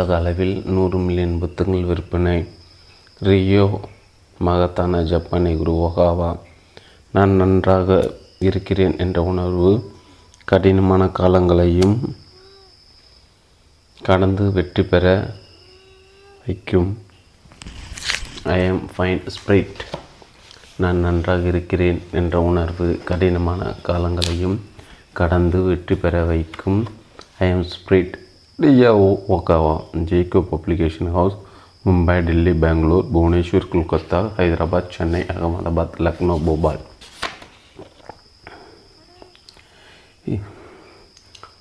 உலக அளவில் நூறு மில்லியன் புத்தகங்கள் விற்பனை. ரியோ மகத்தான ஜப்பானை குரு நான் நன்றாக இருக்கிறேன் என்ற உணர்வு கடினமான காலங்களையும் கடந்து வெற்றி பெற வைக்கும். ஐ எம் ஃபைன் ஸ்பிரிட் நான் நன்றாக இருக்கிறேன் என்ற உணர்வு கடினமான காலங்களையும் கடந்து வெற்றி பெற வைக்கும். I am spirit Ryo Okawa Jaico publication house Mumbai Delhi Bangalore Bhubaneswar Kolkata Hyderabad Chennai Ahmedabad Lucknow Bhopal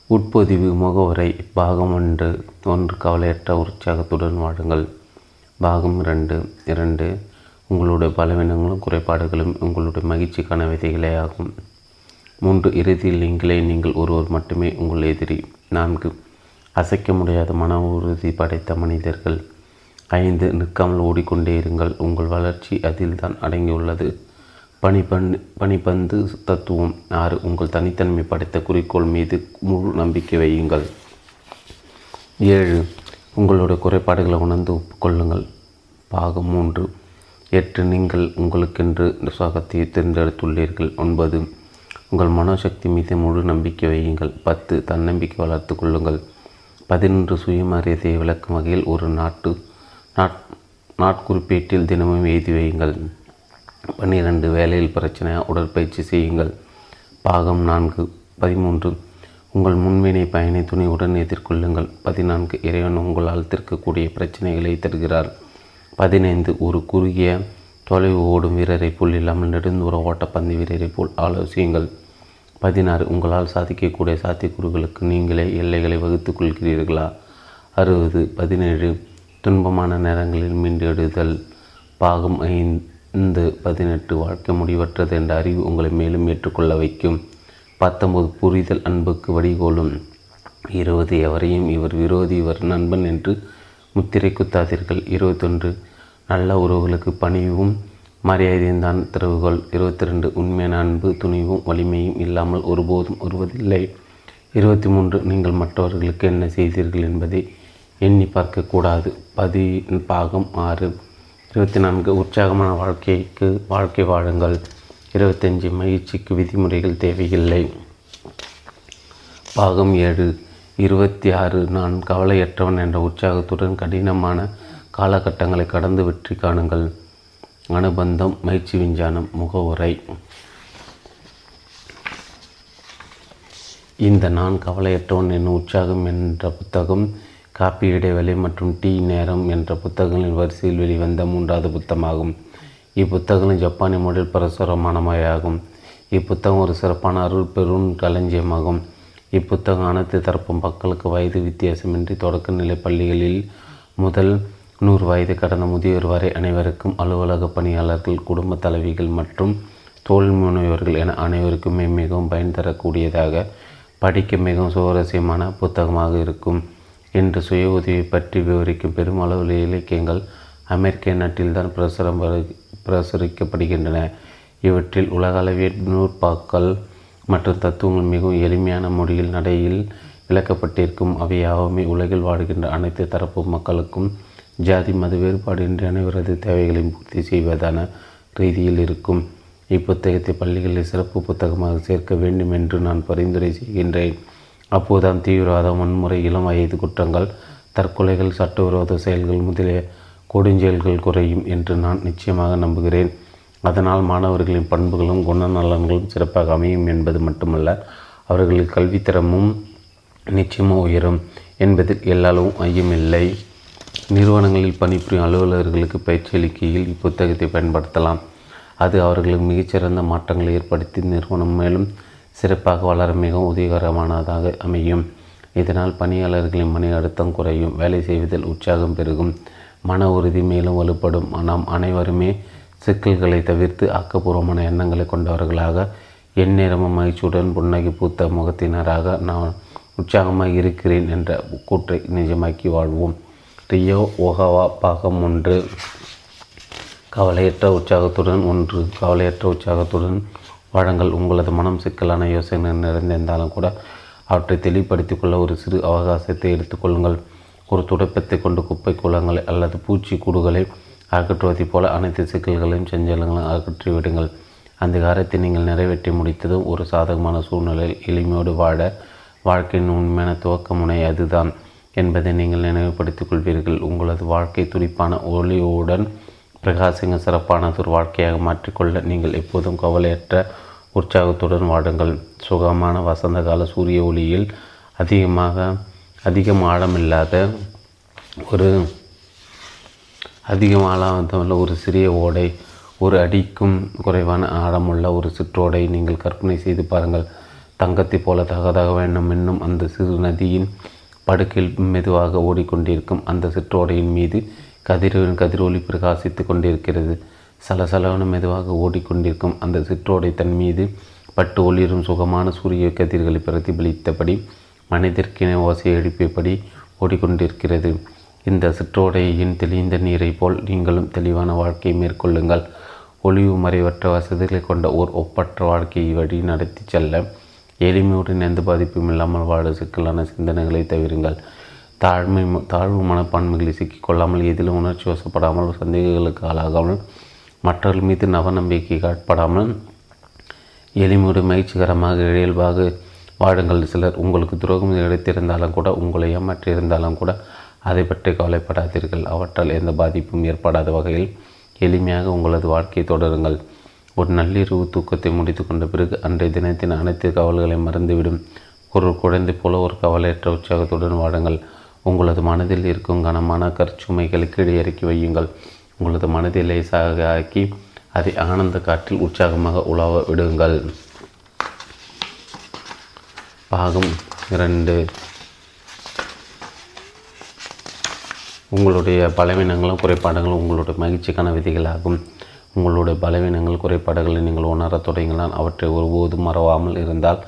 உட்பொதிவு முகவரை பாகம் ஒன்று ஒன்று கவலையற்ற உற்சாகத்துடன் வாடுங்கள் பாகம் இரண்டு இரண்டு உங்களுடைய பலவீனங்களும் குறைபாடுகளும் உங்களுடைய மகிழ்ச்சிக்கான விதைகளே ஆகும் மூன்று இறுதியில் நீங்களே நீங்கள் ஒருவர் மட்டுமே உங்கள் எதிரி நான்கு அசைக்க முடியாத மன உறுதி படைத்த மனிதர்கள். ஐந்து நிற்காமல் ஓடிக்கொண்டே இருங்கள். உங்கள் வளர்ச்சி அதில்தான் அடங்கியுள்ளது. பனிபந்து தத்துவம். ஆறு உங்கள் தனித்தன்மை படைத்த குறிக்கோள் மீது முழு நம்பிக்கை வையுங்கள். ஏழு உங்களுடைய குறைபாடுகளை உணர்ந்து ஒப்புக்கொள்ளுங்கள். பாகம் மூன்று எட்டு நீங்கள் உங்களுக்கென்று சுகத்தை தேர்ந்தெடுத்துள்ளீர்கள். ஒன்பது உங்கள் மனோசக்தி மீது முழு நம்பிக்கை வையுங்கள். பத்து தன்னம்பிக்கை வளர்த்து கொள்ளுங்கள். பதினொன்று சுயமரியாதையை விளக்கும் வகையில் ஒரு நாட்டு நாட் நாட்குறிப்பீட்டில் தினமும் எழுதி வையுங்கள். பன்னிரண்டு வேலையில் பிரச்சனை உடற்பயிற்சி செய்யுங்கள். பாகம் நான்கு பதிமூன்று உங்கள் முன்வினை பயனை துணிவுடன் எதிர்கொள்ளுங்கள். பதினான்கு இறைவன் உங்களால் தீர்க்கக்கூடிய பிரச்சனைகளை தருகிறார். பதினைந்து ஒரு குறுகிய தொலைவு ஓடும் வீரரை போல் இல்லாமல் நெடுந்தூர ஓட்டப்பந்து வீரரை போல் ஆலோசியுங்கள். பதினாறு உங்களால் சாதிக்கக்கூடிய சாத்தியக்கூறுகளுக்கு நீங்களே எல்லைகளை வகுத்து கொள்கிறீர்களா? அறுபது பதினேழு துன்பமான நேரங்களில் மீண்டெடுதல் பாகம் ஐந்து பதினெட்டு வாழ்க்கை முடிவற்றது என்ற அறிவு உங்களை மேலும் ஏற்றுக்கொள்ள வைக்கும். பத்தொன்பது புரிதல் அன்புக்கு வடிகோலும். இருபது எவரையும் இவர் விரோதி இவர் நண்பன் என்று முத்திரை குத்தாதீர்கள். இருபத்தொன்று நல்ல உறவுகளுக்கு பணிவும் மரியாதையின் தான் திறவுகோள். இருபத்தி ரெண்டு உண்மையான அன்பு துணிவும் வலிமையும் இல்லாமல் ஒருபோதும் வருவதில்லை. இருபத்தி மூன்று நீங்கள் மற்றவர்களுக்கு என்ன செய்தீர்கள் என்பதை எண்ணி பார்க்கக்கூடாது. பதி பாகம் ஆறு. இருபத்தி நான்கு உற்சாகமான வாழ்க்கைக்கு வாழ்க்கை வாழுங்கள். இருபத்தஞ்சி மகிழ்ச்சிக்கு விதிமுறைகள் தேவையில்லை. பாகம் ஏழு. இருபத்தி ஆறு நான் கவலையற்றவன் என்ற உற்சாகத்துடன் கடினமான காலகட்டங்களை கடந்து வெற்றி காணுங்கள். அனுபந்தம் மகிழ்ச்சி விஞ்ஞானம் முகவுரை. இந்த நான் கவலையற்றவன் என்னும் உற்சாகம் என்ற புத்தகம் காப்பி இடைவெளி மற்றும் டீ நேரம் என்ற புத்தகங்களின் வரிசையில் வெளிவந்த மூன்றாவது புத்தகமாகும். இப்புத்தகங்கள் ஜப்பானிய மொழியில் பிரசுரமானமையாகும். இப்புத்தகம் ஒரு சிறப்பான அருள் பெரும் களஞ்சியமாகும். இப்புத்தகம் அனைத்து தரப்பு மக்களுக்கு வயது வித்தியாசமின்றி தொடக்க நிலை பள்ளிகளில் முதல் நூறு வயது கடந்த முதியோர் வரை அனைவருக்கும் அலுவலக பணியாளர்கள் குடும்ப தலைவிகள் மற்றும் தொழில் முனைவர்கள் என அனைவருக்குமே மிகவும் பயன் தரக்கூடியதாக படிக்க மிகவும் சுவாரஸ்யமான புத்தகமாக இருக்கும். என்று சுய உதவி பற்றி விவரிக்கும் பெருமளவில் இலக்கியங்கள் அமெரிக்க நாட்டில்தான் பிரசுரம் பிரசுரிக்கப்படுகின்றன. இவற்றில் உலகளவிய நூற்பாக்கள் மற்றும் தத்துவங்கள் மிகவும் எளிமையான மொழியில் நடையில் விளக்கப்பட்டிருக்கும். அவையாகவுமே உலகில் வாழ்கின்ற அனைத்து தரப்பு மக்களுக்கும் ஜாதி மத வேறுபாடு இன்றி அனைவரது தேவைகளையும் பூர்த்தி செய்வதான ரீதியில் இருக்கும். இப்புத்தகத்தை பள்ளிகளில் சிறப்பு புத்தகமாக சேர்க்க வேண்டும் என்று நான் பரிந்துரை செய்கின்றேன். அப்போதுதான் தீவிரவாதம் வன்முறை இளம் வயது குற்றங்கள் தற்கொலைகள் சட்டவிரோத செயல்கள் முதலிய கொடுஞ்செயல்கள் குறையும் என்று நான் நிச்சயமாக நம்புகிறேன். அதனால் மாணவர்களின் பண்புகளும் குணநலன்களும் சிறப்பாக அமையும் என்பது மட்டுமல்ல அவர்களின் கல்வித்தரமும் நிச்சயமாக உயரும் என்பதில் எல்லாலும் ஐயமில்லை. நிறுவனங்களில் பணிபுரியும் அலுவலர்களுக்கு பயிற்சி அளிக்கையில் இப்புத்தகத்தை பயன்படுத்தலாம். அது அவர்களுக்கு மிகச்சிறந்த மாற்றங்களை ஏற்படுத்தி நிறுவனம் மேலும் சிறப்பாக வளர மிகவும் உதவிகரமானதாக அமையும். இதனால் பணியாளர்களின் மன அழுத்தம் குறையும் வேலை செய்வதில் உற்சாகம் பெருகும் மன உறுதி மேலும் வலுப்படும். நாம் அனைவருமே சிக்கல்களை தவிர்த்து ஆக்கப்பூர்வமான எண்ணங்களை கொண்டவர்களாக எந்நேரமும் மகிழ்ச்சியுடன் புன்னகை பூத்த முகத்தினராக நான் உற்சாகமாக இருக்கிறேன் என்ற கூற்றை நிஜமாக்கி வாழ்வோம். ரியோ ஓஹாவா பாகம் ஒன்று. கவலையற்ற உற்சாகத்துடன் ஒன்று. கவலையற்ற உற்சாகத்துடன் வாழங்கள். உங்களது மனம் சிக்கலான யோசனை நிறைந்திருந்தாலும் கூட அவற்றை தெளிவுபடுத்திக் கொள்ள ஒரு சிறு அவகாசத்தை எடுத்துக்கொள்ளுங்கள் ஒரு துடைப்பத்தை கொண்டு குப்பை குளங்களை அல்லது பூச்சி கூடுகளை அகற்றுவதைப் போல அனைத்து சிக்கல்களையும் செஞ்சலங்களும் அகற்றி விடுங்கள். அந்த காரியத்தை நீங்கள் நிறைவேற்றி முடித்ததும் ஒரு சாதகமான சூழ்நிலையில் எளிமையோடு வாழ வாழ்க்கையின் உண்மையான துவக்க முனை அதுதான். என்பதை நீங்கள் நினைவுபடுத்திக் கொள்வீர்கள் உங்களது வாழ்க்கை துடிப்பான ஒளியுடன் பிரகாசிங்க சிறப்பானது ஒரு வாழ்க்கையாக மாற்றிக்கொள்ள நீங்கள் எப்போதும் கவலையற்ற உற்சாகத்துடன் வாடுங்கள். சுகமான வசந்த கால சூரிய ஒளியில் அதிகமாக அதிகம் ஆழமில்லாத ஒரு அதிகம் ஆழமுள்ள ஒரு சிறிய ஓடை ஒரு அடிக்கும் குறைவான ஆழமுள்ள ஒரு சிற்றோடை நீங்கள் கற்பனை செய்து பாருங்கள். தங்கத்தை போல தகதாக வேண்டும். என்னும் அந்த சிறு நதியின் படுக்கையில் மெதுவாக ஓடிக்கொண்டிருக்கும் அந்த சிற்றோடையின் மீது கதிரவின் கதிரொலி பிரகாசித்து கொண்டிருக்கிறது. சலசலவன மெதுவாக ஓடிக்கொண்டிருக்கும் அந்த சிற்றோடை தன் மீது பட்டு ஒளிரும் சுகமான சூரிய கதிர்களை பிரதிபலித்தபடி மனிதர்க்கின ஓசையை எழுப்பியபடி ஓடிக்கொண்டிருக்கிறது. இந்த சிற்றோடையின் தெளிந்த நீரை போல் நீங்களும் தெளிவான வாழ்க்கையை மேற்கொள்ளுங்கள். ஒளிவு மறைவற்ற வசதிகளை கொண்ட ஓர் ஒப்பற்ற வாழ்க்கையை வழி நடத்தி செல்ல எளிமையுடன் எந்த பாதிப்பும் இல்லாமல் வாழ சிக்கலான சிந்தனைகளை தவிருங்கள். தாழ்மை தாழ்வு மனப்பான்மைகளை சிக்கிக்கொள்ளாமல் எதிலும் உணர்ச்சி வசப்படாமல் சந்தேகங்களுக்கு ஆளாகாமல் மற்றவர்கள் மீது நவநம்பிக்கை காட்படாமல் எளிமையுடன் மகிழ்ச்சிகரமாக இயல்பாக வாழுங்கள். சிலர் உங்களுக்கு துரோகம் கிடைத்திருந்தாலும் கூட உங்களை ஏமாற்றியிருந்தாலும் கூட அதை பற்றி கவலைப்படாதீர்கள். அவற்றால் எந்த பாதிப்பும் ஏற்படாத வகையில் எளிமையாக உங்களது வாழ்க்கையை தொடருங்கள். ஒரு நள்ளிரவு தூக்கத்தை முடித்து கொண்ட பிறகு அன்றைய தினத்தின் அனைத்து கவல்களையும் மறந்துவிடும். ஒரு குழந்தை போல ஒரு கவலையற்ற உற்சாகத்துடன் வாடுங்கள் உங்களது மனதில் இருக்கும் கனமான கற்சுமைகளுக்கு கீழே இறக்கி வையுங்கள். உங்களது மனதை லேசாக ஆக்கி அதை ஆனந்த காற்றில் உற்சாகமாக உலாவ விடுங்கள். பாகம் இரண்டு. உங்களுடைய பலவீனங்களும் குறைபாடுகளும் உங்களுடைய மகிழ்ச்சிக்கான விதிகளாகும். உங்களுடைய பலவீனங்கள் குறைபாடுகளை நீங்கள் உணரத் தொடங்கினால் அவற்றை ஒருபோதும் மறவாமல் இருந்தால்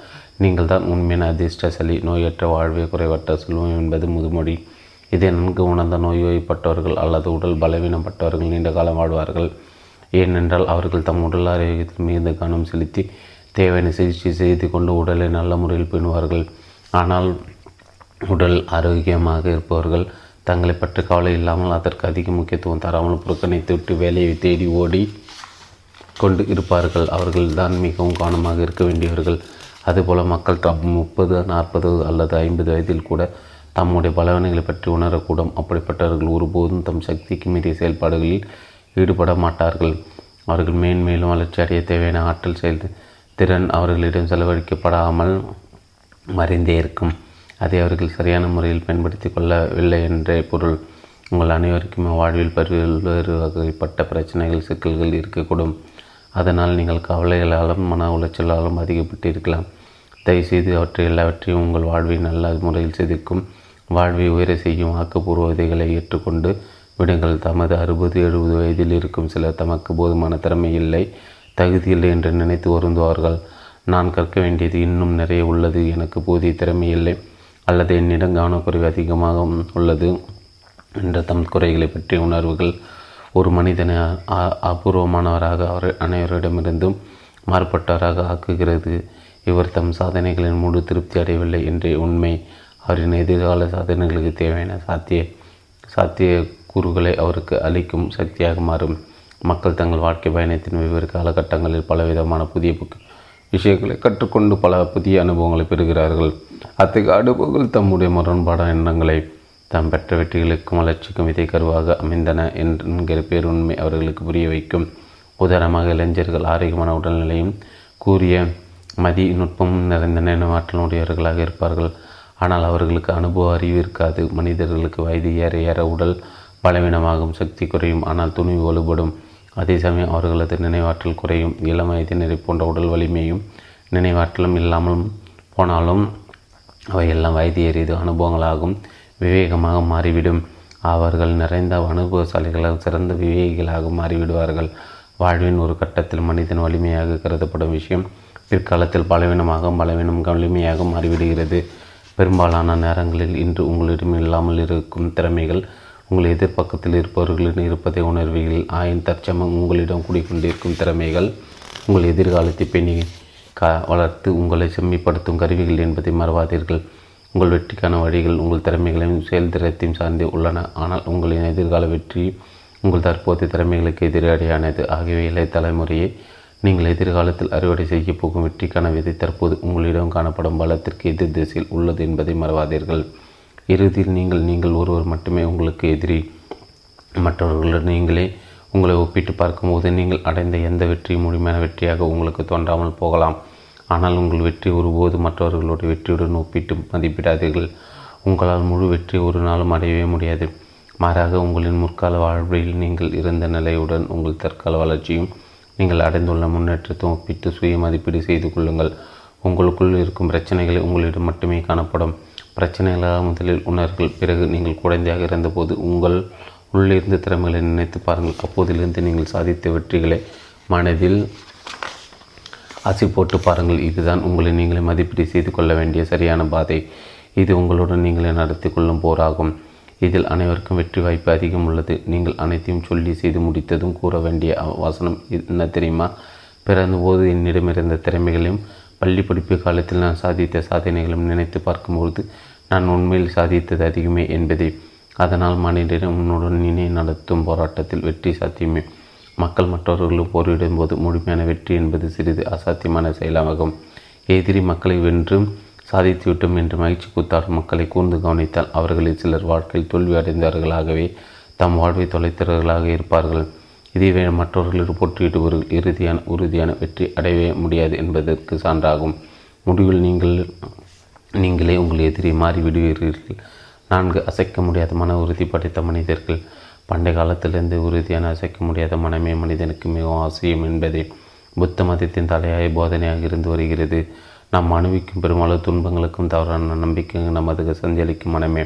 நீங்கள் தான் உண்மையான அதிர்ஷ்டசலி நோயற்ற வாழ்வே குறைவற்ற செல்வம் என்பது முதுமொழி. இதை நன்கு உணர்ந்த நோய்வாய்ப்பட்டவர்கள் அல்லது உடல் பலவீனப்பட்டவர்கள் நீண்ட காலம் வாழ்வார்கள். ஏனென்றால் அவர்கள் தம் உடல் ஆரோக்கியத்தில் மிகுந்த கவனம் செலுத்தி தேவையான சிகிச்சை செய்து கொண்டு உடலை நல்ல முறையில் பேணுவார்கள். ஆனால் உடல் ஆரோக்கியமாக இருப்பவர்கள் தங்களை பற்றி கவலை இல்லாமல் அதற்கு அதிக முக்கியத்துவம் தராமல் புறக்கணித்து விட்டு வேலையை தேடி ஓடி கொண்டு இருப்பார்கள். அவர்கள் தான் மிகவும் கவனமாக இருக்க வேண்டியவர்கள். அதுபோல மக்கள் தம் முப்பது நாற்பது அல்லது ஐம்பது வயதில் கூட தம்முடைய பலவனைகளை பற்றி உணரக்கூடும். அப்படிப்பட்டவர்கள் ஒருபோதும் தம் சக்திக்கு மீறிய செயல்பாடுகளில் ஈடுபட மாட்டார்கள். அவர்கள் மேன்மேலும் வளர்ச்சி அடைய தேவையான ஆற்றல் செயல் திறன் அவர்களிடம் செலவழிக்கப்படாமல் மறைந்தே இருக்கும். அதை அவர்கள் சரியான முறையில் பயன்படுத்தி கொள்ளவில்லை என்றே பொருள். உங்கள் அனைவருக்கும் வாழ்வில் பல்வேறு வகைப்பட்ட பிரச்சனைகள் சிக்கல்கள் இருக்கக்கூடும். அதனால் நீங்கள் கவலைகளாலும் மன உளைச்சலாலும் அதிகப்பட்டு இருக்கலாம் தயவுசெய்து அவற்றை எல்லாவற்றையும் உங்கள் வாழ்வை நல்ல முறையில் செதுக்கும். வாழ்வை உயர செய்யும் ஆக்கப்பூர்வ விதைகளை ஏற்றுக்கொண்டு விடுங்கள். தமது அறுபது எழுபது வயதில் இருக்கும் சிலர் தமக்கு போதுமான திறமை இல்லை தகுதி இல்லை என்று நினைத்து வருந்துவார்கள். நான் கற்க வேண்டியது இன்னும் நிறைய உள்ளது. எனக்கு போதிய திறமை இல்லை. அல்லது என்னிடம் கவனக்குறைவு அதிகமாக உள்ளது என்ற தம் குறைகளை பற்றிய உணர்வுகள் ஒரு மனிதனை அபூர்வமானவராக அவர் அனைவரிடமிருந்தும் மாறுபட்டவராக ஆக்குகிறது. இவர் தம் சாதனைகளின் முழு திருப்தி அடையவில்லை என்ற உண்மை. அவரின் எதிர்கால சாதனைகளுக்கு தேவையான சாத்திய சாத்திய கூறுகளை அவருக்கு அளிக்கும் சக்தியாக மாறும். மக்கள் தங்கள் வாழ்க்கை பயணத்தின் வெவ்வேறு காலகட்டங்களில் பலவிதமான புதிய விஷயங்களை கற்றுக்கொண்டு பல புதிய அனுபவங்களை பெறுகிறார்கள். அத்தகைய அனுபவங்கள் தம்முடைய முரண்பாடான எண்ணங்களை தாம் பெற்ற வெற்றிகளுக்கும் வளர்ச்சிக்கும் இதை கருவாக அமைந்தன என்கிற பேருண்மை அவர்களுக்கு புரிய வைக்கும். உதாரணமாக இளைஞர்கள் ஆரோக்கியமான உடல்நிலையும் கூறிய மதி நுட்பமும் நிறைந்த நினைவாற்றலுடையவர்களாக இருப்பார்கள். ஆனால் அவர்களுக்கு அனுபவ அறிவு இருக்காது. மனிதர்களுக்கு வயது ஏற ஏற உடல் பலவீனமாகும் சக்தி குறையும். ஆனால் துணிவு வலுப்படும். அதே சமயம் அவர்களது நினைவாற்றல் குறையும். இளம் வயதினரை போன்ற உடல் வலிமையும் நினைவாற்றலும் இல்லாமல் போனாலும் அவையெல்லாம் வயது ஏறியது அனுபவங்களாகும். விவேகமாக மாறிவிடும். அவர்கள் நிறைந்த அனுபவசாலிகளால் சிறந்த விவேகிகளாக மாறிவிடுவார்கள். வாழ்வின் ஒரு கட்டத்தில் மனிதன் வலிமையாக கருதப்படும் விஷயம் பிற்காலத்தில் பலவீனமாக பலவீனம் வலிமையாக மாறிவிடுகிறது. பெரும்பாலான நேரங்களில் இன்று உங்களிடம் இல்லாமல் இருக்கும் திறமைகள் உங்கள் எதிர்ப்பக்கத்தில் இருப்பவர்களிடம் இருப்பதை உணர்வீர்கள். ஆயின் தற்சமம் உங்களிடம் குடிக்கொண்டிருக்கும் திறமைகள் உங்கள் எதிர்காலத்தை பெண்ணி கா வளர்த்து உங்களை செம்மிப்படுத்தும் கருவிகள் என்பதை மறவாதீர்கள். உங்கள் வெற்றிக்கான வழிகள் உங்கள் திறமைகளையும் செயல்திறத்தையும் சார்ந்தே உள்ளன. ஆனால் உங்களின் எதிர்கால வெற்றி உங்கள் தற்போதைய திறமைகளுக்கு எதிரடையானது. ஆகியவை இளைய தலைமுறையை நீங்கள் எதிர்காலத்தில் அறுவடை செய்ய போகும் வெற்றிக்கான விதை தற்போது உங்களிடம் காணப்படும் பலத்திற்கு எதிர் திசையில் உள்ளது என்பதை மறவாதீர்கள். இறுதியில் நீங்கள் நீங்கள் ஒருவர் மட்டுமே உங்களுக்கு எதிரி மற்றவர்களுடன் நீங்களே உங்களை ஒப்பிட்டு பார்க்கும்போது நீங்கள் அடைந்த எந்த வெற்றியும் முழுமையான வெற்றியாக உங்களுக்கு தோன்றாமல் போகலாம். ஆனால் உங்கள் வெற்றி ஒருபோது மற்றவர்களுடைய வெற்றியுடன் ஒப்பிட்டு மதிப்பிடாதீர்கள். உங்களால் முழு வெற்றி ஒரு நாளும் அடையவே முடியாது. மாறாக உங்களின் முற்கால வாழ்வில் நீங்கள் இருந்த நிலையுடன் உங்கள் தற்கால வளர்ச்சியும் நீங்கள் அடைந்துள்ள முன்னேற்றத்தை ஒப்பிட்டு சுய மதிப்பீடு செய்து கொள்ளுங்கள். உங்களுக்குள் இருக்கும் பிரச்சனைகளை உங்களிடம் மட்டுமே காணப்படும். பிரச்சனைகளாக முதலில் உணர்கள் பிறகு நீங்கள் குழந்தையாக இருந்தபோது உங்கள் உள்ளிருந்து திறமைகளை நினைத்து பாருங்கள். அப்போதிலிருந்து நீங்கள் சாதித்த வெற்றிகளை மனதில் அசி போட்டு பாருங்கள். இதுதான் உங்களை நீங்களே மதிப்பீடு செய்து கொள்ள வேண்டிய சரியான பாதை. இது உங்களுடன் நீங்களே நடத்தி கொள்ளும் போராகும். இதில் அனைவருக்கும் வெற்றி வாய்ப்பு அதிகம் உள்ளது. நீங்கள் அனைத்தையும் சொல்லி செய்து முடித்ததும் கூற வேண்டிய வசனம் என்ன தெரியுமா? பிறந்தபோது என்னிடம் இருந்த திறமைகளையும் பள்ளி படிப்பு காலத்தில் நான் சாதித்த சாதனைகளும் நினைத்து பார்க்கும்போது நான் உண்மையில் சாதித்தது அதிகமே என்பதே. அதனால் மனிதனும் உன்னுடன் இணை நடத்தும் போராட்டத்தில் வெற்றி சாத்தியமே. மக்கள் மற்றவர்களும் போரிடும் போது முழுமையான வெற்றி என்பது சிறிது அசாத்தியமான செயலாகும். எதிரி மக்களை வென்று சாதித்துவிட்டோம் என்று மகிழ்ச்சி கூத்தாடும் மக்களை கூர்ந்து கவனித்தால் அவர்களில் சிலர் வாழ்க்கையில் தோல்வி அடைந்தவர்களாகவே தம் வாழ்வை தொலைத்தவர்களாக இருப்பார்கள். இதுவே மற்றவர்களிடம் போட்டியிடுபவர்கள் இறுதியான உறுதியான வெற்றி அடையவே முடியாது என்பதற்கு சான்றாகும். முடிவில் நீங்கள் நீங்களே உங்கள் எதிரி மாறிவிடுவீர்கள். நான்கு அசைக்க முடியாத மன உறுதி படைத்த மனிதர்கள். பண்டைய காலத்திலிருந்து உறுதியான அசைக்க முடியாத மனமே மனிதனுக்கு மிகவும் அவசியம் என்பதே. புத்த மதத்தின் தலையாய போதனையாக இருந்து வருகிறது. நாம் அனுபவிக்கும் பெரும்பாலும் துன்பங்களுக்கும் தவறான நம்பிக்கை நமது சஞ்சலிக்கும் மனமே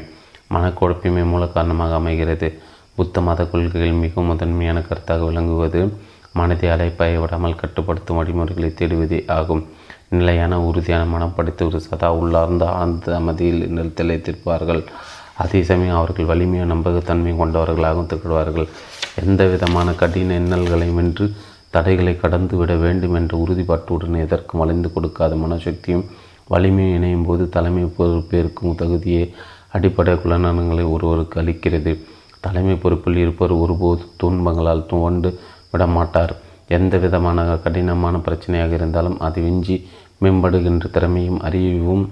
மனக்குழப்பமே மூல காரணமாக அமைகிறது. புத்த மத கொள்கைகள் மிகவும் முதன்மையான கருத்தாக விளங்குவது மனதை அலைப்பாய விடாமல் கட்டுப்படுத்தும் வழிமுறைகளை தேடுவதே ஆகும். நிலையான உறுதியான மனம் ஒரு சதா உள்ளார்ந்த ஆழ்ந்த அமைதியில் திளைத்திருப்பார்கள் அதே சமயம் அவர்கள் வலிமையான நம்பகத்தன்மை கொண்டவர்களாகவும் திகழ்வார்கள். எந்த விதமான கடின இன்னல்களையும் வென்று தடைகளை கடந்து விட வேண்டும் என்ற உறுதிப்பாட்டுடன் எதற்கும் வளைந்து கொடுக்காத மனசக்தியும் வலிமையும் இணையும் போது தலைமை பொறுப்பேற்கும் தகுதியை அடிப்படை குலநலன்களை ஒருவருக்கு அளிக்கிறது. தலைமை பொறுப்பில் இருப்பவர் ஒருபோது துன்பங்களால் துவண்டு விடமாட்டார். எந்த விதமான கடினமான பிரச்சனையாக இருந்தாலும் அது விஞ்சி மேம்படுகின்ற திறமையும் அறிவும்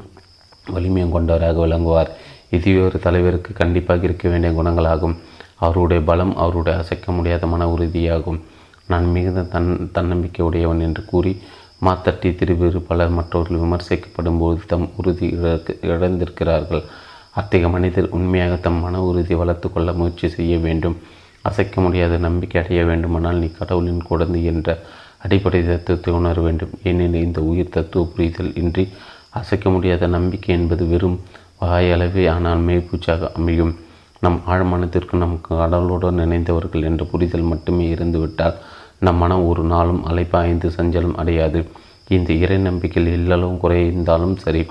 வலிமையும் கொண்டவராக விளங்குவார். இதுவே ஒரு தலைவருக்கு கண்டிப்பாக இருக்க வேண்டிய குணங்களாகும். அவருடைய பலம் அவருடைய அசைக்க முடியாத மன உறுதியாகும். நான் மிகுந்த தன் தன்னம்பிக்கை உடையவன் என்று கூறி மாத்தட்டி திருவிறு பலர் மற்றவர்கள் விமர்சிக்கப்படும் போது தம் உறுதி இழந்திருக்கிறார்கள். அத்தகைய மனிதர் உண்மையாக தம் மன உறுதி வளர்த்து கொள்ள முயற்சி செய்ய வேண்டும். அசைக்க முடியாத நம்பிக்கை அடைய வேண்டுமானால் நீ கடவுளின் குழந்தை என்ற அடிப்படை தத்துவத்தை உணர வேண்டும். ஏனெனில் இந்த உயிர் தத்துவ புரிதல் இன்றி அசைக்க முடியாத நம்பிக்கை என்பது வெறும் வாயளவே ஆனால் மேய்ப்பூச்சாக அமையும். நம் ஆழ்மனத்திற்கு நம் கடவுளுடன் நினைந்தவர்கள் என்ற புரிதல் மட்டுமே இருந்துவிட்டால் நம் மனம் ஒரு நாளும் அலைப்பாய்ந்து சஞ்சலம் அடையாது. இந்த இறை நம்பிக்கையில் இல்லளவும் குறைந்தாலும் சரி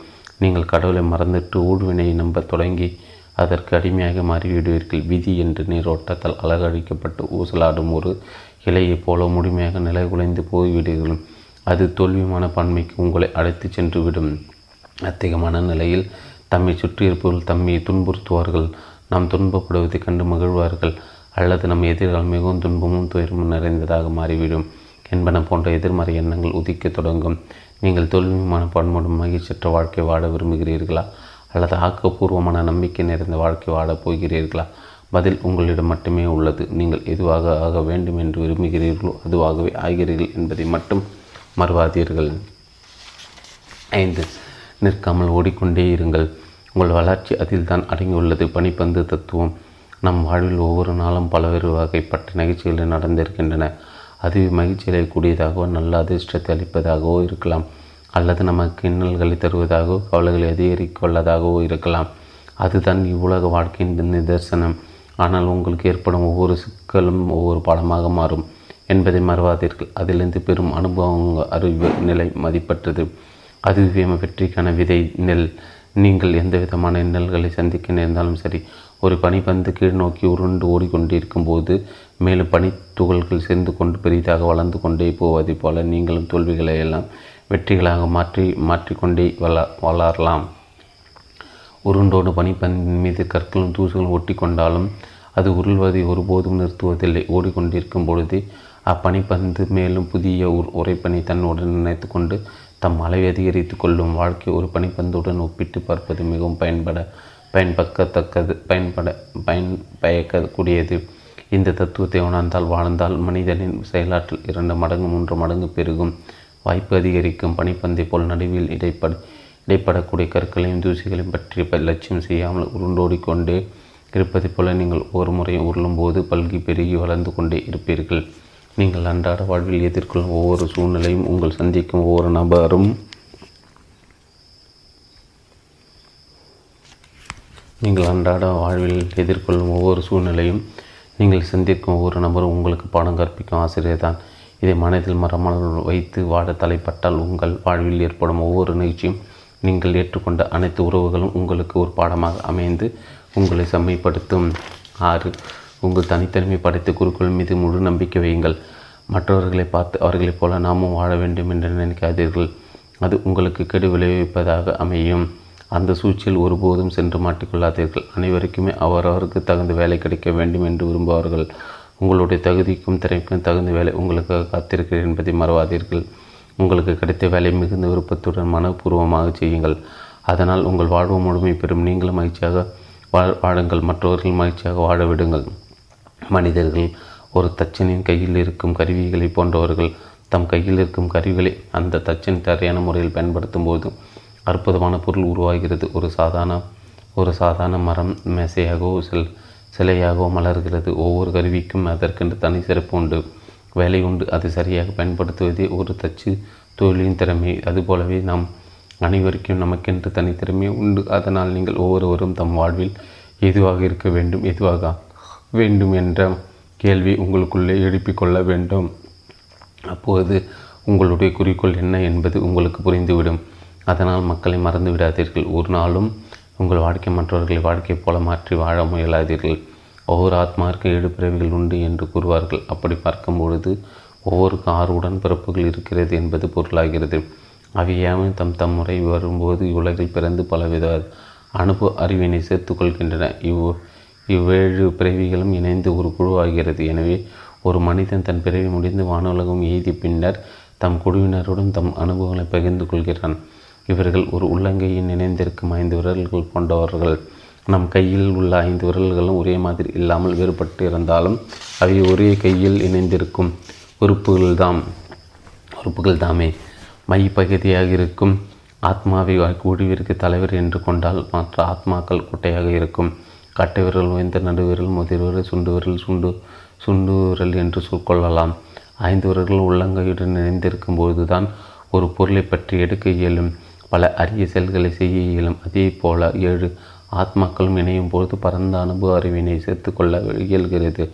நீங்கள் கடவுளை மறந்துட்டு ஊழ்வினை நம்ப தொடங்கி அதற்கு அடிமையாக மாறிவிடுவீர்கள். விதி என்று நீரோட்டத்தால் அலகழிக்கப்பட்டு ஊசலாடும் ஒரு இலையைப் போல முழுமையாக நிலை குலைந்து போய்விடுகிறோம். அது தோல்வி மனப்பான்மைக்கு உங்களை அழைத்து சென்றுவிடும். அத்தகைய மனநிலையில் தம்மை சுற்றியிருப்பவர்கள் தம்மை துன்புறுத்துவார்கள். நாம் துன்பப்படுவதை கண்டு மகிழ்வார்கள். அல்லது நம் எதிர்கள் மிகவும் துன்பமும் துயரமும் நிறைந்ததாக மாறிவிடும் என்பன போன்ற எதிர்மறை எண்ணங்கள் உதிக்கத் தொடங்கும். நீங்கள் தோல்வி மனப்பான்மையுடன் மகிழ்ச்சியற்ற வாழ்க்கை வாழ விரும்புகிறீர்களா? அல்லது ஆக்கப்பூர்வமான நம்பிக்கை நிறைந்த வாழ்க்கை வாழப் போகிறீர்களா? பதில் உங்களிடம் மட்டுமே உள்ளது. நீங்கள் எதுவாக ஆக வேண்டும் என்று விரும்புகிறீர்களோ அதுவாகவே ஆகிறீர்கள் என்பதை மட்டும் மறுவாதீர்கள். ஐந்து நிற்காமல் ஓடிக்கொண்டே இருங்கள். உங்கள் வளர்ச்சி அதில் தான் அடங்கியுள்ளது. பனிப்பந்து தத்துவம். நம் வாழ்வில் ஒவ்வொரு நாளும் பல்வேறு வகைப்பட்ட நிகழ்ச்சிகள் நடந்திருக்கின்றன. அது மகிழ்ச்சிகளை கூடியதாகவோ நல்ல அதிர்ஷ்டத்தை அளிப்பதாகவோ இருக்கலாம். அல்லது நமக்கு இன்னல்களை தருவதாகவோ கவலைகளை அதிகரிக்கொள்ளதாகவோ இருக்கலாம். அதுதான் இவ்வுலக வாழ்க்கையின் நிதர்சனம். ஆனால் உங்களுக்கு ஏற்படும் ஒவ்வொரு சிக்கலும் ஒவ்வொரு பாடமாக மாறும் என்பதை மறவாதீர்கள். அதிலிருந்து பெரும் அனுபவம் அறிவு நிலை மதிப்பற்றது. அதுவே வெற்றிக்கான விதை நெல். நீங்கள் எந்த விதமான இன்னல்களை சந்திக்க நேர்ந்தாலும் சரி ஒரு பனிப்பந்து கீழ் நோக்கி உருண்டு ஓடிக்கொண்டிருக்கும் போது மேலும் பனித்துகள்கள் சேர்ந்து கொண்டு பெரிதாக வளர்ந்து கொண்டே போவதைப் போல நீங்களும் தோல்விகளை எல்லாம் வெற்றிகளாக மாற்றி மாற்றிக்கொண்டே வள வளரலாம் உருண்டோடு பனிப்பந்தின் மீது கற்களும் தூசுகளும் ஒட்டி கொண்டாலும் அது உருள்வதை ஒருபோதும் நிறுத்துவதில்லை. ஓடிக்கொண்டிருக்கும் பொழுது அப்பனிப்பந்து மேலும் புதிய உர் உரைப்பணி தன்னுடன் நினைத்து கொண்டு தம் அளவை அதிகரித்து கொள்ளும் வாழ்க்கை ஒரு பனிப்பந்துடன் ஒப்பிட்டு பார்ப்பது மிகவும் பயன்பட பயன்பக்கத்தக்கது பயன்பட பயன் பயக்கக்கூடியது. இந்த தத்துவத்தை உணர்ந்தால் வாழ்ந்தால் மனிதனின் செயலாற்றல் இரண்டு மடங்கு மூன்று மடங்கு பெருகும். வாய்ப்பு அதிகரிக்கும். பனிப்பந்தை போல் நடுவில் இடைப்பட இடைப்படக்கூடிய கற்களையும் தூசிகளையும் பற்றி லட்சியம் செய்யாமல் உருண்டோடிக்கொண்டே இருப்பதை போல நீங்கள் ஒரு முறை உருளும்போது பல்கி பெருகி வளர்ந்து கொண்டே இருப்பீர்கள். நீங்கள் அன்றாட வாழ்வில் எதிர்கொள்ளும் ஒவ்வொரு சூழ்நிலையும் உங்கள் சந்திக்கும் ஒவ்வொரு நபரும் நீங்கள் அன்றாட வாழ்வில் எதிர்கொள்ளும் ஒவ்வொரு சூழ்நிலையும் நீங்கள் சந்திக்கும் ஒவ்வொரு நபரும் உங்களுக்கு பாடம் கற்பிக்கும் ஆசிரியர் தான் இதை மனதில் மரமல் வைத்து வாட தலைப்பட்டால் உங்கள் வாழ்வில் ஏற்படும் ஒவ்வொரு நிகழ்ச்சியும் நீங்கள் ஏற்றுக்கொண்ட அனைத்து உறவுகளும் உங்களுக்கு ஒரு பாடமாக அமைந்து உங்களை செம்மைப்படுத்தும். ஆறு உங்கள் தனித்தன்மை படைத்த குருக்கள் மீது முழு நம்பிக்கை வையுங்கள். மற்றவர்களை பார்த்து அவர்களைப் போல நாமும் வாழ வேண்டும் என்று நினைக்காதீர்கள். அது உங்களுக்கு கெடு விளைவிப்பதாக அமையும். அந்த சூழ்ச்சியில் ஒருபோதும் சென்று மாட்டிக்கொள்ளாதீர்கள். அனைவருக்குமே அவரவருக்கு தகுந்த வேலை கிடைக்க வேண்டும் என்று விரும்புவார்கள். உங்களுடைய தகுதிக்கும் திறமைக்கும் தகுந்த வேலை உங்களுக்காக காத்திருக்கிறேன் என்பதை மறவாதீர்கள். உங்களுக்கு கிடைத்த வேலை மிகுந்த விருப்பத்துடன் மனப்பூர்வமாக செய்யுங்கள். அதனால் உங்கள் வாழ்வு முழுமை பெறும். நீங்களும் மகிழ்ச்சியாக வாழ் வாழுங்கள். மற்றவர்கள் மகிழ்ச்சியாக வாழ விடுங்கள். மனிதர்கள் ஒரு தச்சனின் கையில் இருக்கும் கருவிகளை போன்றவர்கள் தம் கையில் இருக்கும் கருவிகளை அந்த தச்சன் சரியான முறையில் பயன்படுத்தும் போது அற்புதமான பொருள் உருவாகிறது. ஒரு சாதாரண ஒரு சாதாரண மரம் மேசையாகவோ செல் சிலையாகவும் மலர்கிறது. ஒவ்வொரு கருவிக்கும் அதற்கென்று தனி சிறப்பு உண்டு. வேலை உண்டு. அதை சரியாக பயன்படுத்துவதே ஒரு தச்சு தொழிலின் திறமை. அதுபோலவே நாம் அனைவருக்கும் நமக்கென்று தனித்திறமை உண்டு. அதனால் நீங்கள் ஒவ்வொருவரும் தம் வாழ்வில் எதுவாக இருக்க வேண்டும் எதுவாக வேண்டும் என்ற கேள்வி உங்களுக்குள்ளே எழுப்பிக் கொள்ள வேண்டும். அப்போது உங்களுடைய குறிக்கோள் என்ன என்பது உங்களுக்கு புரிந்துவிடும். அதனால் மக்களை மறந்து விடாதீர்கள் ஒரு நாளும் உங்கள் வாழ்க்கை மற்றவர்களை வாழ்க்கை போல மாற்றி வாழ முயலாதீர்கள். ஒவ்வொரு ஆத்மாவிற்கு ஏழு பிறவிகள் உண்டு என்று கூறுவார்கள். அப்படி பார்க்கும் பொழுது ஒவ்வொருக்கும் ஆறு உடன்பிறப்புகள் இருக்கிறது என்பது பொருளாகிறது. அவையாமே தம் தம் முறை வரும்போது இவ்வுலகில் பிறந்து பலவித அனுபவ அறிவினை சேர்த்து கொள்கின்றன. இவ் இவ்வேழு பிறவிகளும் இணைந்து ஒரு குழுவாகிறது. எனவே ஒரு மனிதன் தன் பிறவி முடிந்து வானுலகம் எய்தி பின்னர் தம் குழுவினருடன் தம் அனுபவங்களை பகிர்ந்து கொள்கிறான். இவர்கள் ஒரு உள்ளங்கையின் இணைந்திருக்கும் ஐந்து விரல்கள் கொண்டவர்கள். நம் கையில் உள்ள ஐந்து விரல்களும் ஒரே மாதிரி இல்லாமல் வேறுபட்டு இருந்தாலும் அவை ஒரே கையில் இணைந்திருக்கும். உறுப்புகள்தாம் உறுப்புகள் தாமே மைப்பகுதியாக இருக்கும். ஆத்மாவை குழுவிற்கு தலைவர் என்று கொண்டால் மற்ற ஆத்மாக்கள் குட்டையாக இருக்கும். கட்டை விரல் உயர்ந்த நடுவிரல் முதிர்விரல் சுண்டு விரல் சுண்டு சுண்டு விரல் என்று சொற்கொள்ளலாம் ஐந்து விரல்கள் உள்ளங்கையுடன் இணைந்திருக்கும் பொழுதுதான் ஒரு பொருளை பற்றி எடுக்க இயலும். பல அரிய செயல்களை செய்ய இயலும். அதே போல ஏழு ஆத்மாக்களும் இணையும் பொழுது பரந்த அனுபவ அறிவினை சேர்த்துக்கொள்ள இயல்கிறது.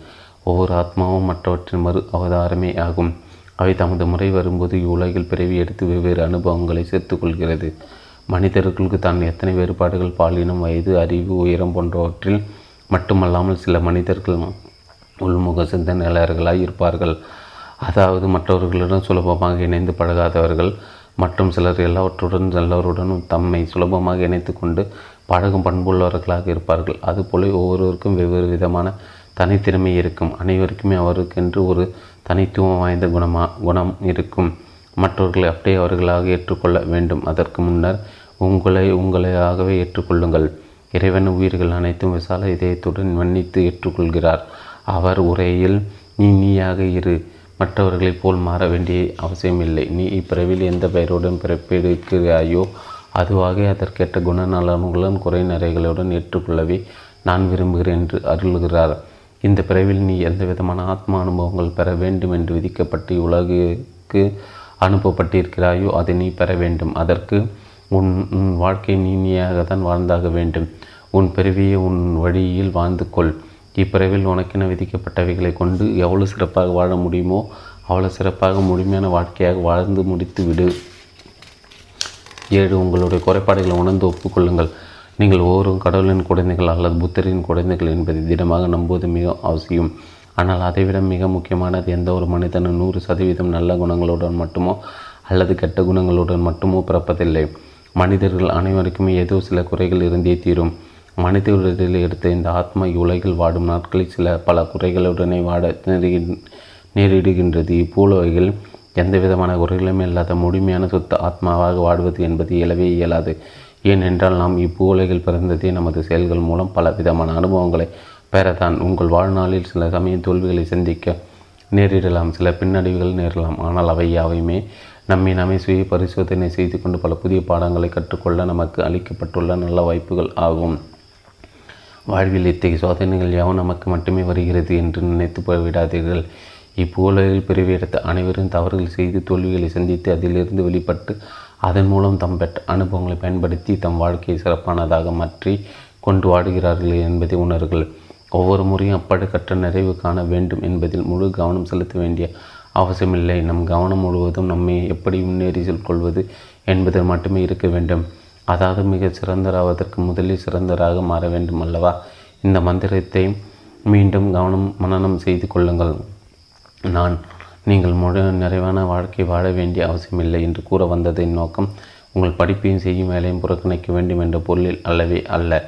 ஒவ்வொரு ஆத்மாவும் மற்றவற்றின் மறு அவதாரமே ஆகும். அவை தமது முறை வரும்போது இவ்வுலகில் பிறவி எடுத்து வெவ்வேறு அனுபவங்களை சேர்த்துக்கொள்கிறது. மனிதர்களுக்கு தான் எத்தனை வேறுபாடுகள் பாலினம் வயது அறிவு உயரம் போன்றவற்றில் மட்டுமல்லாமல் சில மனிதர்கள் உள்முக சிந்தனையாளர்களாய் இருப்பார்கள். அதாவது மற்றவர்களுடன் சுலபமாக இணைந்து பழகாதவர்கள் மற்றும் சிலர் எல்லாவற்றுடன் எல்லோருடனும் தம்மை சுலபமாக இணைத்து கொண்டு பழகும் பண்புள்ளவர்களாக இருப்பார்கள். அதுபோல ஒவ்வொருவருக்கும் வெவ்வேறு விதமான தனித்திறமை இருக்கும். அனைவருக்குமே அவருக்கென்று ஒரு தனித்துவம் வாய்ந்த குணமா குணம் இருக்கும். மற்றவர்களை அப்படியே அவர்களாக ஏற்றுக்கொள்ள வேண்டும். அதற்கு முன்னர் உங்களை உங்களையாகவே ஏற்றுக்கொள்ளுங்கள். இறைவன் உயிர்கள் அனைத்தும் விசால இதயத்துடன் மன்னித்து ஏற்றுக்கொள்கிறார். அவர் உரையில் நீ நீயாக இரு. மற்றவர்களைப் போல் மாற வேண்டிய அவசியமில்லை. நீ இப்பிறவில் எந்த பெயருடன் பிறப்பெடுக்கிறாயோ அதுவாக அதற்கேற்ற குணநலனுடன் குறை நிறைகளுடன் ஏற்றுக்கொள்ளவே நான் விரும்புகிறேன் என்று அருள்கிறார். இந்த பிறவில் நீ எந்த விதமான ஆத்மா அனுபவங்கள் பெற வேண்டும் என்று விதிக்கப்பட்டு உலகுக்கு அனுப்பப்பட்டிருக்கிறாயோ அதை நீ பெற வேண்டும். அதற்கு உன் உன் வாழ்க்கை நீனியாக தான் வாழ்ந்தாக வேண்டும். உன் பிறவியை உன் வழியில் வாழ்ந்து கொள். இப்பிறவில் உனக்கென விதிக்கப்பட்டவைகளை கொண்டு எவ்வளவு சிறப்பாக வாழ முடியுமோ அவ்வளோ சிறப்பாக முழுமையான வாழ்க்கையாக வாழ்ந்து முடித்து விடு ஏழு உங்களுடைய குறைபாடுகளை உணர்ந்து ஒப்புக்கொள்ளுங்கள். நீங்கள் ஒவ்வொருவரும் கடவுளின் குழந்தைகள் அல்லது புத்தரின் குழந்தைகள் என்பதை திடமாக நம்புவது மிக அவசியம். ஆனால் அதைவிட மிக முக்கியமானது எந்த ஒரு மனிதனும் நூறு சதவீதம் நல்ல குணங்களுடன் மட்டுமோ அல்லது கெட்ட குணங்களுடன் மட்டுமோ பிறப்பதில்லை. மனிதர்கள் அனைவருக்குமே ஏதோ சில குறைகள் இருந்தே தீரும். மனிதர்களில் எடுத்த இந்த ஆத்மா உலகில் வாடும் நாட்களில் சில பல குறைகளுடனே வாட நேரிடுகின்றது. இப்பூலவைகள் எந்த விதமான குறைகளும் இல்லாத முழுமையான சுத்த ஆத்மாவாக வாடுவது என்பது இயலவே இயலாது. ஏனென்றால் நாம் இப்பூலைகள் பிறந்ததே நமது செயல்கள் மூலம் பல விதமான அனுபவங்களை பெறத்தான். உங்கள் வாழ்நாளில் சில சமயம் தோல்விகளை சந்திக்க நேரிடலாம். சில பின்னடைவுகள் நேரலாம். ஆனால் அவை யாவையுமே நம்மை நாமே சுய பரிசோதனை செய்து கொண்டு பல புதிய பாடங்களை கற்றுக்கொள்ள நமக்கு அளிக்கப்பட்டுள்ள நல்ல வாய்ப்புகள் ஆகும். வாழ்வில் இத்தகைய சோதனைகள் யாவும் நமக்கு மட்டுமே வருகிறது என்று நினைத்து போய்விடாதீர்கள். இப்பூலையில் பிறவியெடுத்த அனைவரும் தவறுகள் செய்து தோல்விகளை சந்தித்து அதிலிருந்து வெளிப்பட்டு அதன் மூலம் தம் பெற்ற அனுபவங்களை பயன்படுத்தி தம் வாழ்க்கையை சிறப்பானதாக மாற்றி கொண்டு வாடுகிறார்கள் என்பதை உணர்கள் ஒவ்வொரு முறையும் அப்படி கற்ற நிறைவு காண வேண்டும் என்பதில் முழு கவனம் செலுத்த வேண்டிய அவசியமில்லை. நம் கவனம் முழுவதும் நம்மை எப்படி முன்னேறி கொள்வது என்பதில் மட்டுமே இருக்க வேண்டும். அதாவது மிக சிறந்தராவதற்கு முதலில் சிறந்தராக மாற வேண்டும் அல்லவா? இந்த மந்திரத்தை மீண்டும் கவனம் மனனம் செய்து கொள்ளுங்கள். நான் நீங்கள் முழு நிறைவான வாழ்க்கை வாழ வேண்டிய அவசியமில்லை என்று கூற வந்ததின் நோக்கம் உங்கள் படிப்பையும் செய்யும் வேலையும் புறக்கணிக்க வேண்டும் என்ற பொருளில் அல்லவே அல்ல.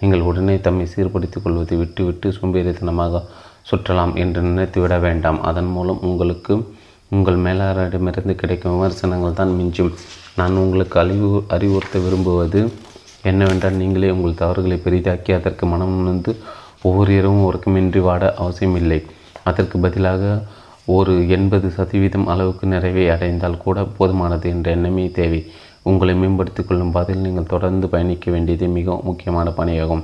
நீங்கள் உடனே தம்மை சீர்படுத்திக் கொள்வதை விட்டுவிட்டு சோம்பேறித்தனமாக சுற்றலாம் என்று நினைத்துவிட வேண்டாம். அதன் மூலம் உங்களுக்கு உங்கள் மேலாளரிடமிருந்து கிடைக்கும் விமர்சனங்கள் தான் மிஞ்சும். நான் உங்களுக்கு அறிவு அறிவுறுத்த விரும்புவது என்னவென்றால் நீங்களே உங்கள் தவறுகளை பெரிதாக்கி அதற்கு மனம் உணர்ந்து ஒவ்வொரு இரவும் உறக்கமின்றி வாட அவசியமில்லை. அதற்கு பதிலாக ஒரு எண்பது சதவீதம் அளவுக்கு நிறைவை அடைந்தால் கூட போதுமானது என்ற எண்ணமே தேவை. உங்களை மேம்படுத்திக் கொள்ளும் பாதையில் நீங்கள் தொடர்ந்து பயணிக்க வேண்டியது மிகவும் முக்கியமான பணியாகும்.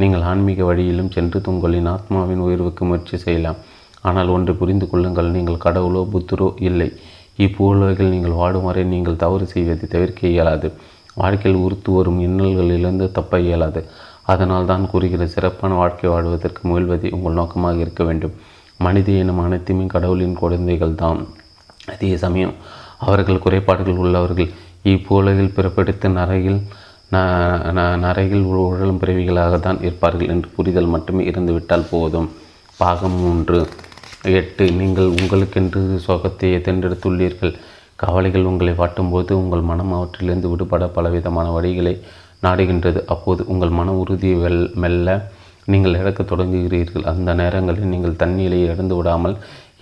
நீங்கள் ஆன்மீக வழியிலும் சென்று உங்களின் ஆத்மாவின் உயர்வுக்கு முயற்சி செய்யலாம். ஆனால் ஒன்று புரிந்து கொள்ளுங்கள் நீங்கள் கடவுளோ புத்தரோ இல்லை. இப்பூலகில் நீங்கள் வாடும் வரை நீங்கள் தவறு செய்வதை தவிர்க்க இயலாது. வாழ்க்கையில் உறுத்து வரும் இன்னல்களிலிருந்து தப்ப இயலாது. அதனால் தான் கூறுகிற சிறப்பான வாழ்க்கை வாழ்வதற்கு முயல்வதே உங்கள் நோக்கமாக இருக்க வேண்டும். மனித இனம் அனைத்துமே கடவுளின் குழந்தைகள் தான் அதே சமயம் அவர்கள் குறைபாடுகள் உள்ளவர்கள் இப்போலகில் பிறப்பெடுத்த நரையில் நரையில் உழலும் பிறவிகளாக தான் இருப்பார்கள் என்று புரிதல் மட்டுமே இருந்துவிட்டால் போதும். பாகம் மூன்று. எட்டு. நீங்கள் உங்களுக்கென்று சோகத்தை தேர்ந்தெடுத்துள்ளீர்கள் கவலைகள் உங்களை வாட்டும்போது உங்கள் மனம் அவற்றிலிருந்து விடுபட பலவிதமான வழிகளை நாடுகின்றது. அப்போது உங்கள் மன உறுதியை வெல் மெல்ல நீங்கள் இழக்க தொடங்குகிறீர்கள். அந்த நேரங்களில் நீங்கள் தன்னிலையை இழந்து விடாமல்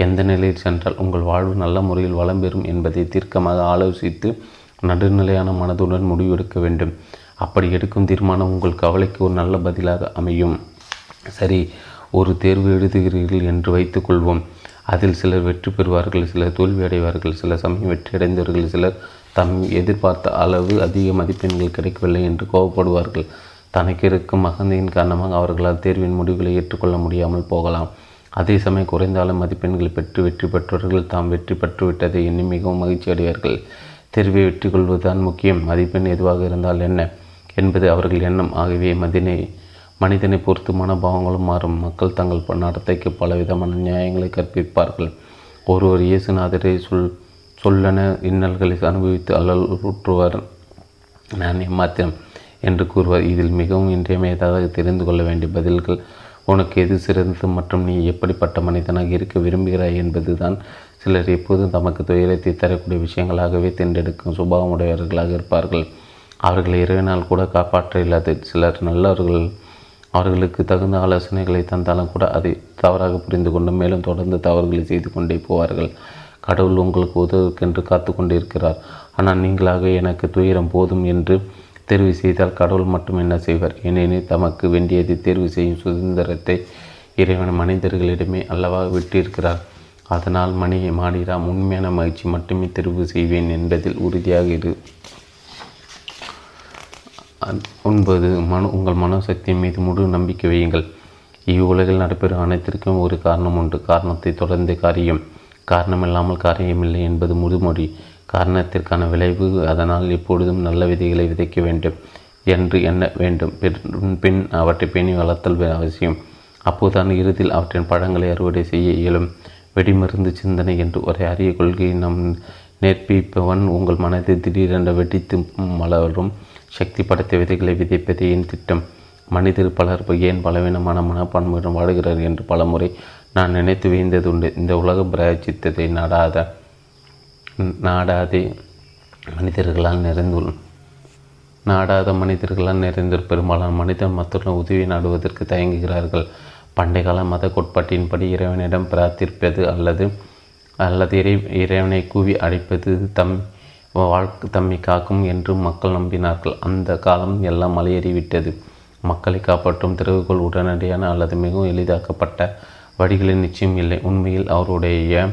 எந்த நிலையில் சென்றால் உங்கள் வாழ்வு நல்ல முறையில் வளம் பெறும் என்பதை தீர்க்கமாக ஆலோசித்து நடுநிலையான மனதுடன் முடிவெடுக்க வேண்டும். அப்படி எடுக்கும் தீர்மானம் உங்கள் கவலைக்கு ஒரு நல்ல பதிலாக அமையும். சரி ஒரு தேர்வு எழுதுகிறீர்கள் என்று வைத்துக்கொள்வோம் அதில் சிலர் வெற்றி பெறுவார்கள் சிலர் தோல்வி அடைவார்கள் சில சமயம் வெற்றி அடைந்தவர்கள் சிலர் தம் எதிர்பார்த்த அளவு அதிக மதிப்பெண்கள் கிடைக்கவில்லை என்று கோபப்படுவார்கள் தனக்கு இருக்கும் மகந்தையின் காரணமாக அவர்களால் தேர்வின் முடிவுகளை ஏற்றுக்கொள்ள முடியாமல் போகலாம். அதே சமயம் குறைந்தாலும் மதிப்பெண்களை பெற்று வெற்றி பெற்றவர்கள் தாம் வெற்றி பெற்றுவிட்டதை எண்ணி மிகவும் மகிழ்ச்சி அடைவார்கள். தேர்வை வெற்றி கொள்வதுதான் முக்கியம். மதிப்பெண் எதுவாக இருந்தால் என்ன என்பது அவர்கள் எண்ணம். ஆகவே மதினை மனிதனை பொறுத்து மனோபாவங்களும் மாறும். மக்கள் தங்கள் நடத்தைக்கு பல விதமான நியாயங்களை கற்பிப்பார்கள். ஒருவர் இயேசுநாதரை சொல் சொல்லென இன்னல்களை அனுபவித்து அல்லலுற்றுவர். நான் ஏமாத்திரம் என்று கூறுவார். இதில் மிகவும் இன்றியமையதாக தெரிந்து கொள்ள வேண்டிய பதில்கள் உனக்கு எது சிறந்தது மற்றும் நீ எப்படிப்பட்ட மனிதனாக இருக்க விரும்புகிறாய் என்பதுதான் சிலர் எப்போதும் தமக்கு துயரத்தை தரக்கூடிய விஷயங்களாகவே தேர்ந்தெடுக்கும் சுபாவமுடையவர்களாக இருப்பார்கள். அவர்களை இரவினால் கூட காப்பாற்ற இல்லாது சிலர் நல்லவர்கள் அவர்களுக்கு தகுந்த ஆலோசனைகளை தந்தாலும் கூட அதை தவறாக புரிந்து கொண்டு மேலும் தொடர்ந்து தவறுகளை செய்து கொண்டே போவார்கள். கடவுள் உங்களுக்கு உதவுக்கென்று காத்து கொண்டிருக்கிறார். ஆனால் நீங்களாக எனக்கு துயரம் போதும் என்று தேர்வு செய்தால் கடவுள் மட்டும் என்ன செய்வார்? ஏனெனில் தமக்கு வேண்டியதை தேர்வு செய்யும் சுதந்திரத்தை இறைவன் மனிதர்களிடமே அல்லவா விட்டிருக்கிறார். அதனால் மணி மாடிராம் உண்மையான மகிழ்ச்சி மட்டுமே தெரிவு செய்வேன் என்பதில் உறுதியாக இரு. ஒன்பது மன உங்கள் மனோசக்தியின் மீது முழு நம்பிக்கை வையுங்கள். இவ்வுலகில் நடைபெறும் அனைத்திற்கும் ஒரு காரணம் உண்டு. காரணத்தை தொடர்ந்து காரியம். காரணமில்லாமல் காரியமில்லை என்பது முதுமொழி. காரணத்திற்கான விளைவு அதனால் எப்பொழுதும் நல்ல விதைகளை விதைக்க வேண்டும் என்று எண்ண வேண்டும். பின் அவற்றை பேணி வளர்த்தல் அவசியம். அப்போதுதான் இறுதியில் அவற்றின் பழங்களை அறுவடை செய்ய இயலும். வெடிமருந்து சிந்தனை என்று ஒரு அரிய கொள்கையை நம் நேர்ப்பிப்பவன் உங்கள் மனதை திடீரென வெடித்து மலரும் சக்தி படைத்த விதைகளை விதைப்பதே என் திட்டம். மனிதர் பலர் ஏன் பலவீனமான மனப்பான்மையுடன் வாடுகிறார் என்று பலமுறை நான் நினைத்து வைந்ததுண்டு இந்த உலக பிராயச்சித்தத்தை நாடாத நாடாதே மனிதர்களால் நிறைந்துள்ள நாடாத மனிதர்களால் நிறைந்த பெரும்பாலான மனிதன் மற்றொரு உதவி நாடுவதற்கு தயங்குகிறார்கள். பண்டைய கால மத கோட்பாட்டின்படி இறைவனிடம் பிரார்த்திப்பது அல்லது அல்லது இறை இறைவனை கூவி அழைப்பது தம் வாழ்க்கை தம்மை காக்கும் என்று மக்கள் நம்பினார்கள். அந்த காலம் எல்லாம் மலையேறிவிட்டது. மக்களை காப்பாற்றும் திறவுகோள் உடனடியான அல்லது மிகவும் எளிதாக்கப்பட்ட வடிகளில் நிச்சயம் இல்லை. உண்மையில் அவருடைய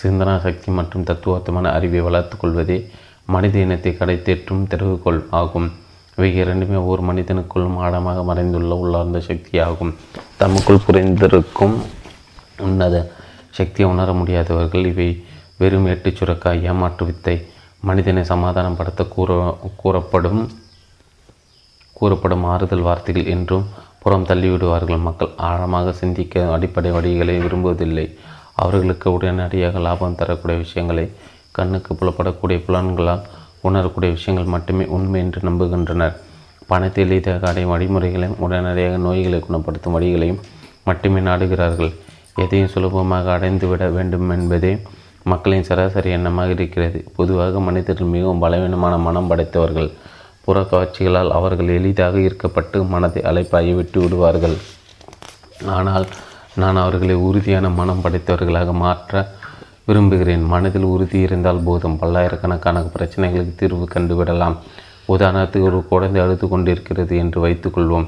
சிந்தனா சக்தி மற்றும் தத்துவார்த்தமான அறிவை வளர்த்து கொள்வதே மனித இனத்தை கடைத்தேற்றும் திறவுகோள் ஆகும். இவை இரண்டுமே ஒரு மனிதனுக்குள்ளும் ஆழமாக மறைந்துள்ள உள்ளார்ந்த சக்தியாகும். தமக்குள் புரிந்திருக்கும் உன்னத சக்தியை உணர முடியாதவர்கள் இவை வெறும் எட்டு சுரக்காய் ஏமாற்று வித்தை மனிதனை சமாதானப்படுத்த கூற கூறப்படும் கூறப்படும் ஆறுதல் வார்த்தைகள் என்றும் புறம் தள்ளிவிடுவார்கள். மக்கள் ஆழமாக சிந்திக்க அடிப்படை வழிகளை விரும்புவதில்லை. அவர்களுக்கு உடனடியாக லாபம் தரக்கூடிய விஷயங்களை கண்ணுக்கு புலப்படக்கூடிய புலன்களால் உணரக்கூடிய விஷயங்கள் மட்டுமே உண்மை என்று நம்புகின்றனர். பணத்தை எளிதாக அடையும் வழிமுறைகளையும் உடனடியாக நோய்களை குணப்படுத்தும் வழிகளையும் மட்டுமே நாடுகிறார்கள். எதையும் சுலபமாக அடைந்துவிட வேண்டும் என்பதே மக்களின் சராசரி எண்ணமாக இருக்கிறது. பொதுவாக மனிதர்கள் மிகவும் பலவீனமான மனம் படைத்தவர்கள். புற காட்சிகளால் அவர்கள் எளிதாக ஈர்க்கப்பட்டு மனதை அலைப்பாய விட்டு விடுவார்கள். ஆனால் நான் அவர்களை உறுதியான மனம் படைத்தவர்களாக மாற்ற விரும்புகிறேன். மனதில் உறுதி இருந்தால் போதும். பல்லாயிரக்கணக்கான பிரச்சனைகளுக்கு தீர்வு கண்டுவிடலாம். உதாரணத்துக்கு ஒரு குழந்தை அழுது கொண்டிருக்கிறது என்று வைத்துக்கொள்வோம்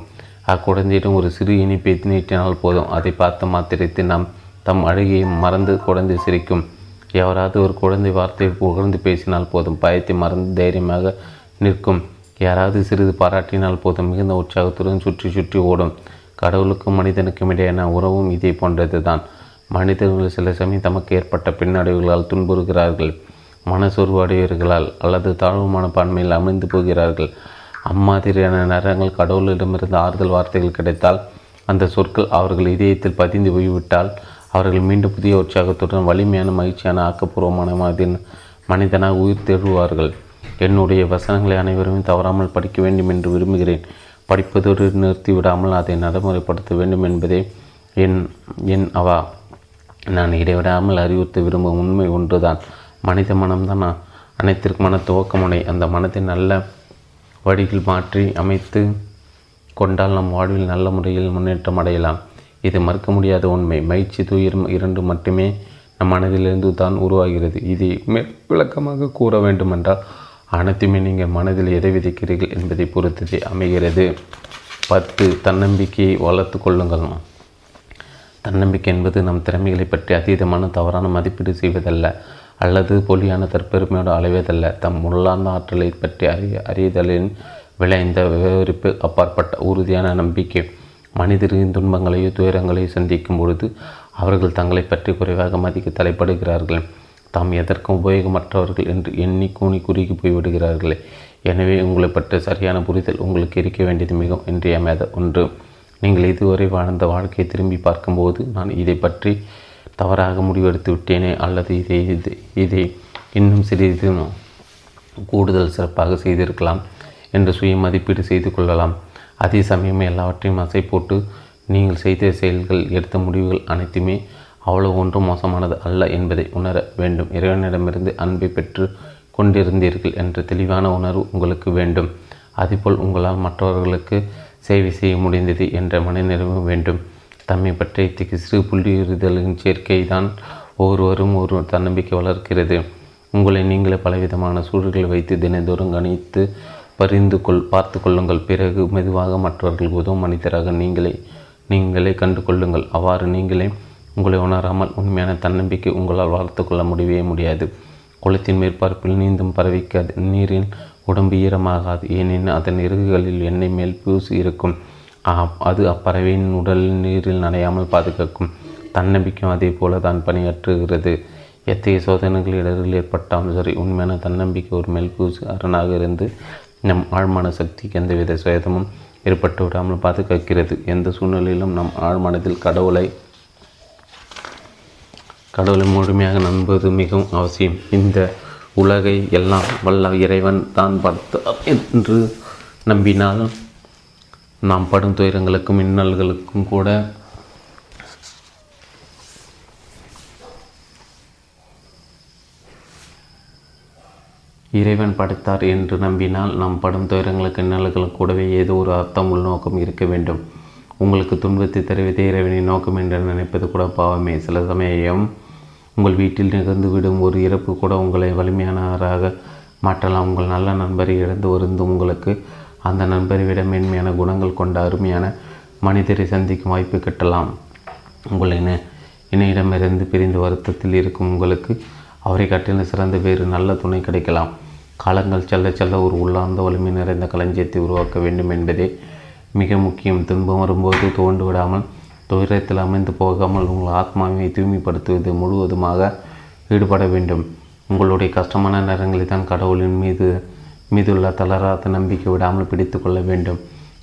அக்குழந்தையிடம் ஒரு சிறு இனிப்பை நீட்டினால் போதும். அதை பார்த்த மாத்திரத்தை நாம் தம் அழுகையை மறந்து குழந்தை சிரிக்கும். எவராவது ஒரு குழந்தை வார்த்தையை புகழ்ந்து பேசினால் போதும். பயத்தை மறந்து தைரியமாக நிற்கும். யாராவது சிறிது பாராட்டினால் போதும். மிகுந்த உற்சாகத்துடன் சுற்றி சுற்றி ஓடும். கடவுளுக்கும் மனிதனுக்கும் இடையான உறவும் இதே போன்றது தான் மனிதர்கள் சில சமயம் தமக்கு ஏற்பட்ட பின்னடைவுகளால் துன்புறுகிறார்கள். மனசோர்வடைவர்களால் அல்லது தாழ்வு மனப்பான்மையில் அமைந்து போகிறார்கள். அம்மாதிரியான நேரங்கள் கடவுளிடமிருந்து ஆறுதல் வார்த்தைகள் கிடைத்தால் அந்த சொற்கள் அவர்கள் இதயத்தில் பதிந்து போய்விட்டால் அவர்கள் மீண்டும் புதிய உற்சாகத்துடன் வலிமையான மகிழ்ச்சியான ஆக்கப்பூர்வமான மனிதனாக உயிர் தேடுவார்கள். என்னுடைய வசனங்களை அனைவருமே தவறாமல் படிக்க வேண்டும் என்று விரும்புகிறேன். படிப்பதோடு நிறுத்திவிடாமல் அதை நடைமுறைப்படுத்த வேண்டும் என்பதே என் என் அவா. நான் இடைவிடாமல் அறிவுறுத்த விரும்பும் உண்மை ஒன்றுதான். மனித மனம்தான்? அனைத்திற்குமான துவக்கமுனை. அந்த மனத்தை நல்ல வழியில் மாற்றி அமைத்து கொண்டால் நம் வாழ்வில் நல்ல முறையில் முன்னேற்றம் அடையலாம். இது மறுக்க முடியாத உண்மை. மகிழ்ச்சி துயரம் இரண்டு மட்டுமே நம் மனதிலிருந்து தான் உருவாகிறது. இதை விளக்கமாக கூற வேண்டுமென்றால் அனைத்துமே நீங்கள் மனதில் எதை விதைக்கிறீர்கள் என்பதை பொறுத்ததே அமைகிறது. பத்து தன்னம்பிக்கையை வளர்த்து கொள்ளுங்கள். தன்னம்பிக்கை என்பது நம் திறமைகளை பற்றி அதீதமான தவறான மதிப்பீடு செய்வதல்ல அல்லது பொலியான தற்பெருமையோடு அலைவதல்ல. தம் உள்ளார்ந்த ஆற்றலை பற்றி அறிய அறிதலின் விளைந்த விவரிப்பு அப்பாற்பட்ட உறுதியான நம்பிக்கை. மனிதரின் துன்பங்களையோ துயரங்களையோ சந்திக்கும் பொழுது அவர்கள் தங்களை பற்றி குறைவாக மதிக்க தலைப்படுகிறார்கள். தாம் எதற்கும் உபயோகமற்றவர்கள் என்று எண்ணி கூணி குறுகி போய்விடுகிறார்களே. எனவே உங்களை பற்றி சரியான புரிதல் உங்களுக்கு இருக்க வேண்டியது மிகவும் இன்றியமையாத ஒன்று. நீங்கள் இதுவரை வாழ்ந்த வாழ்க்கையை திரும்பி பார்க்கும்போது நான் இதை பற்றி தவறாக முடிவெடுத்து விட்டேனே அல்லது இதை இது இதை இன்னும் சிறிது கூடுதல் சிறப்பாக செய்திருக்கலாம் என்று சுய மதிப்பீடு செய்து கொள்ளலாம். அதே சமயம் எல்லாவற்றையும் அசை போட்டு நீங்கள் செய்த செயல்கள் எடுத்த முடிவுகள் அனைத்துமே அவ்வளவு ஒன்றும் மோசமானது அல்ல என்பதை உணர வேண்டும். இறைவனிடமிருந்து அன்பை பெற்று கொண்டிருந்தீர்கள் என்ற தெளிவான உணர்வு உங்களுக்கு வேண்டும். அதுபோல் உங்களால் மற்றவர்களுக்கு சேவை செய்ய முடிந்தது என்ற மனநிறைவு வேண்டும். தம்மை பற்றிய இத்தகைய சிறு புள்ளியுறுதலின் சேர்க்கை தான் ஒவ்வொருவரும் ஒரு தன்னம்பிக்கை வளர்க்கிறது. உங்களை நீங்களே பலவிதமான சூழல்களை வைத்து தினந்தோறும் கணித்து பரிந்து கொள் பார்த்து கொள்ளுங்கள். பிறகு மெதுவாக மற்றவர்கள் உதவும் மனிதராக நீங்களே நீங்களே கண்டு கொள்ளுங்கள் அவ்வாறு நீங்களே உங்களை உணராமல் உண்மையான தன்னம்பிக்கை உங்களால் வளர்த்து கொள்ள முடியவே முடியாது. குளத்தின் மேற்பரப்பில் நீந்தும் பரவிக்காது நீரின் உடம்பு ஈரமாகாது. ஏனெனில் அதன் இறகுகளில் எண்ணெய் மேல் பூசி இருக்கும். அது அப்பறவையின் உடல் நீரில் நனையாமல் பாதுகாக்கும். தன்னம்பிக்கையும் அதே போல தான் பணியாற்றுகிறது. எத்தகைய சோதனைகள் இடர்கள் ஏற்பட்டாலும் சரி உண்மையான தன்னம்பிக்கை ஒரு மெல்பூசு அரணாக இருந்து நம் ஆழ்மான சக்திக்கு எந்தவித சேதமும் ஏற்பட்டு விடாமல் பாதுகாக்கிறது. எந்த சூழ்நிலையிலும் நம் ஆழ்மனதில் கடவுளை கடவுளை முழுமையாக நம்புவது மிகவும் அவசியம். இந்த உலகை எல்லாம் வல்ல இறைவன் தான் படுத்தார் என்று நம்பினால் நாம் படும் துயரங்களுக்கும் இன்னல்களுக்கும் கூட இறைவன் படைத்தார் என்று நம்பினால் நாம் படும் துயரங்களுக்கு இன்னல்களுக்கு கூடவே ஏதோ ஒரு அர்த்தம் உள்நோக்கம் இருக்க வேண்டும். உங்களுக்கு துன்பத்தை தருவதே இறைவனின் நோக்கம் என்று நினைப்பது கூட பாவமே. சில சமயம் உங்கள் வீட்டில் நிகழ்ந்துவிடும் ஒரு இறப்பு கூட உங்களை வலிமையானவராக மாற்றலாம். உங்கள் நல்ல நண்பரை இழந்து வருந்து உங்களுக்கு அந்த நண்பரை விட மேன்மையான குணங்கள் கொண்ட அருமையான மனிதரை சந்திக்கும் வாய்ப்பு கிட்டலாம். உங்கள் இன இணையிடமிருந்து பிரிந்து வருத்தத்தில் இருக்கும் உங்களுக்கு அவரை காட்டிலும் சிறந்த வேறு நல்ல துணை கிடைக்கலாம். காலங்கள் செல்ல செல்ல ஒரு உள்ளார்ந்த வலிமை நிறைந்த களஞ்சியத்தை உருவாக்க வேண்டும் என்பதே மிக முக்கியம். துன்பம் வரும்போது தோண்டு விடாமல் துயரத்தில் அமைந்து போகாமல் உங்கள் ஆத்மாவை தூய்மைப்படுத்துவது முழுவதுமாக ஈடுபட வேண்டும். உங்களுடைய கஷ்டமான நேரங்களில் தான் கடவுளின் மீது மீதுள்ள தளராத நம்பிக்கை விடாமல் பிடித்து கொள்ள வேண்டும்.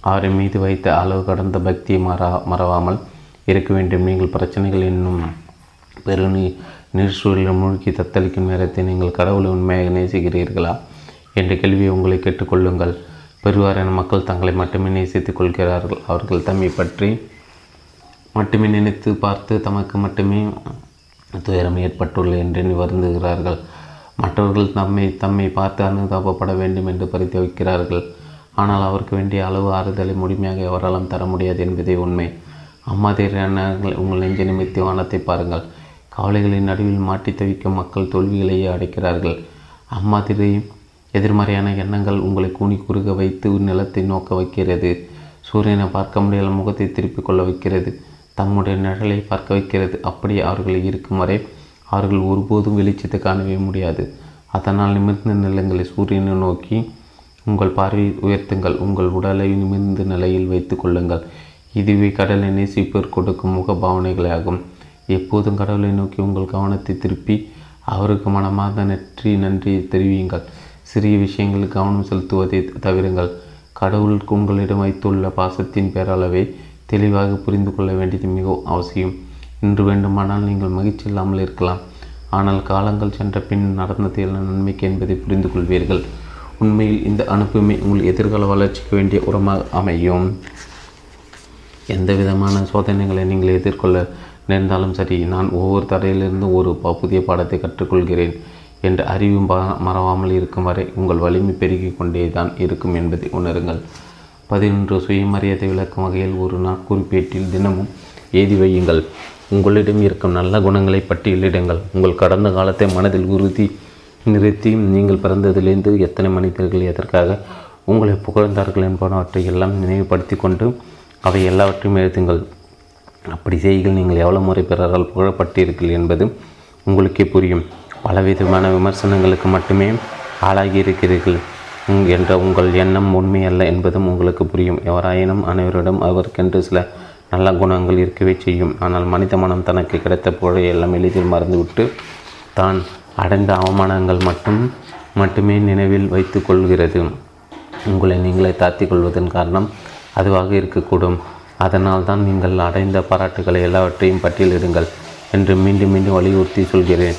அவரை மீது வைத்த அளவு கடந்த பக்தியை மறா மறவாமல் இருக்க வேண்டும். நீங்கள் பிரச்சனைகள் என்னும் பெரு நீர்சூழலில் மூழ்கி தத்தளிக்கும் நேரத்தை நீங்கள் கடவுளை உண்மையாக நேசிக்கிறீர்களா என்ற கேள்வியை உங்களை கேட்டுக்கொள்ளுங்கள் பெருவாரியான மக்கள் தங்களை மட்டுமே நேசித்துக் கொள்கிறார்கள். அவர்கள் தம்மை பற்றி மட்டுமே நினைத்து பார்த்து தமக்கு மட்டுமே துயரம் ஏற்பட்டுள்ளது என்று வருந்துகிறார்கள் மற்றவர்கள் தம்மை தம்மை பார்த்து அனுதாபப்பட வேண்டும் என்று பரிதவிக்கிறார்கள் ஆனால் அவருக்கு வேண்டிய அளவு ஆறுதலை முழுமையாக எவராலும் தர முடியாது என்பதே உண்மை. அம்மாதிரியான உங்கள் நெஞ்ச நிமித்தி வானத்தை பாருங்கள். கவலைகளின் நடுவில் மாட்டி தவிக்கும் மக்கள் தோல்விகளையே அடைக்கிறார்கள். அம்மாதிரி எதிர்மறையான எண்ணங்கள் உங்களை கூனி குறுக வைத்து நிலத்தை நோக்க வைக்கிறது. சூரியனை பார்க்க முடியாத முகத்தை திருப்பிக் கொள்ள வைக்கிறது. தம்முடைய நிழலை பார்க்க வைக்கிறது. அப்படி அவர்கள் இருக்கும் வரை அவர்கள் ஒருபோதும் வெளிச்சத்தை காணவே முடியாது. அதனால் நிமிர்ந்த நிலங்களை சூரியனை நோக்கி உங்கள் பார்வையை உயர்த்துங்கள். உங்கள் உடலை நிமிர்ந்த நிலையில் வைத்து கொள்ளுங்கள். இதுவே கடலை நேசிப்பேர் கொடுக்கும் முக பாவனைகளாகும் எப்போதும் கடவுளை நோக்கி உங்கள் கவனத்தை திருப்பி அவருக்கு மனமார்ந்த நெற்றி நன்றி தெரிவியுங்கள். சிறிய விஷயங்களில் கவனம் செலுத்துவதை தவிருங்கள். கடவுள் உங்களிடம் வைத்துள்ள பாசத்தின் பேரளவை தெளிவாக புரிந்து கொள்ள வேண்டியது மிகவும் அவசியம். இன்று வேண்டுமானால் நீங்கள் மகிழ்ச்சி இல்லாமல் இருக்கலாம். ஆனால் காலங்கள் சென்ற பின் நடந்தது எல்லாம் நன்மைக்கு என்பதை புரிந்து கொள்வீர்கள். உண்மையில் இந்த அனுப்புமை உங்கள் எதிர்கால வளர்ச்சிக்கு வேண்டிய உரமாக அமையும். எந்த விதமான சோதனைகளை நீங்கள் எதிர்கொள்ள நேர்ந்தாலும் சரி நான் ஒவ்வொரு தடையிலிருந்து ஒரு புதிய பாடத்தை கற்றுக்கொள்கிறேன். என்ற அறிவும் மறவாமல் இருக்கும் வரை உங்கள் வலிமை பெருகிக் கொண்டே தான் இருக்கும் என்பதை உணருங்கள். பதினொன்று சுயமரியாதை விளக்கும் வகையில் ஒரு நாட்குறிப்பேட்டில் தினமும் ஏதி வையுங்கள். உங்களிடம் இருக்கும் நல்ல குணங்களை பட்டியலிடுங்கள். உங்கள் கடந்த காலத்தை மனதில் உறுதி நிறுத்தி நீங்கள் பிறந்ததிலிருந்து எத்தனை மனிதர்கள் எதற்காக உங்களை புகழ்ந்தார்கள் என்பனவற்றை எல்லாம் நினைவுபடுத்தி கொண்டு அவை எல்லாவற்றையும் எழுதுங்கள். அப்படி செய்கள் நீங்கள் எவ்வளோ முறை பிறரால் புகழப்பட்டீர்கள் என்பது உங்களுக்கே புரியும். பலவிதமான விமர்சனங்களுக்கு மட்டுமே ஆளாகி இருக்கிறீர்கள் என்ற உங்கள் எண்ணம் உண்மையல்ல என்பதும் உங்களுக்கு புரியும். எவராயினும் அனைவரிடம் அவருக்கென்று சில நல்ல குணங்கள் இருக்கவே செய்யும். ஆனால் மனித மனம் தனக்கு கிடைத்த புகழை எல்லாம் எளிதில் மறந்துவிட்டு தான் அடைந்த அவமானங்கள் மட்டும் மட்டுமே நினைவில் வைத்து கொள்கிறது. உங்களை நீங்களே தாத்திக் கொள்வதன் காரணம் அதுவாக இருக்கக்கூடும். அதனால் தான் நீங்கள் அடைந்த பாராட்டுகளை எல்லாவற்றையும் பட்டியலிடுங்கள் என்று மீண்டும் மீண்டும் வலியுறுத்தி சொல்கிறேன்.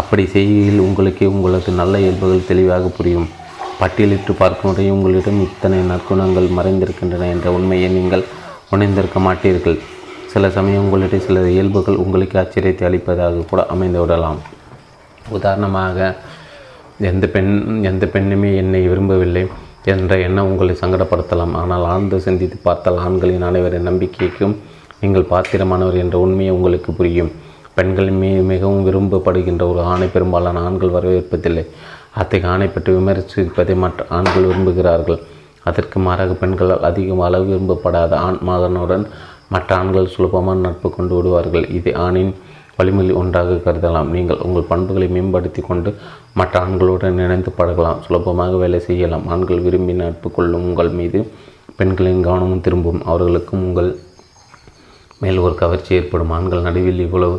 அப்படி செய்கையில் உங்களுக்கே உங்களது நல்ல இயல்புகள் தெளிவாக புரியும். பட்டியலிட்டு பார்க்கும் வரை உங்களிடம் இத்தனை நற்குணங்கள் மறைந்திருக்கின்றன என்ற உண்மையை நீங்கள் உணர்ந்திருக்க மாட்டீர்கள். சில சமயம் உங்களுடைய சில இயல்புகள் உங்களுக்கு ஆச்சரியத்தை அளிப்பதாக கூட அமைந்து விடலாம். உதாரணமாக எந்த பெண் எந்த பெண்ணுமே என்னை விரும்பவில்லை என்ற எண்ணம் உங்களை சங்கடப்படுத்தலாம். ஆனால் ஆழ்ந்து சிந்தித்து பார்த்தால் ஆண்களின் அனைவரின் நம்பிக்கைக்கும் நீங்கள் பாத்திரமானவர் என்ற உண்மையை உங்களுக்கு புரியும். பெண்கள் மீ மிகவும் விரும்பப்படுகின்ற ஒரு ஆணை பெரும்பாலான ஆண்கள் வரவேற்பதில்லை. அத்தகைய ஆணை பற்றி விமர்சிப்பதை மற்ற ஆண்கள் விரும்புகிறார்கள். அதற்கு மாறாக பெண்களால் அதிகம் அளவு விரும்பப்படாத ஆண் மகனுடன் மற்ற ஆண்கள் சுலபமான நட்பு கொண்டு விடுவார்கள். இது ஆணின் வழிமொழி ஒன்றாக கருதலாம். நீங்கள் உங்கள் பண்புகளை மேம்படுத்தி கொண்டு மற்ற ஆண்களுடன் இணைந்து பழகலாம். சுலபமாக வேலை செய்யலாம். ஆண்கள் விரும்பி நட்பு கொள்ளும் உங்கள் மீது பெண்களின் கவனமும் திரும்பும். அவர்களுக்கும் உங்கள் மேல் ஒரு கவர்ச்சி ஏற்படும். ஆண்கள் நடுவில் இவ்வளவு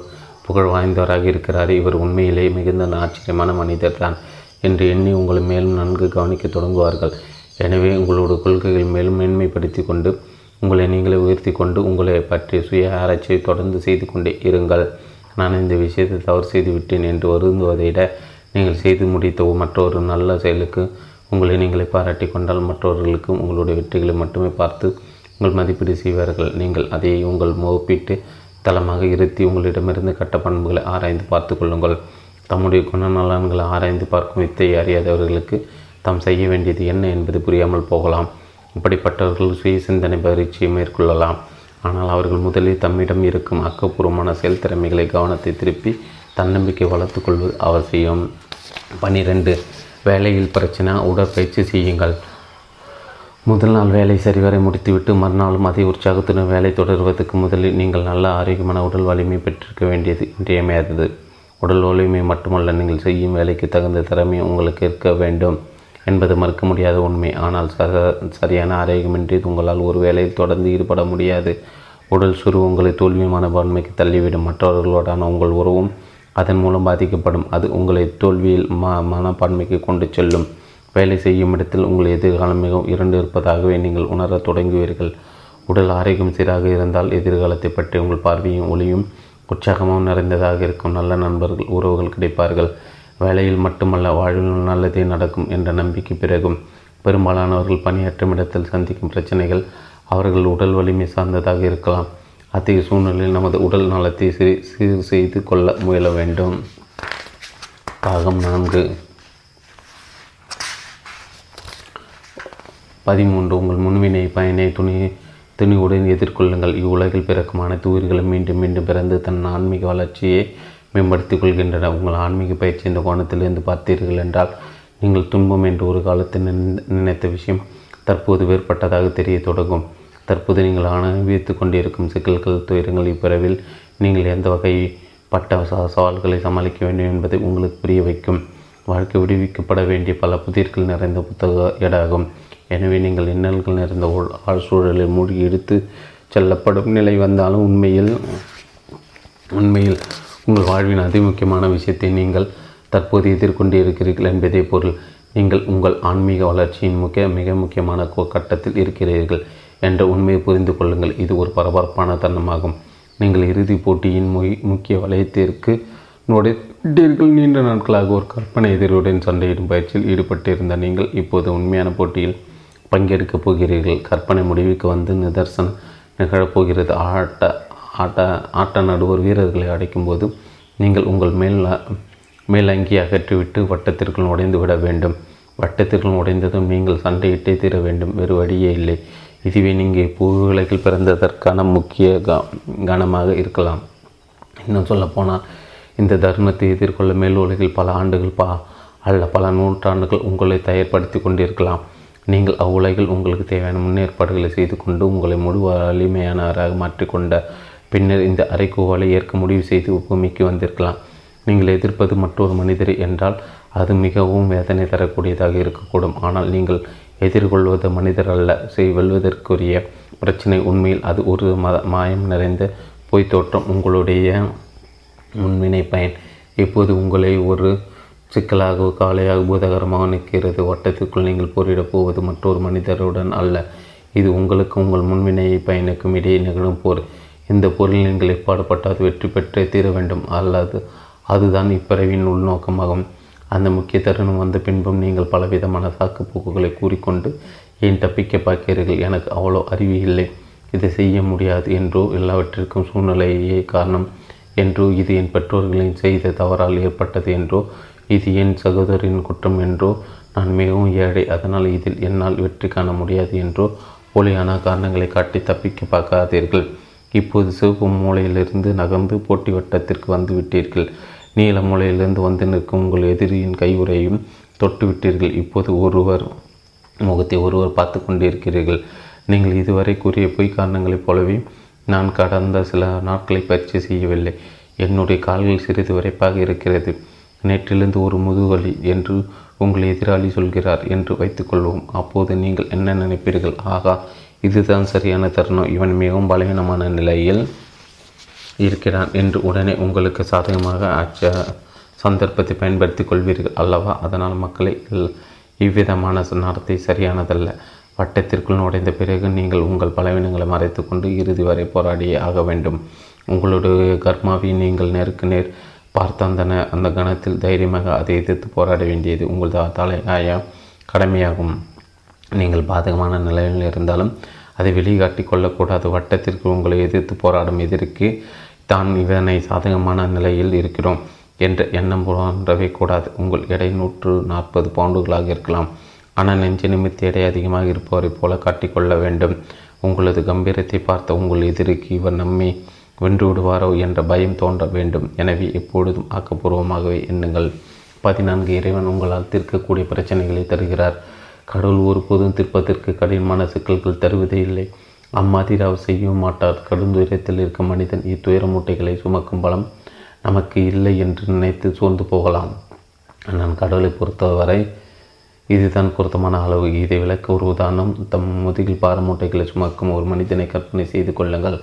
புகழ் வாய்ந்தவராக இருக்கிறார். இவர் உண்மையிலே மிகுந்த ஆச்சரியமான மனிதர் தான் என்று எண்ணி உங்களை மேலும் நன்கு கவனிக்க தொடங்குவார்கள். எனவே உங்களோட கொள்கைகள் மேலும் மேன்மைப்படுத்தி கொண்டு உங்களை நீங்களே உயர்த்தி கொண்டு உங்களை பற்றிய சுய ஆராய்ச்சியை தொடர்ந்து செய்து கொண்டே இருங்கள். நான் இந்த விஷயத்தை தவறு செய்து விட்டேன் என்று வருந்துவதை விட நீங்கள் செய்து முடித்த மற்றொரு நல்ல செயலுக்கு உங்களை நீங்களே பாராட்டி கொண்டால் மற்றவர்களுக்கும் உங்களுடைய வெற்றிகளை மட்டுமே பார்த்து உங்கள் மதிப்பீடு செய்வார்கள். நீங்கள் அதை உங்கள் ஒப்பிட்டு தளமாக இருத்தி உங்களிடமிருந்து கட்ட பண்புகளை ஆராய்ந்து பார்த்து கொள்ளுங்கள். தம்முடைய குணநலன்களை ஆராய்ந்து பார்க்கும் வித்தையை அறியாதவர்களுக்கு தாம் செய்ய வேண்டியது என்ன என்பது புரியாமல் போகலாம். இப்படிப்பட்டவர்கள் சுய சிந்தனை பயிற்சியை மேற்கொள்ளலாம். ஆனால் அவர்கள் முதலில் தம்மிடம் இருக்கும் ஆக்கப்பூர்வமான செயல் திறமைகளை கவனத்தை திருப்பி தன்னம்பிக்கை வளர்த்து கொள்வது அவசியம். பனிரெண்டு வேலையில் பிரச்சனை உடற்பயிற்சி செய்யுங்கள். முதல் நாள் வேலை சரிவரை முடித்துவிட்டு மறுநாளும் அதே உற்சாகத்துடன் வேலை தொடர்வதற்கு முதலில் நீங்கள் நல்ல ஆரோக்கியமான உடல் வலிமை பெற்றிருக்க வேண்டியது இன்றியமையாதது. உடல் வலிமை மட்டுமல்ல நீங்கள் செய்யும் வேலைக்கு தகுந்த திறமை உங்களுக்கு இருக்க வேண்டும் என்பது மறுக்க முடியாத உண்மை. ஆனால் சரியான ஆரோக்கியமின்றி உங்களால் ஒரு வேலையில் தொடர்ந்து ஈடுபட முடியாது. உடல் சுரு உங்களை தோல்வி மனப்பான்மைக்கு தள்ளிவிடும். மற்றவர்களோடான உங்கள் உறவும் அதன் மூலம் பாதிக்கப்படும். அது உங்களை தோல்வியில் ம மனப்பான்மைக்கு கொண்டு செல்லும். வேலை செய்யும் இடத்தில் உங்கள் எதிர்காலம் மிகவும் இரண்டு இருப்பதாகவே நீங்கள் உணரத் தொடங்குவீர்கள். உடல் ஆரோக்கியம் சீராக இருந்தால் எதிர்காலத்தை பற்றி உங்கள் பார்வையும் ஒளியும் உற்சாகமும் நிறைந்ததாக இருக்கும். நல்ல நண்பர்கள் உறவுகள் கிடைப்பார்கள். வேலையில் மட்டுமல்ல வாழ்வில் நல்லதே நடக்கும் என்ற நம்பிக்கை பிறகும் பெரும்பாலானவர்கள் பணியாற்றும் இடத்தில் சந்திக்கும் பிரச்சனைகள் அவர்கள் உடல் வலிமை சார்ந்ததாக இருக்கலாம். அத்தகைய சூழ்நிலையில் நமது உடல் நலத்தை சீர் செய்து கொள்ள முயல வேண்டும். பாகம் நான்கு. பதிமூன்று உங்கள் முன்வினை பயனை துணி துணிவுடன் எதிர்கொள்ளுங்கள். இவ்வுலகில் பிறக்கும் அனைத்து உயிர்களும் மீண்டும் மீண்டும் பிறந்து தன் ஆன்மீக வளர்ச்சியை மேம்படுத்திக் கொள்கின்றன. உங்கள் ஆன்மீக பயிற்சி இந்த கோணத்திலிருந்து பார்த்தீர்கள் என்றால் நீங்கள் துன்பம் என்று ஒரு காலத்தில் நினைத்த விஷயம் தற்போது வேறுபட்டதாக தெரிய தொடங்கும். தற்போது நீங்கள் அனுபவித்து கொண்டிருக்கும் சிக்கல்கள் துயரங்கள் இப்பிறவில் நீங்கள் எந்த வகை பட்ட சவால்களை சமாளிக்க வேண்டும் என்பதை உங்களுக்கு புரிய வைக்கும். வாழ்க்கை விடுவிக்கப்பட வேண்டிய பல புதிர்கள் நிறைந்த புத்தக ஏடாகும் எனவே நீங்கள் இன்னல்கள் நிறைந்த ஆழ் சூழலில் மூழ்கி எடுத்து செல்லப்படும் நிலை வந்தாலும் உண்மையில் உண்மையில் உங்கள் வாழ்வின் அதிமுக்கியமான விஷயத்தை நீங்கள் தற்போது எதிர்கொண்டு இருக்கிறீர்கள் என்பதே பொருள். நீங்கள் உங்கள் ஆன்மீக வளர்ச்சியின் முக்கிய மிக முக்கியமான கட்டத்தில் இருக்கிறீர்கள் என்ற உண்மையை புரிந்து கொள்ளுங்கள். இது ஒரு பரபரப்பான தருணமாகும். நீங்கள் இறுதிப் போட்டியின் முக்கிய வலயத்திற்கு நுழைத்தீர்கள் நீண்ட நாட்களாக ஒரு கற்பனை எதிரியுடன் சண்டையிடும் பயிற்சியில் ஈடுபட்டிருந்த நீங்கள் இப்போது உண்மையான போட்டியில் பங்கெடுக்கப் போகிறீர்கள். கற்பனை முடிவுக்கு வந்து நிதர்சனம் நிகழப்போகிறது ஆட்ட ஆட்ட ஆட்ட நடுவர் வீரர்களை அடைக்கும்போது நீங்கள் உங்கள் மேல் மேலங்கி அகற்றிவிட்டு வட்டத்திற்குள் உடைந்து விட வேண்டும். வட்டத்திற்குள் உடைந்ததும் நீங்கள் சண்டையிட்டே தீர வேண்டும். வேறு வழியே இல்லை. இதுவே நீங்கள் பூவுலகில் பிறந்ததற்கான முக்கிய கனமாக இருக்கலாம். இன்னும் சொல்லப்போனால் இந்த தர்மத்தை எதிர்கொள்ள மேல் உலகில் பல ஆண்டுகள் பா அல்ல பல நூற்றாண்டுகள் உங்களை தயார்படுத்தி கொண்டிருக்கலாம். நீங்கள் அவ்வுலகில் உங்களுக்கு தேவையான முன்னேற்பாடுகளை செய்து கொண்டு உங்களை முழு வலிமையானவராக மாற்றிக்கொண்ட பின்னர் இந்த அரைக்கூவாலை ஏற்க முடிவு செய்து பூமிக்கு வந்திருக்கலாம். நீங்கள் எதிர்ப்பது மற்றொரு மனிதர் என்றால் அது மிகவும் வேதனை தரக்கூடியதாக இருக்கக்கூடும். ஆனால் நீங்கள் எதிர்கொள்வது மனிதர் அல்ல. செய் வெல்வதற்குரிய பிரச்சனை உண்மையில் அது ஒரு மத மாயம் நிறைந்த பொய் தோற்றம் உங்களுடைய முன்வினை பயன். இப்போது உங்களை ஒரு சிக்கலாக காலையாக பூதகரமாக நிற்கிறது. வட்டத்திற்குள் நீங்கள் போரிடப் போவது மற்றொரு மனிதருடன் அல்ல. இது உங்களுக்கு உங்கள் முன்வினை பயனுக்கும் இடையே நிகழும் போர். இந்த பொருள் நீங்கள் எப்பாடுபட்டால் வெற்றி பெற்றே தீர வேண்டும். அல்லது அதுதான் இப்பிறவின் உள்நோக்கமாகும். அந்த முக்கிய தருணம் வந்த பின்பும் நீங்கள் பலவிதமான சாக்குப்போக்குகளை கூறிக்கொண்டு ஏன் தப்பிக்க பார்க்கிறீர்கள்? எனக்கு அவ்வளோ அறிவு இல்லை. இதை செய்ய முடியாது என்றோ எல்லாவற்றிற்கும் சூழ்நிலையே காரணம் என்றோ இது என் பெற்றோர்களின் செய்த தவறால் ஏற்பட்டது என்றோ இது என் சகோதரின் குற்றம் என்றோ நான் மிகவும் ஏழை அதனால் இதில் என்னால் வெற்றி காண முடியாது என்றோ போலியான காரணங்களை காட்டி தப்பிக்க பார்க்காதீர்கள். இப்போது சிவப்பு மூலையிலிருந்து நகர்ந்து போட்டி வட்டத்திற்கு வந்து விட்டீர்கள். நீல மூலையிலிருந்து வந்து நிற்கும் உங்கள் எதிரியின் கையுறையும் தொட்டு விட்டீர்கள். இப்போது ஒருவர் முகத்தை ஒருவர் பார்த்து கொண்டிருக்கிறீர்கள். நீங்கள் இதுவரை கூறிய பொய் காரணங்களைப் போலவே நான் கடந்த சில நாட்களை பயிற்சி செய்யவில்லை. என்னுடைய கால்கள் சிறிது வரைப்பாக இருக்கிறது. நேற்றிலிருந்து ஒரு முதுகலி என்று உங்கள் எதிராளி சொல்கிறார் என்று வைத்துக்கொள்வோம். அப்போது நீங்கள் என்ன நினைப்பீர்கள்? ஆகா இதுதான் சரியான தருணம். இவன் மிகவும் பலவீனமான நிலையில் இருக்கிறான் என்று உடனே உங்களுக்கு சாதகமாக அச்ச சந்தர்ப்பத்தை பயன்படுத்தி கொள்வீர்கள் அல்லவா? அதனால் மக்களை இவ்விதமான நடத்தை சரியானதல்ல. வட்டத்திற்குள் நுழைந்த பிறகு நீங்கள் உங்கள் பலவீனங்களை மறைத்து கொண்டு இறுதி வரை போராடியே ஆக வேண்டும். உங்களுடைய கர்மாவை நீங்கள் நேருக்கு நேர் பார்த்த அந்த அந்த கணத்தில் தைரியமாக அதை எதிர்த்து போராட வேண்டியது உங்கள் தலையாய கடமையாகும். நீங்கள் பாதகமான நிலையில் இருந்தாலும் அதை வெளிக்காட்டி கொள்ளக்கூடாது. வட்டத்திற்கு உங்களை எதிர்த்து போராடும் எதிர்க்கு தான் இதனை சாதகமான நிலையில் இருக்கிறோம் என்ற எண்ணம் போன்றவை கூடாது. உங்கள் எடை நூற்று நாற்பது பவுண்டுகளாக இருக்கலாம். ஆனால் நெஞ்சு நிமித்த எடை அதிகமாக இருப்பவரை போல காட்டிக்கொள்ள வேண்டும். உங்களது கம்பீரத்தை பார்த்த உங்கள் எதிரிக்கு இவர் நம்மை வென்று விடுவாரோ என்ற பயம் தோன்ற வேண்டும். எனவே எப்பொழுதும் ஆக்கப்பூர்வமாகவே எண்ணுங்கள். பதினான்கு இறைவன் உங்களால் தீர்க்கக்கூடிய பிரச்சனைகளை தருகிறார். கடவுள் ஒருபோதும் தீர்ப்பதற்கு கடினமான சிக்கல்கள் தருவதே இல்லை. அம்மாதிரி அவர் செய்யவும் மாட்டார். கடும் துயரத்தில் இருக்கும் மனிதன் இத்துயர மூட்டைகளை சுமக்கும் பலம் நமக்கு இல்லை என்று நினைத்து சோர்ந்து போகலாம். நான் கடவுளை பொறுத்தவரை இதுதான் பொருத்தமான அளவு. இதை விளக்க ஒரு உதாரணம். தம் முதுகில் பார மூட்டைகளை சுமக்கும் ஒரு மனிதனை கற்பனை செய்து கொள்ளுங்கள்.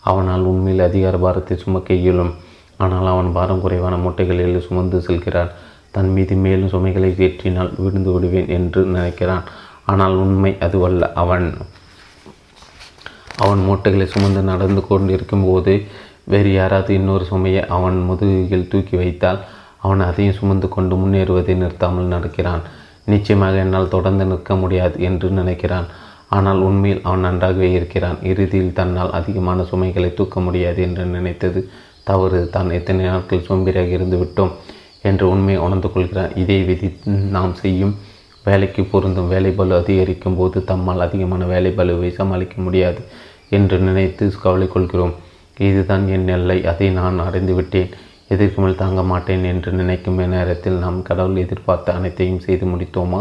அவனால் உண்மையில் அதிகார பாரத்தை சுமக்க இயலும். ஆனால் அவன் பாரம் குறைவான மூட்டைகளில் சுமந்து செல்கிறான். தன் மீது மேலும் சுமைகளை ஏற்றினால் விழுந்து விடுவேன் என்று நினைக்கிறான். ஆனால் உண்மை அதுவல்ல. அவன் அவன் மூட்டைகளை சுமந்து நடந்து கொண்டிருக்கும் போது வேறு யாராவது இன்னொரு சுமையை அவன் முதுகில் தூக்கி வைத்தால் அவன் அதையும் சுமந்து கொண்டு முன்னேறுவதை நிறுத்தாமல் நடக்கிறான். நிச்சயமாக என்னால் தொடர்ந்து நிற்க முடியாது என்று நினைக்கிறான். ஆனால் உண்மையில் அவன் நன்றாகவே இருக்கிறான். இறுதியில் தன்னால் அதிகமான சுமைகளை தூக்க முடியாது என்று நினைத்தது தவறு. தான் எத்தனை நாட்கள் சோம்பேறியாக இருந்து விட்டோம் என்று உண்மையை உணர்ந்து கொள்கிறான். இதே விதி நாம் செய்யும் வேலைக்கு பொருந்தும். வேலை பலு அதிகரிக்கும் போது தம்மால் அதிகமான வேலை பலுவை சமாளிக்க முடியாது என்று நினைத்து கவலை கொள்கிறோம். இதுதான் என் எல்லை. அதை நான் அடைந்து விட்டேன். எதற்கு மேல் தாங்க மாட்டேன் என்று நினைக்கும் நேரத்தில் நாம் கடவுள் எதிர்பார்த்த அனைத்தையும் செய்து முடித்தோமா?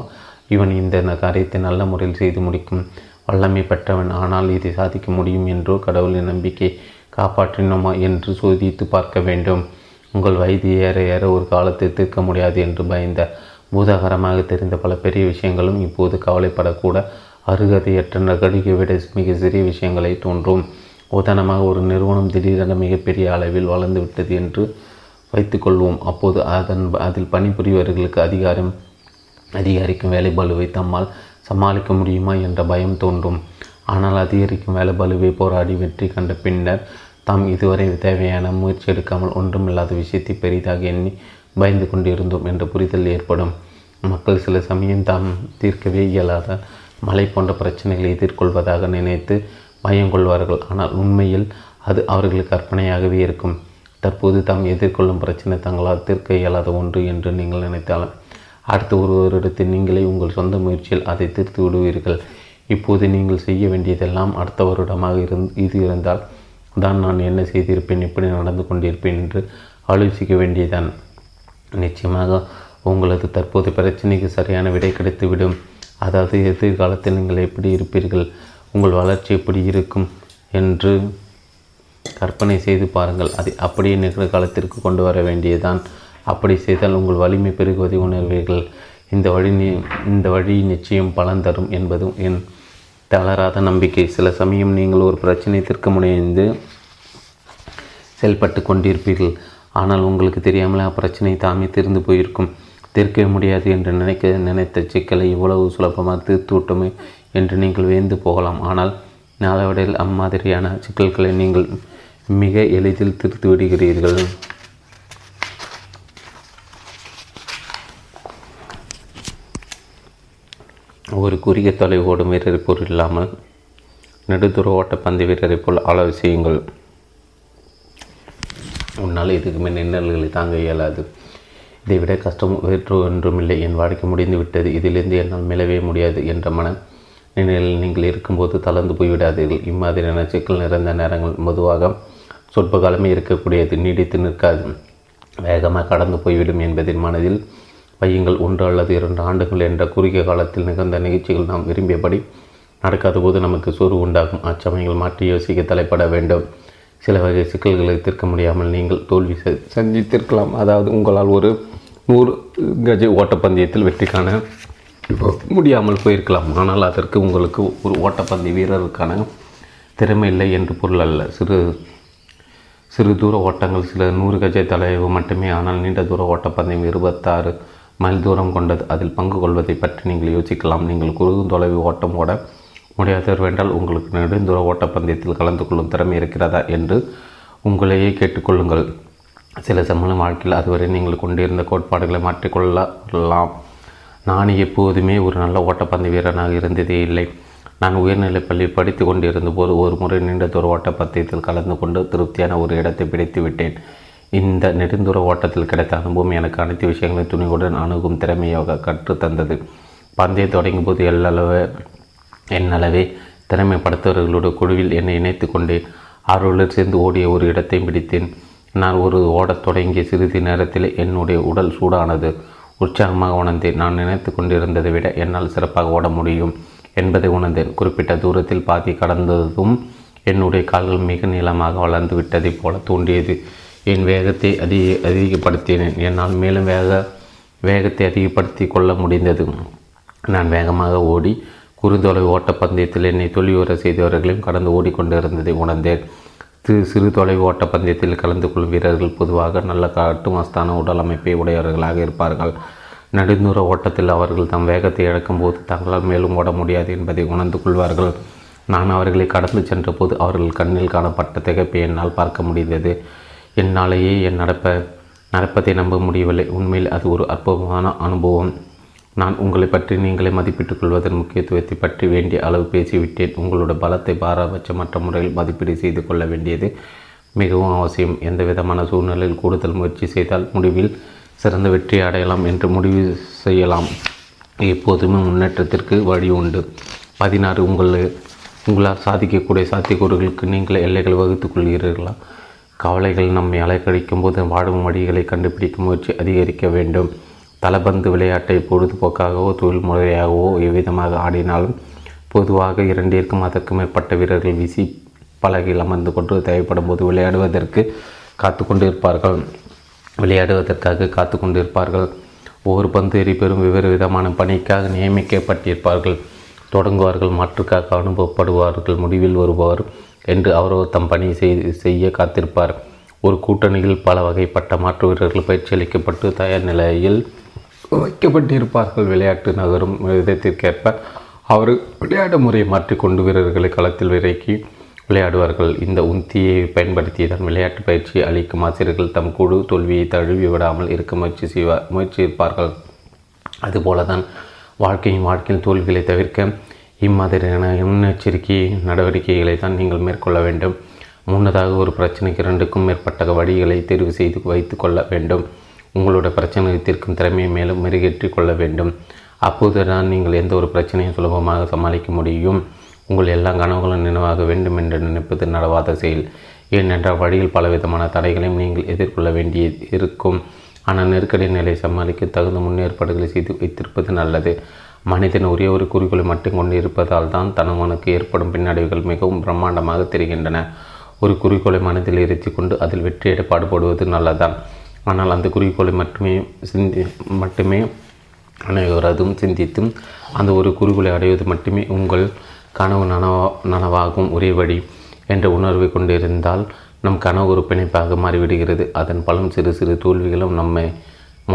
இவன் இந்த காரியத்தை நல்ல முறையில் செய்து முடிக்கும். வல்லமை பெற்றவன் ஆனால் இதை சாதிக்க முடியும் என்றோ கடவுளின் நம்பிக்கை காப்பாற்றினோமா என்று சோதித்து பார்க்க வேண்டும். உங்கள் வயது ஏற ஏற ஒரு காலத்தை தீர்க்க முடியாது என்று பயந்த பூதாகரமாக தெரிந்த பல பெரிய விஷயங்களும் இப்போது கவலைப்படக்கூட அருகதையற்ற நகடிகை விட மிக சிறிய விஷயங்களை தோன்றும். உதாரணமாக ஒரு நிறுவனம் திடீரென மிகப்பெரிய அளவில் வளர்ந்து விட்டது என்று வைத்துக்கொள்வோம் அப்போது அதன் அதில் பணிபுரிவர்களுக்கு அதிகாரம் அதிகரிக்கும் வேலை பலுவை தம்மால் சமாளிக்க முடியுமா என்ற பயம் தோன்றும். ஆனால் அதிகரிக்கும் வேலை பலுவை போராடி வெற்றி கண்ட பின்னர் தாம் இதுவரை தேவையான முயற்சி எடுக்காமல் ஒன்றுமில்லாத விஷயத்தை பெரிதாக எண்ணி பயந்து கொண்டிருந்தோம் என்ற புரிதல் ஏற்படும். மக்கள் சில சமயம் தாம் தீர்க்கவே இயலாத மலை போன்ற பிரச்சனைகளை எதிர்கொள்வதாக நினைத்து பயம் கொள்வார்கள். ஆனால் உண்மையில் அது அவர்களுக்கு கற்பனையாகவே இருக்கும். தற்போது தாம் எதிர்கொள்ளும் பிரச்சனை தங்களால் தீர்க்க இயலாத ஒன்று என்று நீங்கள் நினைத்தாலும் அடுத்த ஒரு வருடத்தில் நீங்களே உங்கள் சொந்த முயற்சியில் அதை தீர்த்து விடுவீர்கள். இப்போது நீங்கள் செய்ய வேண்டியதெல்லாம் அடுத்த வருடமாக இருந் இது இருந்தால் தான் நான் என்ன செய்திருப்பேன் எப்படி நடந்து கொண்டிருப்பேன் என்று ஆலோசிக்க வேண்டியதான் நிச்சயமாக உங்களது தற்போது பிரச்சனைக்கு சரியான விடை கிடைத்துவிடும். அதாவது எதிர்காலத்தில் நீங்கள் எப்படி இருப்பீர்கள் உங்கள் வளர்ச்சி எப்படி இருக்கும் என்று கற்பனை செய்து பாருங்கள். அதை அப்படியே நிகழ்காலத்திற்கு கொண்டு வர வேண்டியதுதான். அப்படி செய்தால் உங்கள் வலிமை பெருகுவதை உணர்வீர்கள். இந்த வழி இந்த வழி நிச்சயம் பலன் தரும் என்பதும் என் தளராத நம்பிக்கை. சில சமயம் நீங்கள் ஒரு பிரச்சனை தீர்க்க முனைந்து செயல்பட்டு கொண்டிருப்பீர்கள். ஆனால் உங்களுக்கு தெரியாமல் அப்பிரச்சனை தாமே தீர்ந்து போயிருக்கும். தீர்க்க முடியாது என்று நினைக்க நினைத்த சிக்கலை இவ்வளவு சுலபமாக தீர்த்துவிட்டோமே என்று நீங்கள் வேந்து போகலாம். ஆனால் நாளவடையில் அம்மாதிரியான சிக்கல்களை நீங்கள் மிக எளிதில் தீர்த்து விடுகிறீர்கள். ஒரு குறுகிய தொலை ஓடும் வீரரை போல் இல்லாமல் நெடுதூர ஓட்டப்பந்து வீரரை போல் அளவு செய்யுங்கள். உன்னால் இதுக்கு மேல் இன்னல்களை தாங்க இயலாது. இதை விட கஷ்டம் வேற்று ஒன்றுமில்லை. என் வாழ்க்கை முடிந்து விட்டது. இதிலிருந்து என்னால் மிளவே முடியாது என்ற மன நிலையில் நீங்கள் இருக்கும்போது தளர்ந்து போய்விடாதீர்கள் இம்மாதிரியான சிக்கல் நிறைந்த நேரங்கள் பொதுவாக சொற்ப காலமே இருக்கக்கூடியது. நீடித்து நிற்காது. வேகமாக கடந்து போய்விடும் என்பதின் மனதில் பையங்கள் ஒன்று அல்லது இரண்டு ஆண்டுகள் என்ற குறுகிய காலத்தில் நிகழ்ந்த நிகழ்ச்சிகள் நாம் விரும்பியபடி நடக்காத போது நமக்கு சோறு உண்டாகும். அச்சமயங்கள் மாற்றி யோசிக்க தலைப்பட வேண்டும். சில வகை சிக்கல்களை தீர்க்க முடியாமல் நீங்கள் தோல்வி சந்தித்திருக்கலாம். அதாவது உங்களால் ஒரு நூறு கஜ ஓட்டப்பந்தயத்தில் வெற்றி காண முடியாமல் போயிருக்கலாம். ஆனால் அதற்கு உங்களுக்கு ஒரு ஓட்டப்பந்தய வீரருக்கான திறமை இல்லை என்று பொருள் அல்ல. சிறு சிறு தூர ஓட்டங்கள் சில நூறு கஜ தலைவு மட்டுமே. ஆனால் நீண்ட தூர ஓட்டப்பந்தயம் இருபத்தாறு மைல் தூரம் கொண்டது. அதில் பங்கு கொள்வதை பற்றி நீங்கள் யோசிக்கலாம். நீங்கள் குறுகும் தொலைவு ஓட்டம் ஓட முடியாதவர் வேண்டால் உங்களுக்கு நெடுந்தூர ஓட்டப்பந்தயத்தில் கலந்து கொள்ளும் திறமை இருக்கிறதா என்று உங்களையே கேட்டுக்கொள்ளுங்கள். சில சமயம் வாழ்க்கையில் அதுவரை நீங்கள் கொண்டிருந்த கோட்பாடுகளை மாற்றிக்கொள்ளலாம். நான் எப்போதுமே ஒரு நல்ல ஓட்டப்பந்தய வீரனாக இருந்ததே இல்லை. நான் உயர்நிலைப் பள்ளி படித்து கொண்டிருந்த போது ஒரு முறை நீண்ட தூர ஓட்டப்பந்தயத்தில் கலந்து கொண்டு திருப்தியான ஒரு இடத்தை பிடித்து விட்டேன். இந்த நெடுந்தூர ஓட்டத்தில் கிடைத்த அனுபவம் எனக்கு அனைத்து விஷயங்களையும் துணிவுடன் அணுகும் திறமையாக கற்றுத்தந்தது பந்தயம் தொடங்கும் போது எல்லளவு என்னளவே திறமைப்படுத்தவர்களுடைய குழுவில் என்னை இணைத்து கொண்டு அவர்களுடன் சேர்ந்து ஓடிய ஒரு இடத்தை பிடித்தேன். நான் ஒரு ஓடத் தொடங்கிய சிறிது நேரத்தில் என்னுடைய உடல் சூடானது. உற்சாகமாக உணர்ந்தேன். நான் நினைத்து கொண்டிருந்ததை விட என்னால் சிறப்பாக ஓட முடியும் என்பதை உணர்ந்தேன். குறிப்பிட்ட தூரத்தில் பாதி கடந்ததும் என்னுடைய கால்கள் மிக நீளமாக வளர்ந்து விட்டதைப் போல தோன்றியது. என் வேகத்தை அதிக அதிகப்படுத்தினேன். என்னால் மேலும் வேக வேகத்தை அதிகப்படுத்தி கொள்ள முடிந்தது. நான் வேகமாக ஓடி குறுந்தொலை ஓட்டப்பந்தயத்தில் என்னை தொழிலுற செய்தவர்களையும் கடந்து ஓடிக்கொண்டிருந்ததை உணர்ந்தேன். சிறு சிறு தொலைவு ஓட்டப்பந்தயத்தில் கலந்து கொள்ளும் வீரர்கள் பொதுவாக நல்ல கட்டுமஸ்தான உடல் அமைப்பை உடையவர்களாக இருப்பார்கள். நெடுந்தூர ஓட்டத்தில் அவர்கள் தம் வேகத்தை இழக்கும்போது தங்களால் மேலும் ஓட முடியாது என்பதை உணர்ந்து கொள்வார்கள். நான் அவர்களை கடந்து சென்றபோது அவர்கள் கண்ணில் காணப்பட்ட திகைப்பை என்னால் பார்க்க முடிந்தது. என்னாலேயே என் நடப்ப நடப்பதை நம்ப முடியவில்லை. உண்மையில் அது ஒரு அற்புதமான அனுபவம். நான் உங்களை பற்றி நீங்களே மதிப்பிட்டுக் கொள்வதன் முக்கியத்துவத்தை பற்றி வேண்டிய அளவு பேசிவிட்டேன். உங்களோட பலத்தை பாரபட்சமற்ற முறையில் மதிப்பீடு செய்து கொள்ள வேண்டியது மிகவும் அவசியம். எந்த விதமான சூழ்நிலையில் கூடுதல் முயற்சி செய்தால் முடிவில் சிறந்த வெற்றி அடையலாம் என்று முடிவு செய்யலாம். எப்போதுமே முன்னேற்றத்திற்கு வழி உண்டு. பதினாறு உங்கள் உங்களால் சாதிக்கக்கூடிய சாத்தியக்கூறுகளுக்கு நீங்கள் எல்லைகள் வகுத்துக் கொள்கிறீர்களா? கவலைகள் நம்மை அலைக்கழிக்கும் போது வாழும் வழிகளை கண்டுபிடிக்கும் முயற்சி அதிகரிக்க வேண்டும். தலபந்து விளையாட்டை பொழுதுபோக்காகவோ தொழில் முறையாகவோ எவ்விதமாக ஆடினாலும் பொதுவாக இரண்டிற்கும் அதற்கு மேற்பட்ட வீரர்கள் வீசி பலகையில் அமர்ந்து கொண்டு தேவைப்படும் போது விளையாடுவதற்கு காத்து கொண்டிருப்பார்கள் விளையாடுவதற்காக காத்து கொண்டிருப்பார்கள் ஒவ்வொரு பந்து எரிபெறும் வெவ்வேறு விதமான பணிக்காக நியமிக்கப்பட்டிருப்பார்கள். தொடங்குவார்கள் மாற்றுக்காக அனுபவப்படுவார்கள் முடிவில் வருபவர் என்று அவரவர் தம் பணி செய்ய காத்திருப்பார். ஒரு கூட்டணியில் பல வகைப்பட்ட மாற்று வீரர்கள் பயிற்சி அளிக்கப்பட்டு தயார் நிலையில் வைக்கப்பட்டிருப்பார்கள். விளையாட்டு நகரும் விதத்திற்கேற்ப அவர் விளையாட்டு முறையை மாற்றிக்கொண்டு வீரர்களை களத்தில் விரைக்கி விளையாடுவார்கள். இந்த உந்தியை பயன்படுத்தி தான் விளையாட்டு பயிற்சி அளிக்கும் ஆசிரியர்கள் தம் குழு தோல்வியை தழுவி விடாமல் இருக்க முயற்சி செய்வார் முயற்சி இருப்பார்கள் அதுபோல தான் வாழ்க்கையின் வாழ்க்கையில் தோல்விகளை தவிர்க்க இம்மாதிரியான முன்னெச்சரிக்கை நடவடிக்கைகளை தான் நீங்கள் மேற்கொள்ள வேண்டும். முன்னதாக ஒரு பிரச்சனைக்கு இரண்டுக்கும் மேற்பட்ட வழிகளை தேர்வு செய்து வைத்து கொள்ள வேண்டும். உங்களோட பிரச்சனையை தீர்க்கும் திறமையை மேலும் மெருகேற்றி கொள்ள வேண்டும். அப்போது தான் நீங்கள் எந்த ஒரு பிரச்சனையும் சுலபமாக சமாளிக்க முடியும். உங்கள் எல்லா கனவுகளும் நினைவாக வேண்டும் என்று நினைப்பது நடவாத செயல். ஏனென்றால் வழியில் பலவிதமான தடைகளையும் நீங்கள் எதிர்கொள்ள வேண்டியது இருக்கும். ஆனால் நெருக்கடி நிலை சமாளிக்க தகுந்த முன்னேற்பாடுகளை செய்து வைத்திருப்பது நல்லது. மனிதன் ஒரே ஒரு குறிக்கோளை மட்டும் கொண்டு இருப்பதால் தான் தனவனுக்கு ஏற்படும் பின்னடைவுகள் மிகவும் பிரம்மாண்டமாக தெரிகின்றன. ஒரு குறிக்கோளை மனதில் இருத்தி கொண்டு அதில் வெற்றியிட பாடுபடுவது நல்லதான் ஆனால் அந்த குறிக்கோளை மட்டுமே சிந்தி மட்டுமே அனைவரதும் சிந்தித்தும் அந்த ஒரு குறிக்கோளை அடைவது மட்டுமே உங்கள் கனவு நனவா நனவாகும் ஒரே வழி என்ற உணர்வை கொண்டிருந்தால் நம் கனவு ஒரு பிணைப்பாக மாறிவிடுகிறது. அதன் பலம் சிறு சிறு தோல்விகளும் நம்மை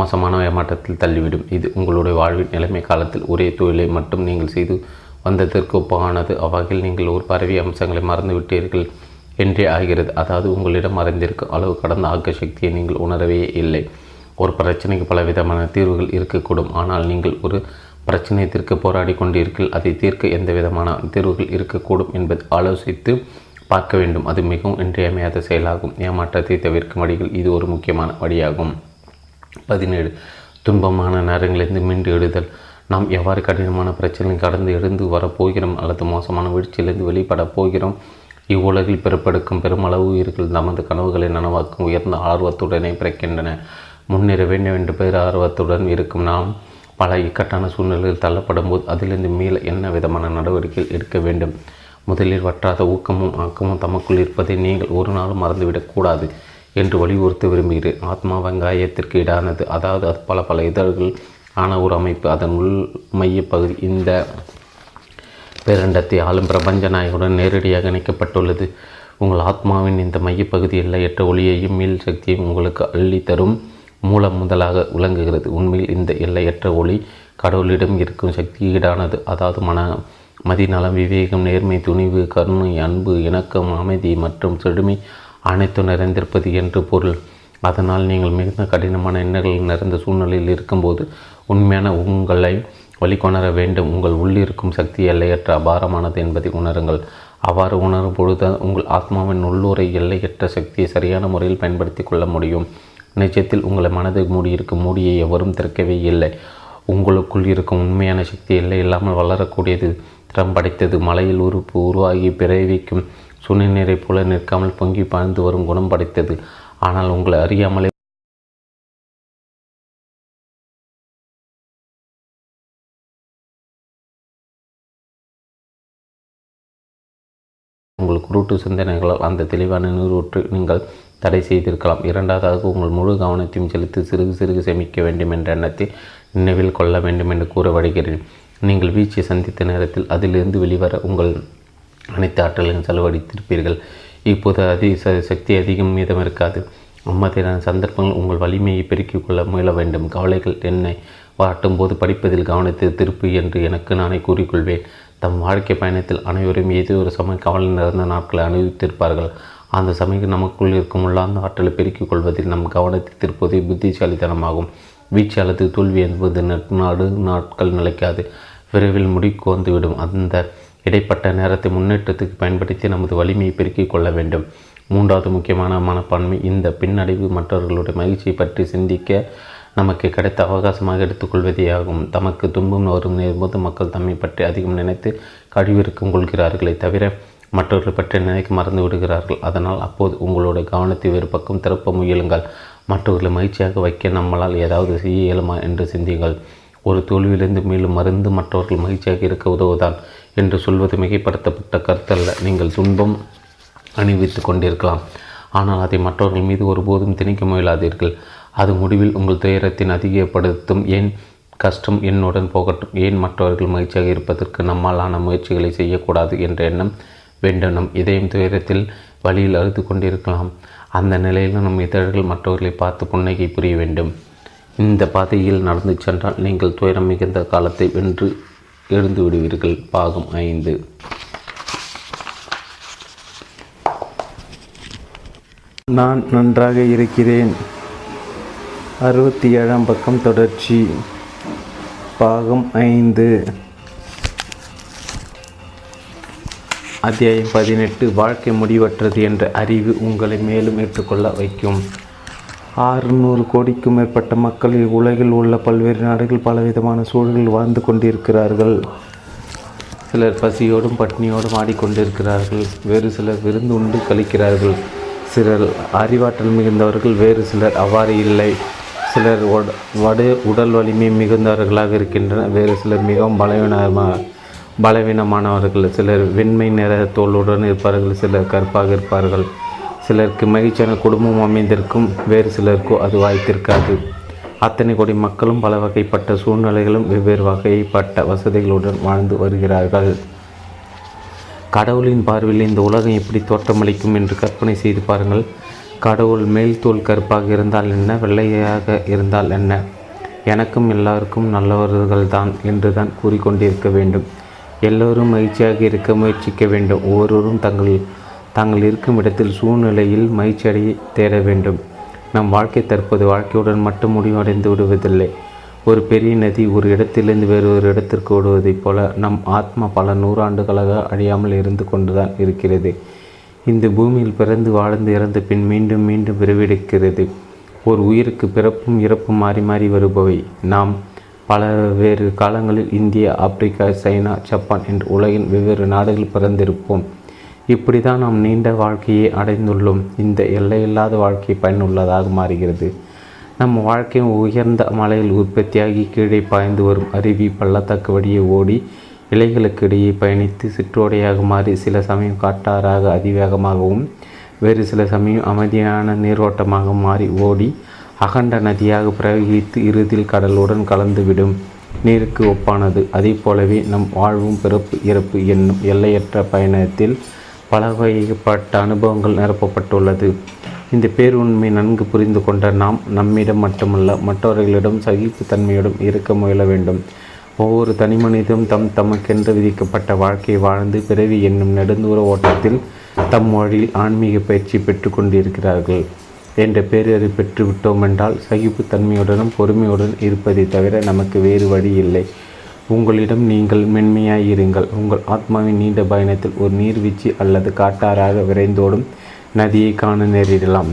மோசமான ஏமாற்றத்தில் தள்ளிவிடும். இது உங்களுடைய வாழ்வின் நிலைமை காலத்தில் ஒரே தொழிலை மட்டும் நீங்கள் செய்து வந்ததற்கு ஒப்பானது. அவ்வகையில் நீங்கள் ஒரு பரவிய அம்சங்களை மறந்துவிட்டீர்கள் என்றே ஆகிறது. அதாவது உங்களிடம் மறைந்திருக்கும் அளவு கடந்த ஆக்க சக்தியை நீங்கள் உணரவே இல்லை. ஒரு பிரச்சனைக்கு பல விதமான தீர்வுகள் இருக்கக்கூடும். ஆனால் நீங்கள் ஒரு பிரச்சனையை தீர்க்க போராடி கொண்டீர்கள் அதை தீர்க்க எந்த விதமான தீர்வுகள் இருக்கக்கூடும் என்பதை ஆலோசித்து பார்க்க வேண்டும். அது மிகவும் இன்றியமையாத செயலாகும். ஏமாற்றத்தை தவிர்க்கும் வழிகள் இது ஒரு முக்கியமான வழியாகும். பதினேழு. துன்பமான நேரங்களிலிருந்து மீண்டு எழுதல். நாம் எவ்வாறு கடினமான பிரச்சனை கடந்து எழுந்து வரப்போகிறோம் அல்லது மோசமான வீழ்ச்சியிலிருந்து வெளிப்படப் போகிறோம்? இவ்வுலகில் பிறப்பெடுக்கும் பெருமளவு உயிர்கள் நமது கனவுகளை நனவாக்கும் உயர்ந்த ஆர்வத்துடனே பிறக்கின்றன. முன்னேற வேண்டும் என்ற பேர் ஆர்வத்துடன் இருக்கும் நாம் பல இக்கட்டான சூழ்நிலையில் தள்ளப்படும் போது அதிலிருந்து மீள என்ன விதமான நடவடிக்கைகள் எடுக்க வேண்டும்? முதலில் வற்றாத ஊக்கமும் ஆக்கமும் தமக்குள் இருப்பதை நீங்கள் ஒரு நாளும் மறந்துவிடக்கூடாது என்று வலியுறுத்த விரும்புகிறேன். ஆத்மா வெங்காயத்திற்கு ஈடானது. அதாவது அது பல பல இதழ்கள் ஆன ஒரு அமைப்பு. அதன் உள் மையப்பகுதி இந்த பேரண்டத்தை ஆளும் பிரபஞ்ச நாயகுடன் நேரடியாக இணைக்கப்பட்டுள்ளது. உங்கள் ஆத்மாவின் இந்த மையப்பகுதி எல்லையற்ற ஒளியையும் மீள் சக்தியையும் உங்களுக்கு அள்ளி தரும் மூலம் முதலாக விளங்குகிறது. உண்மையில் இந்த எல்லையற்ற ஒளி கடவுளிடம் இருக்கும் சக்தி ஈடானது. அதாவது மன மதிநலம் விவேகம் நேர்மை துணிவு கருணை அன்பு இணக்கம் அமைதி மற்றும் செழுமை அனைத்தும் நிறைந்திருப்பது என்று பொருள். அதனால் நீங்கள் மிகுந்த கடினமான எண்ணங்கள் நிறைந்த சூழ்நிலையில் இருக்கும்போது உண்மையான உங்களை வழிகொணர வேண்டும். உங்கள் உள்ளிருக்கும் சக்தி எல்லையற்ற அபாரமானது என்பதை உணருங்கள். அவ்வாறு உணரும் பொழுது உங்கள் ஆத்மாவின் உள்ளூரை எல்லையற்ற சக்தியை சரியான முறையில் பயன்படுத்தி கொள்ள முடியும். நிஜத்தில் உங்களை மனது மூடியிருக்கும் மூடியை எவரும் திறக்கவே இல்லை. உங்களுக்குள் இருக்கும் உண்மையான சக்தி எல்லை இல்லாமல் வளரக்கூடியது திறம் படைத்தது மலையில் உறுப்பு உருவாகி பிறவிக்கும் சுனை போல நிற்காமல் பொங்கி பாய்ந்து வரும் குணம் படைத்தது. ஆனால் உங்களை அறியாமலே உங்கள் குருட்டு சிந்தனைகளால் அந்த தெளிவான நீரூற்று நீங்கள் தடை செய்திருக்கலாம். இரண்டாவதாக உங்கள் முழு கவனத்தையும் செலுத்தி சிறுகு சிறுகு சேமிக்க வேண்டும் என்ற எண்ணத்தை நினைவில் கொள்ள வேண்டும் என்று கூற வருகிறேன் நீங்கள் வீழ்ச்சியை சந்தித்த நேரத்தில் அதிலிருந்து வெளிவர உங்கள் அனைத்து ஆற்றலையும் செலவழித்திருப்பீர்கள் இப்போது அதிக சக்தி அதிகம் மீதம் இருக்காது. அம்மாதிரியான சந்தர்ப்பங்கள் உங்கள் வலிமையை பெருக்கிக் கொள்ள முயல வேண்டும். கவலைகள் என்னை வாட்டும் போது படிப்பதில் கவனத்தை திருப்பு என்று எனக்கு நானே கூறிக்கொள்வேன். தம் வாழ்க்கை பயணத்தில் அனைவரும் ஏதோ ஒரு சமயம் கவலை நிறைந்த நாட்களை அனுபவித்திருப்பார்கள். அந்த சமயம் நமக்குள் இருக்கும் உள்ளார்ந்த ஆற்றலை பெருக்கிக் கொள்வதில் நம் கவனத்தை திருப்பதே புத்திசாலித்தனமாகும். வீச்சு அல்லது தோல்வி என்பது நாடு நாட்கள் நிலைக்காது. விரைவில் முடிக்கு வந்துவிடும். அந்த இடைப்பட்ட நேரத்தை முன்னேற்றத்துக்கு பயன்படுத்தி நமது வலிமையை பெருக்கிக் கொள்ள வேண்டும். மூன்றாவது முக்கியமான மனப்பான்மை இந்த பின்னடைவு மற்றவர்களுடைய மகிழ்ச்சியை பற்றி சிந்திக்க நமக்கு கிடைத்த அவகாசமாக எடுத்துக்கொள்வதே ஆகும். தமக்கு துன்பம் வரும் நேரும்போது மக்கள் தம்மை பற்றி அதிகம் நினைத்து கழிவிருக்கும் கொள்கிறார்களே தவிர மற்றவர்களை பற்றி நினைக்க மறந்து விடுகிறார்கள். அதனால் அப்போது உங்களுடைய கவனத்தை வேறு பக்கம் திறப்ப முயலுங்கள். மற்றவர்களை மகிழ்ச்சியாக வைக்க நம்மளால் ஏதாவது செய்ய இயலுமா என்று சிந்தியுங்கள். ஒரு தோல்வியிலிருந்து மேலும் மருந்து மற்றவர்கள் மகிழ்ச்சியாக இருக்க உதவுதான் என்று சொல்வது மிகைப்படுத்தப்பட்ட கருத்தல்ல. நீங்கள் துன்பம் அணிவித்து கொண்டிருக்கலாம். ஆனால் அதை மற்றவர்கள் மீது ஒருபோதும் திணிக்க முயலாதீர்கள். அது முடிவில் உங்கள் துயரத்தின் அதிகப்படுத்தும். ஏன் கஷ்டம் என்னுடன் போகட்டும். ஏன் மற்றவர்கள் மகிழ்ச்சியாக இருப்பதற்கு நம்மாலான முயற்சிகளை செய்யக்கூடாது என்ற எண்ணம் வேண்டும் இதயம் துயரத்தில் வழியில் அழுது கொண்டிருக்கலாம். அந்த நிலையில் நம் இதழ்கள் மற்றவர்களை பார்த்து புன்னகை புரிய வேண்டும். இந்த பாதையில் நடந்து சென்றால் நீங்கள் துயரம் மிகுந்த காலத்தை வென்று எழுந்து விடுவீர்கள். பாகம் ஐந்து. நான் நன்றாக இருக்கிறேன். அறுபத்தி ஏழாம் பக்கம் தொடர்ச்சி. பாகம் ஐந்து. அத்தியாயம் பதினெட்டு. வாழ்க்கை முடிவற்றது என்ற அறிவு உங்களை மேலும் ஏற்றுக்கொள்ள வைக்கும். ஆறுநூறு கோடிக்கும் மேற்பட்ட மக்கள் உலகில் உள்ள பல்வேறு நாடுகள் பலவிதமான சூழலில் வாழ்ந்து கொண்டிருக்கிறார்கள். சிலர் பசியோடும் பட்னியோடும் ஆடிக்கொண்டிருக்கிறார்கள். வேறு சிலர் விருந்து உண்டு கழிக்கிறார்கள். சிலர் அறிவாற்றல் மிகுந்தவர்கள் வேறு சிலர் அவ்வாறு இல்லை. சிலர் வடு உடல் வலிமை மிகுந்தவர்களாக இருக்கின்றனர். வேறு சிலர் மிகவும் பலவீனமாக பலவீனமானவர்கள். சிலர் வெண்மை நிற தோளுடன் இருப்பார்கள். சிலர் கருப்பாக இருப்பார்கள். சிலருக்கு மகிழ்ச்சியான குடும்பம் அமைந்திருக்கும் வேறு சிலருக்கோ அது வாய்த்திருக்காது. அத்தனை கோடி மக்களும் பல வகைப்பட்ட சூழ்நிலைகளும் வெவ்வேறு வகைப்பட்ட வசதிகளுடன் வாழ்ந்து வருகிறார்கள். கடவுளின் பார்வையில் இந்த உலகம் எப்படி தோற்றமளிக்கும் என்று கற்பனை செய்து பாருங்கள். கடவுள் மேல் தோல் கருப்பாக இருந்தால் என்ன வெள்ளையாக இருந்தால் என்ன? எனக்கும் எல்லாருக்கும் நல்லவர்கள்தான் என்று தான் கூறிக்கொண்டிருக்க வேண்டும். எல்லோரும் மகிழ்ச்சியாக இருக்க முயற்சிக்க வேண்டும். ஒவ்வொருவரும் தங்கள் தாங்கள் இருக்கும் இடத்தில் சூழ்நிலையில் மகிழ்ச்சியடைய தேட வேண்டும். நம் வாழ்க்கை தற்போது வாழ்க்கையுடன் மட்டும் முடிவடைந்து விடுவதில்லை. ஒரு பெரிய நதி ஒரு இடத்திலிருந்து வேறு ஒரு இடத்திற்கு ஓடுவதைப் போல நம் ஆத்மா பல நூறாண்டுகளாக அழியாமல் இருந்து கொண்டுதான் இருக்கிறது. இந்த பூமியில் பிறந்து வாழ்ந்து இறந்த பின் மீண்டும் மீண்டும் விரைவெடுக்கிறது ஒரு உயிருக்கு பிறப்பும் இறப்பும் மாறி மாறி வருபவை. நாம் பல வேறு காலங்களில் இந்தியா ஆப்பிரிக்கா சைனா ஜப்பான் என்று உலகின் வெவ்வேறு நாடுகள் பிறந்திருப்போம். இப்படி தான் நாம் நீண்ட வாழ்க்கையை அடைந்துள்ளோம். இந்த எல்லையில்லாத வாழ்க்கை பயனுள்ளதாக மாறுகிறது. நம் வாழ்க்கையும் உயர்ந்த மலையில் உற்பத்தியாகி கீழே பாய்ந்து வரும் அருவி பள்ளத்தாக்கு வழியே ஓடி இலைகளுக்கு இடையே பயணித்து சிற்றோடையாக மாறி சில சமயம் காட்டாறாக அதிவேகமாகவும் வேறு சில சமயம் அமைதியான நீரோட்டமாக மாறி ஓடி அகண்ட நதியாக பிரவகித்து இறுதியில் கடலுடன் கலந்துவிடும். நீருக்கு ஒப்பானது. அதே போலவே நம் வாழ்வும் பிறப்பு இறப்பு என்னும் எல்லையற்ற பயணத்தில் பல வகைப்பட்ட அனுபவங்கள் நிரப்பப்பட்டுள்ளது. இந்த பேருண்மை நன்கு புரிந்து கொண்ட நாம் நம்மிடம் மட்டுமல்ல மற்றவர்களிடம் சகிப்புத்தன்மையுடன் இருக்க முயல வேண்டும். ஒவ்வொரு தனிமனிதனும் தம் தமக்கென்று விதிக்கப்பட்ட வாழ்க்கையை வாழ்ந்து பிறவி என்னும் நெடுந்தூர ஓட்டத்தில் தம் மொழியில் ஆன்மீக பயிற்சி பெற்று கொண்டிருக்கிறார்கள். என்ற பேரறி பெற்றுவிட்டோமென்றால் சகிப்புத்தன்மையுடனும் பொறுமையுடன் இருப்பதை தவிர நமக்கு வேறு வழி இல்லை. உங்களிடம் நீங்கள் மென்மையாயிருங்கள். உங்கள் ஆத்மாவின் நீண்ட பயணத்தில் ஒரு நீர்வீழ்ச்சி அல்லது காட்டாராக விரைந்தோடும் நதியை காண நேரிடலாம்.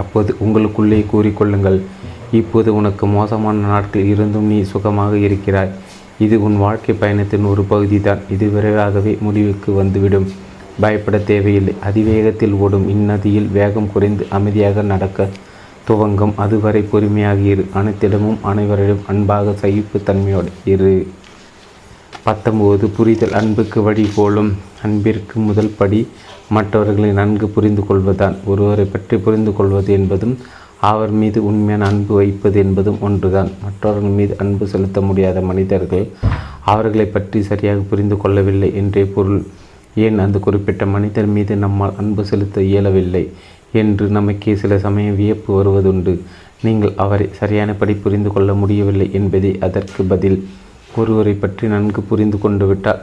அப்போது உங்களுக்குள்ளே கூறிக்கொள்ளுங்கள் இப்போது உனக்கு மோசமான நாட்கள் இருந்தும் நீ சுகமாக இருக்கிறாய். இது உன் வாழ்க்கை பயணத்தின் ஒரு பகுதி தான் இது விரைவாகவே முடிவுக்கு வந்துவிடும். பயப்பட தேவையில்லை. அதிவேகத்தில் ஓடும் இந்நதியில் வேகம் குறைந்து அமைதியாக நடக்க துவங்கும். அதுவரை பொறுமையாக இரு. அனைத்திடமும் அனைவரிடம் அன்பாக சகிப்புத்தன்மையோடு இரு. பத்தொம்போது புரிதல் அன்புக்கு வழி போலும் அன்பிற்கு முதல் படி மற்றவர்களை நன்கு புரிந்து கொள்வதுதான். ஒருவரை பற்றி புரிந்து கொள்வது என்பதும் அவர் மீது உண்மையான அன்பு வைப்பது என்பதும் ஒன்றுதான். மற்றவர்கள் மீது அன்பு செலுத்த முடியாத மனிதர்கள் அவர்களை பற்றி சரியாக புரிந்து கொள்ளவில்லை என்றே பொருள். ஏன் அந்த குறிப்பிட்ட மனிதர் மீது நம்மால் அன்பு செலுத்த இயலவில்லை? என்று நமக்கே சில சமயம் வியப்பு வருவதுண்டு. நீங்கள் அவரை சரியானபடி புரிந்து கொள்ள முடியவில்லை என்பதே அதற்கு பதில். ஒருவரை பற்றி நன்கு புரிந்து கொண்டு விட்டால்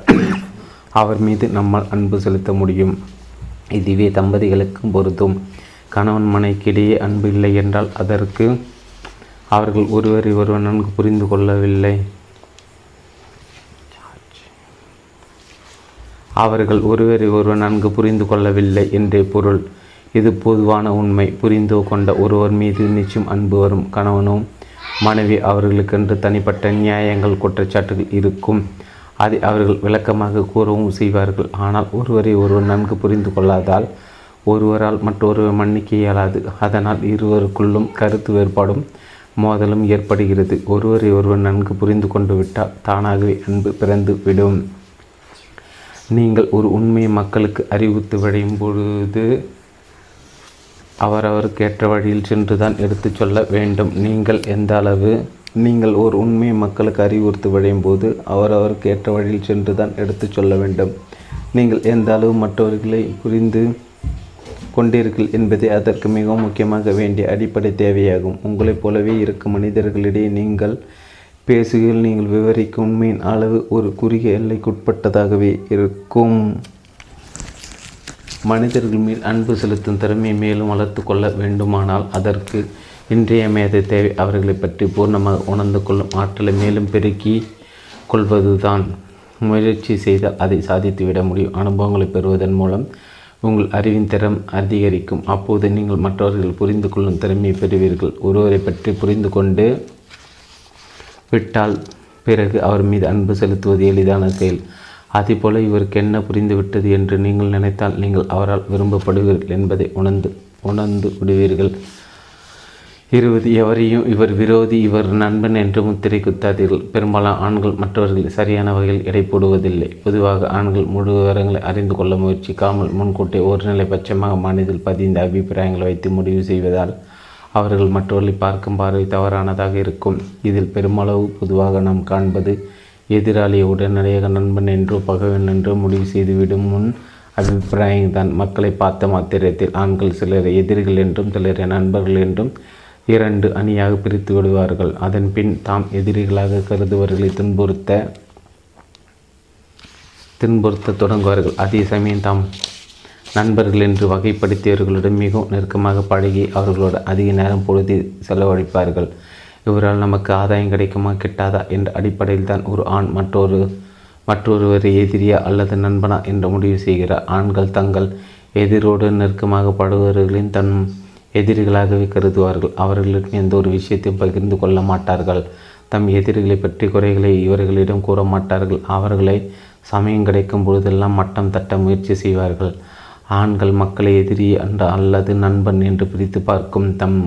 அவர் மீது நம்மால் அன்பு செலுத்த முடியும். இதுவே தம்பதிகளுக்கும் பொருத்தும் கணவன் மனைக்கிடையே அன்பு இல்லை என்றால் அதற்கு அவர்கள் ஒருவரை ஒருவர் நன்கு புரிந்து கொள்ளவில்லை. அவர்கள் ஒருவரை ஒருவர் நன்கு புரிந்து கொள்ளவில்லை என்றே பொருள். இது பொதுவான உண்மை. புரிந்து கொண்ட ஒருவர் மீது நிச்சயம் அன்பு வரும் கணவனும் மனைவி அவர்களுக்கென்று தனிப்பட்ட நியாயங்கள் குற்றச்சாட்டுகள் இருக்கும். அதை அவர்கள் விளக்கமாக கூறவும் செய்வார்கள். ஆனால் ஒருவரை ஒருவர் நன்கு புரிந்து கொள்ளாதால் ஒருவரால் மற்றொருவர் மன்னிக்க இயலாது. அதனால் இருவருக்குள்ளும் கருத்து வேறுபாடும் மோதலும் ஏற்படுகிறது. ஒருவரை ஒருவர் நன்கு புரிந்து கொண்டு விட்டால் தானாகவே அன்பு பிறந்து விடும். நீங்கள் ஒரு உண்மையை மக்களுக்கு அறிவித்து விடையும் பொழுது அவரவருக்கு ஏற்ற வழியில் சென்று தான் எடுத்துச் சொல்ல வேண்டும். நீங்கள் எந்த அளவு? நீங்கள் ஒரு உண்மையை மக்களுக்கு அறிவுறுத்தி விழையும் போது அவரவருக்கு ஏற்ற வழியில் சென்று தான் எடுத்துச் சொல்ல வேண்டும். நீங்கள் எந்த அளவு மற்றவர்களை புரிந்து கொண்டீர்கள் என்பதே அதற்கு மிகவும் முக்கியமாக வேண்டிய அடிப்படை தேவையாகும். உங்களைப் போலவே இருக்கும் மனிதர்களிடையே நீங்கள் பேசுகையில் நீங்கள் விவரிக்கும் உண்மையின் அளவு ஒரு குறுகிய எல்லைக்குட்பட்டதாகவே இருக்கும். மனிதர்கள் மேல் அன்பு செலுத்தும் திறமையை மேலும் வளர்த்து கொள்ள வேண்டுமானால் அதற்கு இன்றியமையாத தேவை. அவர்களை பற்றி பூர்ணமாக உணர்ந்து கொள்ளும் ஆற்றலை மேலும் பெருக்கி கொள்வதுதான். முயற்சி செய்தால் அதை சாதித்துவிட முடியும். அனுபவங்களை பெறுவதன் மூலம் உங்கள் அறிவின் திறம் அதிகரிக்கும். அப்போது நீங்கள் மற்றவர்கள் புரிந்து கொள்ளும் திறமையை பெறுவீர்கள். ஒருவரை பற்றி புரிந்து கொண்டு விட்டால் பிறகு அவர் மீது அன்பு செலுத்துவது எளிதான செயல். அதேபோல இவருக்கு என்ன புரிந்துவிட்டது என்று நீங்கள் நினைத்தால் நீங்கள் அவரால் விரும்பப்படுவீர்கள் என்பதை உணர்ந்து உணர்ந்து விடுவீர்கள். இருபது எவரையும் இவர் விரோதி இவர் நண்பன் என்று முத்திரை குத்தாதீர்கள். பெரும்பாலான ஆண்கள் மற்றவர்கள் சரியான வகையில் எடை போடுவதில்லை. பொதுவாக ஆண்கள் முழு விவரங்களை அறிந்து கொள்ள முயற்சிக்காமல் முன்கூட்டே ஒருநிலை பட்சமாக மனதில் பதிந்த அபிப்பிராயங்களை வைத்து முடிவு செய்வதால் அவர்கள் மற்றவர்களை பார்க்கும் பார்வை தவறானதாக இருக்கும். இதில் பெருமளவு பொதுவாக நாம் காண்பது எதிராளியை உடனடியாக நண்பன் என்றோ பகவன் என்றோ முடிவு செய்துவிடும் முன் அபிப்பிராயம்தான் மக்களை பார்த்த மாத்திரத்தில் ஆண்கள் சிலர் எதிரிகள் என்றும் சிலரை நண்பர்கள் என்றும் இரண்டு அணியாக பிரித்து விடுவார்கள். அதன் பின் தாம் எதிரிகளாக கருதுவர்களை துன்புறுத்த துன்புறுத்த தொடங்குவார்கள். அதே சமயம் தாம் நண்பர்கள் என்று வகைப்படுத்தியவர்களிடம் மிகவும் நெருக்கமாக பழகி அவர்களோடு அதிக நேரம் பொழுது செலவழிப்பார்கள். இவரால் நமக்கு ஆதாயம் கிடைக்குமா கிட்டாதா என்ற அடிப்படையில் தான் ஒரு ஆண் மற்றொரு மற்றொருவர் எதிரியா அல்லது நண்பனா என்று முடிவு செய்கிறார் ஆண்கள் தங்கள் எதிரோடு நெருக்கமாக படுபவர்களின் தன் எதிரிகளாகவே கருதுவார்கள். அவர்களிடம் எந்த ஒரு விஷயத்தையும் பகிர்ந்து கொள்ள மாட்டார்கள். தம் எதிரிகளை பற்றி குறைகளை இவர்களிடம் கூற மாட்டார்கள். அவர்களை சமயம் கிடைக்கும் பொழுதெல்லாம் மட்டம் தட்ட முயற்சி செய்வார்கள். ஆண்கள் மக்களை எதிரி அன்று அல்லது நண்பன் என்று பிரித்து பார்க்கும் தம்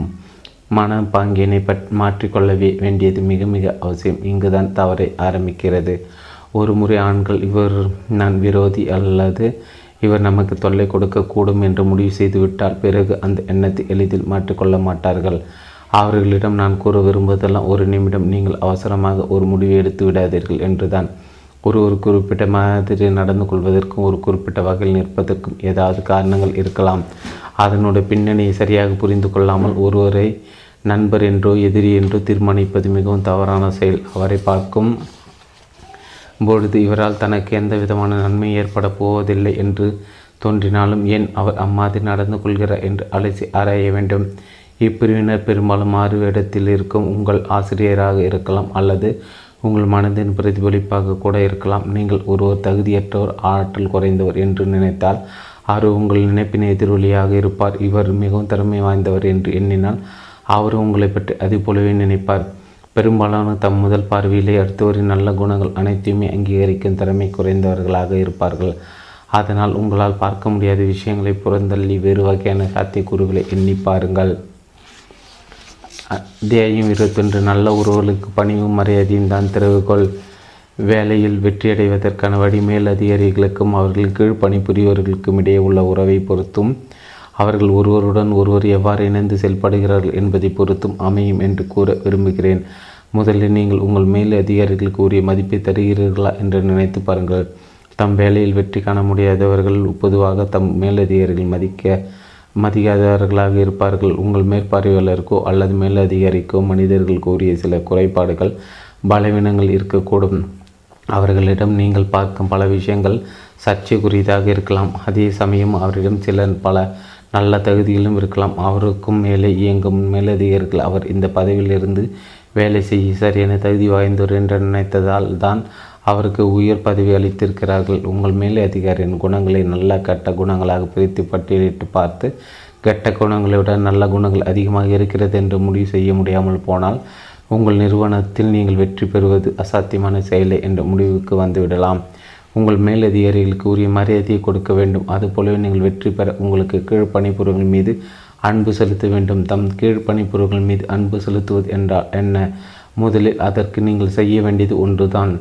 மன பாங்கினை பட் மாற்றிக்கொள்ளவே வேண்டியது மிக மிக அவசியம். இங்குதான் தவறை ஆரம்பிக்கிறது. ஒரு முறை ஆண்கள் இவர் நான் விரோதி அல்லது இவர் நமக்கு தொல்லை கொடுக்கக்கூடும் என்று முடிவு செய்துவிட்டால் பிறகு அந்த எண்ணத்தை எளிதில் மாற்றிக்கொள்ள மாட்டார்கள். அவர்களிடம் நான் கூற விரும்புவதெல்லாம் ஒரு நிமிடம் நீங்கள் அவசரமாக ஒரு முடிவை எடுத்து விடாதீர்கள் என்றுதான். ஒரு ஒரு குறிப்பிட்ட மாதிரி நடந்து கொள்வதற்கும் ஒரு குறிப்பிட்ட வகையில் நிற்பதற்கும் ஏதாவது காரணங்கள் இருக்கலாம். அதனுடைய பின்னணியை சரியாக புரிந்து கொள்ளாமல் ஒருவரை நண்பர் என்றோ எதிரி என்றோ தீர்மானிப்பது மிகவும் தவறான செயல். அவரை பார்க்கும் பொழுது இவரால் தனக்கு எந்த விதமான நன்மை ஏற்பட போவதில்லை என்று தோன்றினாலும் ஏன் அவர் அம்மாதிரி நடந்து கொள்கிறார்? என்று அலசி ஆராய வேண்டும். இப்பிரிவினர் பெரும்பாலும் மாறுவேடத்தில் இருக்கும் உங்கள் ஆசிரியராக இருக்கலாம் அல்லது உங்கள் மனதின் பிரதிபலிப்பாக கூட இருக்கலாம். நீங்கள் ஒருவர் தகுதியற்றவர் ஆற்றல் குறைந்தவர் என்று நினைத்தால் அவர் உங்கள் நினைப்பின் எதிரொலியாக இருப்பார். இவர் மிகவும் திறமை வாய்ந்தவர் என்று எண்ணினால் அவர் உங்களை பற்றி அது போலவே நினைப்பார். பெரும்பாலான தம் முதல் பார்வையிலே அடுத்தவரின் நல்ல குணங்கள் அனைத்தையுமே அங்கீகரிக்கும் திறமை குறைந்தவர்களாக இருப்பார்கள். அதனால் உங்களால் பார்க்க முடியாத விஷயங்களை புறந்தள்ளி வேறு வகையான சாத்தியக்கூறுகளை எண்ணி பாருங்கள். அத்தியாயம் இருபத்தொன்று. நல்ல உறவுகளுக்கு பணிவும் மரியாதையும் தான் திறவுகோள். வேலையில் வெற்றியடைவதற்கான வழி மேல் அதிகாரிகளுக்கும் அவர்கள் கீழ் பணிபுரியவர்களுக்கும் இடையே உள்ள உறவை பொறுத்தும் அவர்கள் ஒருவருடன் ஒருவர் எவ்வாறு இணைந்து செயல்படுகிறார்கள் என்பதை பொறுத்தும் அமையும் என்று கூற விரும்புகிறேன். முதலில் நீங்கள் உங்கள் மேல் அதிகாரிகளுக்கு உரிய மதிப்பை தருகிறீர்களா என்று நினைத்து பாருங்கள். தம் வேலையில் வெற்றி காண முடியாதவர்கள் பொதுவாக தம் மேலதிகாரிகள் மதிக்க மதிக்காதவர்களாக இருப்பார்கள். உங்கள் மேற்பார்வையாளருக்கோ அல்லது மேலதிகாரிக்கோ மனிதர்கள் கூறிய சில குறைபாடுகள் பலவீனங்கள் இருக்கக்கூடும். அவர்களிடம் நீங்கள் பார்க்கும் பல விஷயங்கள் சர்ச்சைக்குரியதாக இருக்கலாம். அதே சமயம் அவரிடம் சில பல நல்ல தகுதிகளும் இருக்கலாம். அவருக்கும் மேலே இயங்கும் மேலதிகாரிகள் அவர் இந்த பதவியிலிருந்து வேலை செய்ய சரியான தகுதி வாய்ந்தவர் என்று நினைத்ததால் தான் அவருக்கு உயர் பதவி அளித்திருக்கிறார்கள். உங்கள் மேலே அதிகாரியின் குணங்களை நல்ல கெட்ட குணங்களாக பிரித்து பட்டியலிட்டு பார்த்து கெட்ட குணங்களை விட நல்ல குணங்கள் அதிகமாக இருக்கிறது என்று முடிவு செய்ய முடியாமல் போனால் உங்கள் நிறுவனத்தில் நீங்கள் வெற்றி பெறுவது அசாத்தியமான செயலை என்ற முடிவுக்கு வந்துவிடலாம். உங்கள் மேலதிகாரிகளுக்கு உரிய மரியாதையை கொடுக்க வேண்டும். அதுபோலவே நீங்கள் வெற்றி பெற உங்களுக்கு கீழ் பணிபுரிகள் மீது அன்பு செலுத்த வேண்டும். தம் கீழ் பணிபுரிகள் மீது அன்பு செலுத்துவது என்றால் என்ன? முதலில் அதற்கு நீங்கள் செய்ய வேண்டியது ஒன்றுதான்.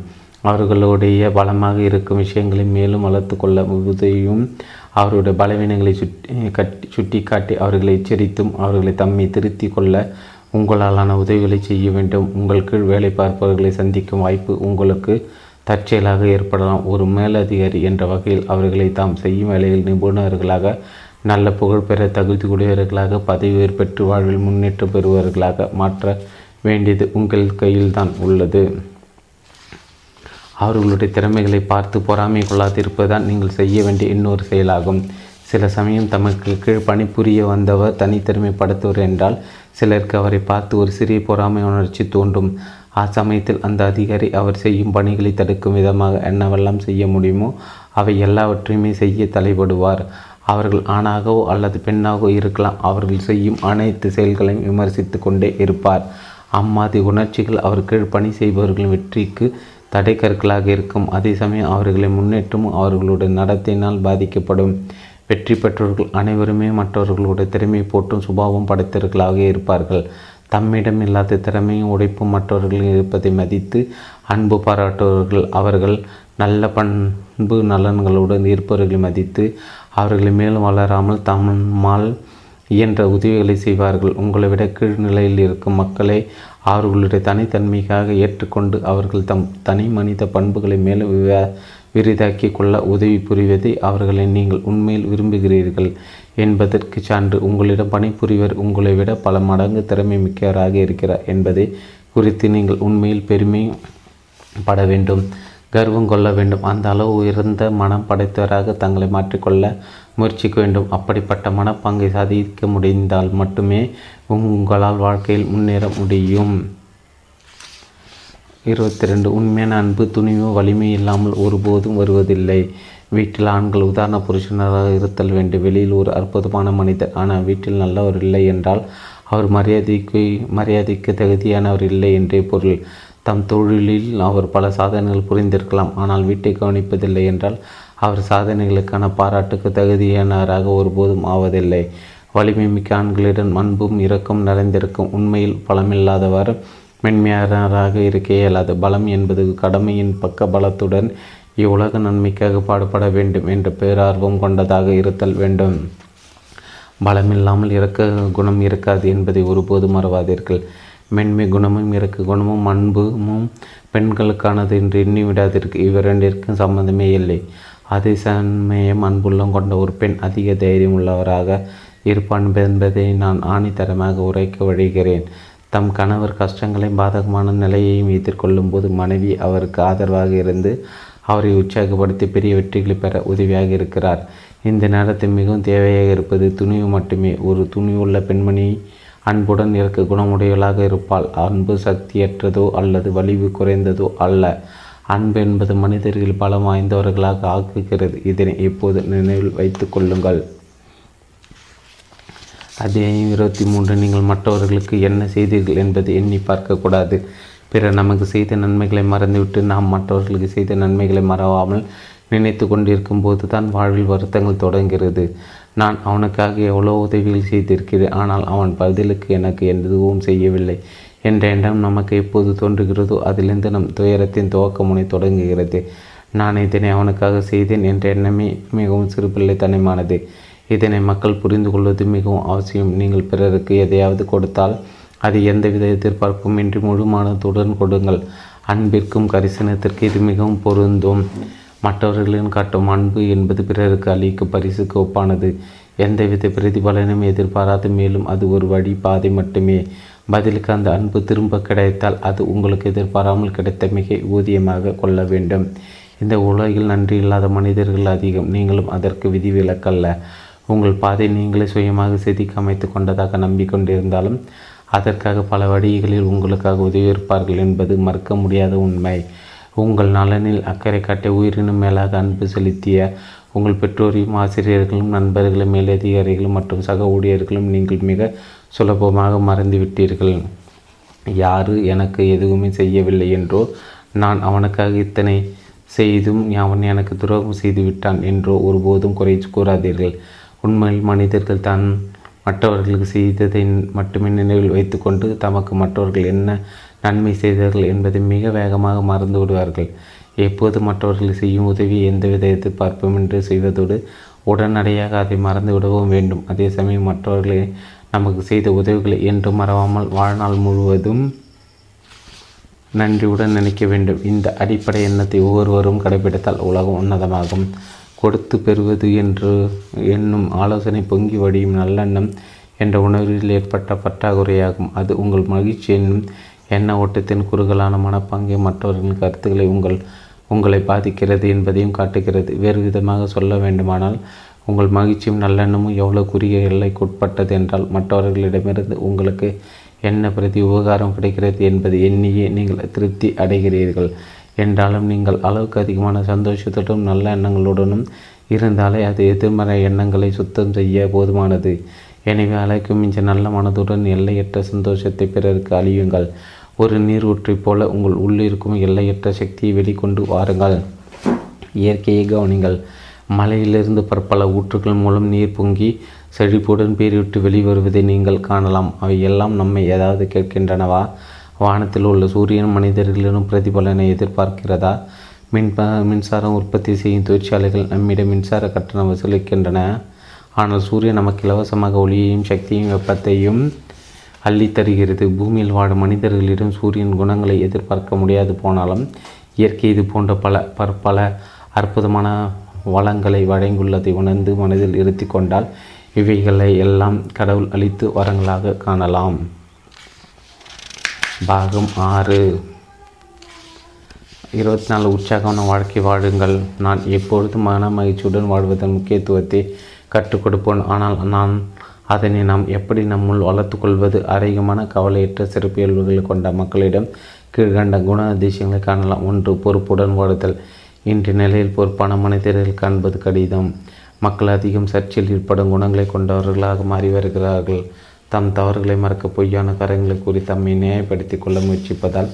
அவர்களுடைய பலமாக இருக்கும் விஷயங்களை மேலும் வளர்த்து கொள்ள உதவியும் அவருடைய பலவீனங்களை சுட்டி கட்டி சுட்டி காட்டி அவர்களை எச்சரித்தும் அவர்களை தம்மை திருத்தி கொள்ள உங்களாலான உதவிகளை செய்ய வேண்டும். உங்கள் கீழ் வேலை பார்ப்பவர்களை சந்திக்கும் வாய்ப்பு உங்களுக்கு தற்செயலாக ஏற்படலாம். ஒரு மேலதிகாரி என்ற வகையில் அவர்களை தாம் செய்யும் வேலையில் நிபுணர்களாக நல்ல புகழ் பெற தகுதியுடையவர்களாக பதவி உயர் பெற்று வாழ்வில் முன்னேற்றம் பெறுபவர்களாக மாற்ற வேண்டியது உங்கள் கையில்தான் உள்ளது. அவர்களுடைய திறமைகளை பார்த்து பொறாமை கொள்ளாதிருப்பதுதான் நீங்கள் செய்ய வேண்டிய இன்னொரு செயலாகும். சில சமயம் தமக்கு கீழ் பணிபுரிய வந்தவர் தனித்திறமைப்படுத்துவர் என்றால் சிலருக்கு அவரை பார்த்து ஒரு சிறிய பொறாமை உணர்ச்சி தோன்றும். அச்சமயத்தில் அந்த அதிகாரி அவர் செய்யும் பணிகளை தடுக்கும் விதமாக என்னவெல்லாம் செய்ய முடியுமோ அவை எல்லாவற்றையுமே செய்ய தலைப்படுவார். அவர்கள் ஆணாகவோ அல்லது பெண்ணாகவோ இருக்கலாம். அவர்கள் செய்யும் அனைத்து செயல்களையும் விமர்சித்து கொண்டே இருப்பார். அம்மாதி உணர்ச்சிகள் அவர் கீழ் பணி செய்பவர்களின் வெற்றிக்கு தடை கற்களாக இருக்கும். அதே சமயம் அவர்களை முன்னேற்றும் அவர்களுடைய நடத்தினால் பாதிக்கப்படும். வெற்றி பெற்றவர்கள் அனைவருமே மற்றவர்களுடைய திறமை போட்டும் சுபாவம் படைத்தவர்களாக இருப்பார்கள். தம்மிடம் இல்லாத திறமையும் உடைப்பும் மற்றவர்கள் இருப்பதை மதித்து அன்பு பாராட்டுபவர்கள் அவர்கள் நல்ல பண்பு நலன்களுடன் இருப்பவர்களை மதித்து அவர்களை மேலும் வளராமல் தம்மால் இயன்ற உதவிகளை செய்வார்கள். உங்களை விட கீழ்நிலையில் இருக்கும் மக்களை அவர்களுடைய தனித்தன்மைக்காக ஏற்றுக்கொண்டு அவர்கள் தம் தனி மனித பண்புகளை மேலும் விவா விரிதாக்கி கொள்ள உதவி புரிவதை அவர்களை நீங்கள் உண்மையில் விரும்புகிறீர்கள் என்பதற்கு சான்று உங்களிடம் பணிபுரிவர் உங்களை விட பல மடங்கு திறமை மிக்கவராக இருக்கிறார் என்பதை குறித்து நீங்கள் உண்மையில் பெருமை பட வேண்டும் கர்வம் கொள்ள வேண்டும். அந்த அளவு உயர்ந்த மனம் படைத்தவராக தங்களை மாற்றிக்கொள்ள முயற்சிக்க வேண்டும். அப்படிப்பட்ட மனப்பாங்கை சாதிக்க முடிந்தால் மட்டுமே உங்களால் வாழ்க்கையில் முன்னேற முடியும். இருபத்தி ரெண்டு உண்மையான அன்பு துணிவு வலிமை இல்லாமல் ஒருபோதும் வருவதில்லை. வீட்டில் ஆண்கள் உதாரண புருஷனராக இருத்தல் வேண்டும். வெளியில் ஒரு அற்புதமான மனிதர். ஆனால் வீட்டில் நல்லவர் இல்லை என்றால் அவர் மரியாதைக்கு மரியாதைக்கு தகுதியானவர் இல்லை என்றே பொருள். தம் தொழிலில் அவர் பல சாதனைகள் புரிந்திருக்கலாம். ஆனால் வீட்டை கவனிப்பதில்லை என்றால் அவர் சாதனைகளுக்கான பாராட்டுக்கு தகுதியானவராக ஒருபோதும் ஆவதில்லை. வலிமை மிக்க ஆண்களிடம் அன்பும் இரக்கம் நிறைந்திருக்கும். உண்மையில் பலமில்லாதவர் மென்மையானவராக இருக்க இயலாது. பலம் என்பது கடமையின் பக்க பலத்துடன் இவ்வுலக நன்மைக்காக பாடுபட வேண்டும் என்ற பேரார்வம் கொண்டதாக இருத்தல் வேண்டும். பலமில்லாமல் இறக்க குணம் இருக்காது என்பதை ஒருபோதும் மறவாதீர்கள். மென்மை குணமும் இறக்க குணமும் அன்புமும் பெண்களுக்கானது என்று எண்ணிவிடாதீர்கள். இவ்விரண்டிற்கும் சம்பந்தமே இல்லை. அதே சமயம் அன்புள்ளம் கொண்ட ஒரு பெண் அதிக தைரியம் உள்ளவராக இருப்பான் என்பதை நான் ஆணித்தரமாக உரைக்க வழிகிறேன். தம் கணவர் கஷ்டங்களையும் பாதகமான நிலையையும் எதிர்கொள்ளும் போது மனைவி அவருக்கு ஆதரவாக இருந்து அவரை உற்சாகப்படுத்தி பெரிய வெற்றிகளை பெற உதவியாக இருக்கிறார். இந்த நேரத்தில் மிகவும் தேவையாக இருப்பது துணிவு மட்டுமே. ஒரு துணிவுள்ள பெண்மணி அன்புடன் இருக்க குணமுடையவளாக இருப்பாள். அன்பு சக்தியற்றதோ அல்லது வலிவு குறைந்ததோ அல்ல. அன்பு என்பது மனிதர்கள் பலம் வாய்ந்தவர்களாக ஆக்குகிறது. இதனை இப்போது நினைவில் வைத்து கொள்ளுங்கள். அத்தியாயம் இருபத்தி மூன்று. நீங்கள் மற்றவர்களுக்கு என்ன செய்தீர்கள் என்பதை எண்ணி பார்க்கக்கூடாது. பிறர் நமக்கு செய்த நன்மைகளை மறந்துவிட்டு நாம் மற்றவர்களுக்கு செய்த நன்மைகளை மறவாமல் நினைத்து கொண்டிருக்கும் போது தான் வாழ்வில் வருத்தங்கள் தொடங்கிறது நான் அவனுக்காக எவ்வளோ உதவிகள் செய்திருக்கிறேன். ஆனால் அவன் பதிலுக்கு எனக்கு எதுவும் செய்யவில்லை. என்ற எண்ணம் நமக்கு எப்போது தோன்றுகிறதோ அதிலிருந்து நம் துயரத்தின் துவக்க முனை தொடங்குகிறது. நான் இதனை அவனுக்காக செய்தேன் என்ற எண்ணமே மிகவும் சிறுபிள்ளைத்தனமானது. இதனை மக்கள் புரிந்து கொள்வது மிகவும் அவசியம். நீங்கள் பிறருக்கு எதையாவது கொடுத்தால் அது எந்தவித எதிர்பார்ப்பும் இன்றி முழுமானத்துடன் கொடுங்கள். அன்பிற்கும் கரிசனத்திற்கு இது மிகவும் பொருந்தும். மற்றவர்களின் காட்டும் அன்பு என்பது பிறருக்கு அளிக்கும் பரிசுக்கு ஒப்பானது எந்தவித பிரதிபலனும் எதிர்பாராது மேலும் அது ஒரு வழி பாதை மட்டுமே. பதிலுக்கு அந்த அன்பு திரும்ப கிடைத்தால் அது உங்களுக்கு எதிர்பாராமல் கிடைத்த மிக ஊதியமாக கொள்ள வேண்டும். இந்த உலகில் நன்றி இல்லாத மனிதர்கள் அதிகம். நீங்களும் அதற்கு விதிவிலக்கல்ல. உங்கள் பாதை நீங்களே சுயமாக செதுக்கி அமைத்து கொண்டதாக நம்பிக்கொண்டிருந்தாலும் அதற்காக பல வழிகளில் உங்களுக்காக உதவியிருப்பார்கள் என்பது மறுக்க முடியாத உண்மை. உங்கள் நலனில் அக்கறை காட்ட உயிரினும் மேலாக அன்பு செலுத்திய உங்கள் பெற்றோரையும் ஆசிரியர்களும் நண்பர்களும் மேலதிகாரிகளும் மற்றும் சக ஊழியர்களும் நீங்கள் மிக சுலபமாக மறந்துவிட்டீர்கள். யாரு எனக்கு எதுவுமே செய்யவில்லை என்றோ நான் அவனுக்காக இத்தனை செய்தும் அவன் எனக்கு துரோகம் செய்து விட்டான் என்றோ ஒருபோதும் குறை கூறாதீர்கள். உண்மையில் மனிதர்கள் தான் மற்றவர்களுக்கு செய்ததை மட்டுமே நினைவில் வைத்துக்கொண்டு தமக்கு மற்றவர்கள் என்ன நன்மை செய்தார்கள் என்பதை மிக வேகமாக மறந்து விடுவார்கள். எப்போது மற்றவர்கள் செய்யும் உதவி எந்தவித எதிர்பார்ப்புமின்றி செய்வதோடு உடனடியாக அதை மறந்து விடவும் வேண்டும். அதே சமயம் மற்றவர்களை நமக்கு செய்த உதவிகளை என்றும் மறவாமல் வாழ்நாள் முழுவதும் நன்றியுடன் நினைக்க வேண்டும். இந்த அடிப்படை எண்ணத்தை ஒவ்வொருவரும் கடைபிடித்தால் உலகம் உன்னதமாகும். கொடுத்து பெறுவது என்று என்னும் ஆலோசனை பொங்கி வடியும் நல்லெண்ணம் என்ற உணர்வில் ஏற்பட்ட பற்றாக்குறையாகும். அது உங்கள் மகிழ்ச்சி என்னும் எண்ண ஓட்டத்தின் குறுகலான மனப்பாங்கை மற்றவர்களின் கருத்துக்களை உங்கள் உங்களை பாதிக்கிறது என்பதையும் காட்டுகிறது. வேறு விதமாக சொல்ல வேண்டுமானால் உங்கள் மகிழ்ச்சியும் நல்லெண்ணமும் எவ்வளோ குறுகிய எல்லைக்குட்பட்டது என்றால் மற்றவர்களிடமிருந்து உங்களுக்கு என்ன பிரதி உபகாரம் கிடைக்கிறது என்பது எண்ணியே நீங்கள் திருப்தி அடைகிறீர்கள். என்றாலும் நீங்கள் அளவுக்கு அதிகமான சந்தோஷத்துடனும் நல்ல எண்ணங்களுடனும் இருந்தாலே அது எதிர்மறை எண்ணங்களை சுத்தம் செய்ய போதுமானது. எனவே அலைக்கும் மிஞ்ச நல்ல மனதுடன் எல்லையற்ற சந்தோஷத்தை பிறருக்கு அழியுங்கள். ஒரு நீரூற்றை போல உங்கள் உள்ளிருக்கும் எல்லையற்ற சக்தியை வெளிக்கொண்டு வாருங்கள். இயற்கையை கவனிங்கள். மலையிலிருந்து பற்பல ஊற்றுகள் மூலம் நீர் பொங்கி செழிப்புடன் பேரிவிட்டு வெளிவருவதை நீங்கள் காணலாம். அவை எல்லாம் நம்மை ஏதாவது கேட்கின்றனவா? வானத்தில் உள்ள சூரியன் மனிதர்களிடம் பிரதிபலனை எதிர்பார்க்கிறதா? மின் மின்சாரம் உற்பத்தி செய்யும் தொழிற்சாலைகள் நம்மிடம் மின்சார கட்டணம் வசூலிக்கின்றன. ஆனால் சூரியன் நமக்கு இலவசமாக ஒளியையும் சக்தியும் வெப்பத்தையும் அள்ளி தருகிறது. பூமியில் வாழும் மனிதர்களிடம் சூரியன் குணங்களை எதிர்பார்க்க முடியாது போனாலும் இயற்கை இது போன்ற பல பற்பல அற்புதமான வளங்களை வழங்கியுள்ளதை உணர்ந்து மனதில் இருத்தி கொண்டால் இவைகளை எல்லாம் கடவுள் அளித்து வரங்களாக காணலாம். பாகம் ஆறு. இருபத்தி நாலு உற்சாகமான வாழ்க்கை வாழுங்கள். நான் எப்பொழுதும் மன மகிழ்ச்சியுடன் வாழ்வதன் முக்கியத்துவத்தை கற்றுக் கொடுப்போன்? ஆனால் நான் அதனை நாம் எப்படி நம்முள் வளர்த்துக்கொள்வது அதிகமான கவலையற்ற சிறப்பியல்புகளை கொண்ட மக்களிடம் கீழ்கண்ட குண அதிசயங்களை காணலாம். ஒன்று பொறுப்புடன் வாழுதல் இன்றைய நிலையில் பொறுப்பான மனிதர்கள் காண்பது கடிதம். மக்கள் அதிகம் சர்ச்சையில் ஈடுபடும் குணங்களை கொண்டவர்களாக மாறி வருகிறார்கள். தம் தவறுகளை மறக்க பொய்யான காரியங்களை கூறி தம்மை நியாயப்படுத்தி கொள்ள முயற்சிப்பதால்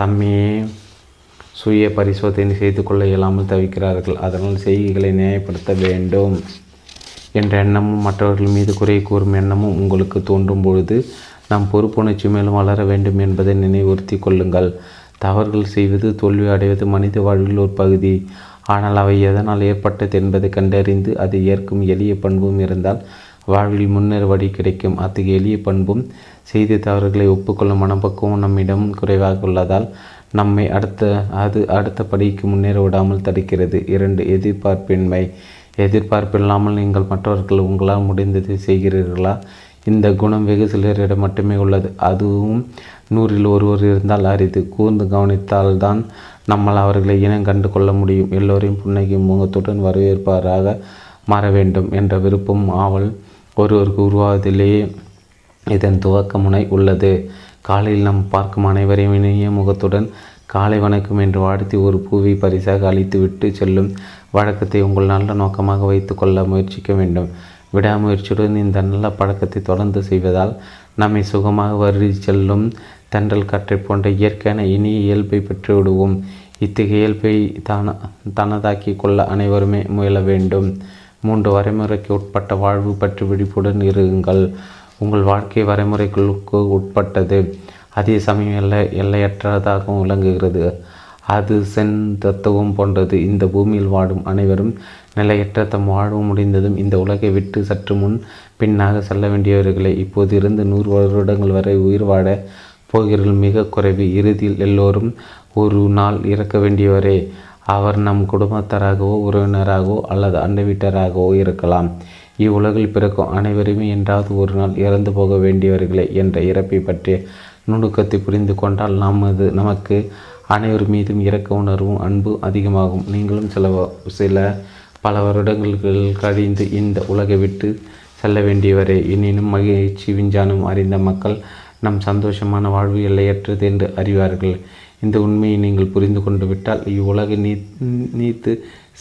தம்மையே சுய பரிசோதனை செய்து கொள்ள இயலாமல் தவிக்கிறார்கள். அதனால் செய்திகளை நியாயப்படுத்த வேண்டும் என்ற எண்ணமும் மற்றவர்கள் மீது குறை கூறும் எண்ணமும் உங்களுக்கு தோன்றும் பொழுது நாம் பொறுப்புணர்ச்சி மேலும் வளர வேண்டும் என்பதை நினைவுறுத்தி கொள்ளுங்கள். தவறுகள் செய்வது தோல்வி அடைவது மனித வாழ்வில் ஒரு பகுதி. ஆனால் அவை எதனால் ஏற்பட்டது என்பதை கண்டறிந்து அதை ஏற்கும் எளிய பண்பும் இருந்தால் வாழ்வில் முன்னேற வழி கிடைக்கும். அத்தகைய எளிய பண்பும் செய்த தவறுகளை ஒப்புக்கொள்ளும் மனப்பக்குவம் நம்மிடம் குறைவாக உள்ளதால் நம்மை அடுத்த அது அடுத்த படிக்கு முன்னேற விடாமல் தடுக்கிறது. இரண்டு எதிர்பார்ப்பின்மை. எதிர்பார்ப்பில்லாமல் நீங்கள் மற்றவர்கள் உங்களால் முடிந்ததை செய்கிறீர்களா? இந்த குணம் வெகு சிலரிடம் மட்டுமே உள்ளது. அதுவும் நூறில் ஒருவர் இருந்தால் அரிது. கூர்ந்து கவனித்தால்தான் நம்மால் அவர்களை இனம் கண்டு கொள்ள முடியும். எல்லோரையும் புன்னகையும் முகத்துடன் வரவேற்பாராக மாற வேண்டும் என்ற விருப்பம் ஆவல் ஒருவருக்கு உருவாவதிலேயே இதன் துவக்க முனை உள்ளது. காலையில் நாம் பார்க்கும் அனைவரையும் இணைய முகத்துடன் காலை வணக்கம் என்று வாழ்த்தி ஒரு பூவை பரிசாக அளித்துவிட்டு செல்லும் வழக்கத்தை உங்கள் நல்ல நோக்கமாக வைத்து கொள்ள முயற்சிக்க வேண்டும். விடாமுயற்சியுடன் இந்த நல்ல பழக்கத்தை தொடர்ந்து செய்வதால் நம்மை சுகமாக வருடி செல்லும் தென்றல் காற்றை போன்ற இயற்கையான இனிய இயல்பை பெற்றுவிடுவோம். இத்தகைய இயல்பை தான தனதாக்கி கொள்ள அனைவருமே முயல வேண்டும். மூன்று வரைமுறைக்கு உட்பட்ட வாழ்வு பற்றி விழிப்புடன் இருங்கள். உங்கள் வாழ்க்கை வரைமுறைகளுக்கு உட்பட்டது. அதே சமயம் எல்லை எல்லையற்றதாகவும் விளங்குகிறது. அது சென் தத்துவம் போன்றது. இந்த பூமியில் வாடும் அனைவரும் நிலையற்ற தம் வாழ்வு முடிந்ததும் இந்த உலகை விட்டு சற்று முன் பின்னாக செல்ல வேண்டியவர்களை இப்போது இருந்து நூறு வருடங்கள் வரை உயிர் வாழ போகிறீர்கள் மிக குறைவு. இறுதியில் எல்லோரும் ஒரு நாள் இறக்க வேண்டியவரே அவர் நம் குடும்பத்தராகவோ உறவினராகவோ அல்லது அண்டை வீட்டராகவோ இருக்கலாம். இவ்வுலகில் பிறக்கும் அனைவருமே என்றாவது ஒரு நாள் இறந்து போக வேண்டியவர்களே என்ற இறப்பை பற்றிய நுணுக்கத்தை புரிந்து கொண்டால் நமது நமக்கு அனைவர் மீதும் இறக்க உணர்வும் அன்பு அதிகமாகும். நீங்களும் சில சில பல வருடங்கள் கழிந்து இந்த உலகை விட்டு செல்ல வேண்டியவரே. எனினும் மகிழ்ச்சி விஞ்ஞானம் அறிந்த மக்கள் நம் சந்தோஷமான வாழ்வு எல்லையற்றது என்று அறிவார்கள். இந்த உண்மையை நீங்கள் புரிந்து கொண்டு விட்டால் இவ்வுலகை நீ நீத்து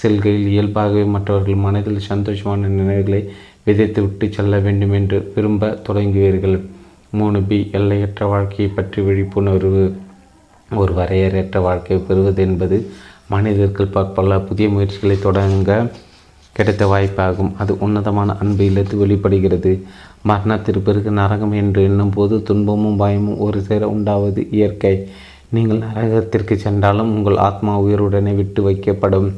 செல்கையில் இயல்பாகவே மற்றவர்கள் மனதில் சந்தோஷமான நினைவுகளை விதைத்து விட்டு செல்ல வேண்டும் என்று விரும்ப தொடங்குவீர்கள். மூணு பி எல்லையற்ற வாழ்க்கையை பற்றி விழிப்புணர்வு. ஒரு வரையறையற்ற வாழ்க்கையை பெறுவது என்பது மனிதர்கள் பல புதிய முயற்சிகளை தொடங்க கிடைத்த வாய்ப்பாகும். அது உன்னதமான அன்பு இல்லத்து வெளிப்படுகிறது. மரணத்திற்கு பிறகு நரகம் என்று எண்ணும் போது துன்பமும் பயமும் ஒரு சேர உண்டாவது இயற்கை. நீங்கள் நரகத்திற்கு சென்றாலும் உங்கள் ஆத்மா உயிருடனே விட்டு வைக்கப்படும்.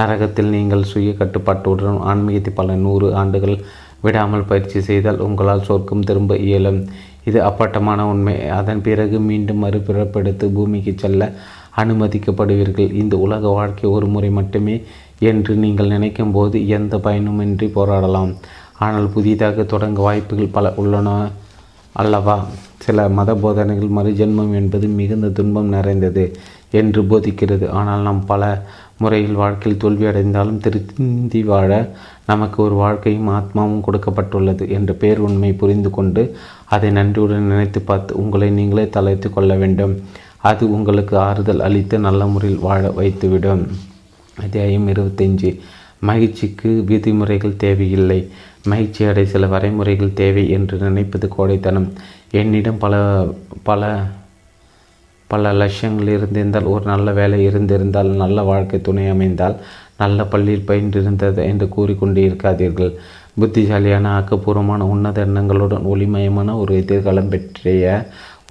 நரகத்தில் நீங்கள் சுய கட்டுப்பாட்டுடன் ஆன்மீகத்தை பல நூறு ஆண்டுகள் விடாமல் பயிற்சி செய்தால் உங்களால் சொர்க்கம் திரும்ப இயலும். இது அப்பட்டமான உண்மை. அதன் பிறகு மீண்டும் மறுபிறப்பெடுத்து பூமிக்கு செல்ல அனுமதிக்கப்படுவீர்கள். இந்த உலக வாழ்க்கை ஒரு முறை மட்டுமே என்று நீங்கள் நினைக்கும் போது எந்த பயனுமின்றி போராடலாம். ஆனால் புதிதாக தொடங்க வாய்ப்புகள் பல உள்ளன. அல்லவா? சில மத போதனைகள் மறுஜென்மம் என்பது மிகுந்த துன்பம் நிறைந்தது என்று போதிக்கிறது. ஆனால் நாம் பல முறையில் வாழ்க்கையில் தோல்வியடைந்தாலும் திருந்தி வாழ நமக்கு ஒரு வாழ்க்கையும் ஆத்மாவும் கொடுக்கப்பட்டுள்ளது என்ற பேர் உண்மை புரிந்து கொண்டு அதை நன்றியுடன் நினைத்து பார்த்து உங்களை நீங்களே தலைத்து கொள்ள வேண்டும். அது உங்களுக்கு ஆறுதல் அளித்து நல்ல முறையில் வாழ வைத்துவிடும். அத்தியாயம் இருபத்தஞ்சு மகிழ்ச்சிக்கு விதிமுறைகள் தேவையில்லை. மகிழ்ச்சி அடை சில வரைமுறைகள் தேவை என்று நினைப்பது கோடைத்தனம். என்னிடம் பல பல பல லட்சியங்கள் இருந்திருந்தால் ஒரு நல்ல வேலை இருந்திருந்தால் நல்ல வாழ்க்கை துணை அமைந்தால் நல்ல பள்ளியில் பயின்றிருந்தது என்று கூறிக்கொண்டே இருக்காதீர்கள். புத்திசாலியான ஆக்கப்பூர்வமான உன்னத எண்ணங்களுடன் ஒளிமயமான ஒரு எதிர்காலம் பற்றிய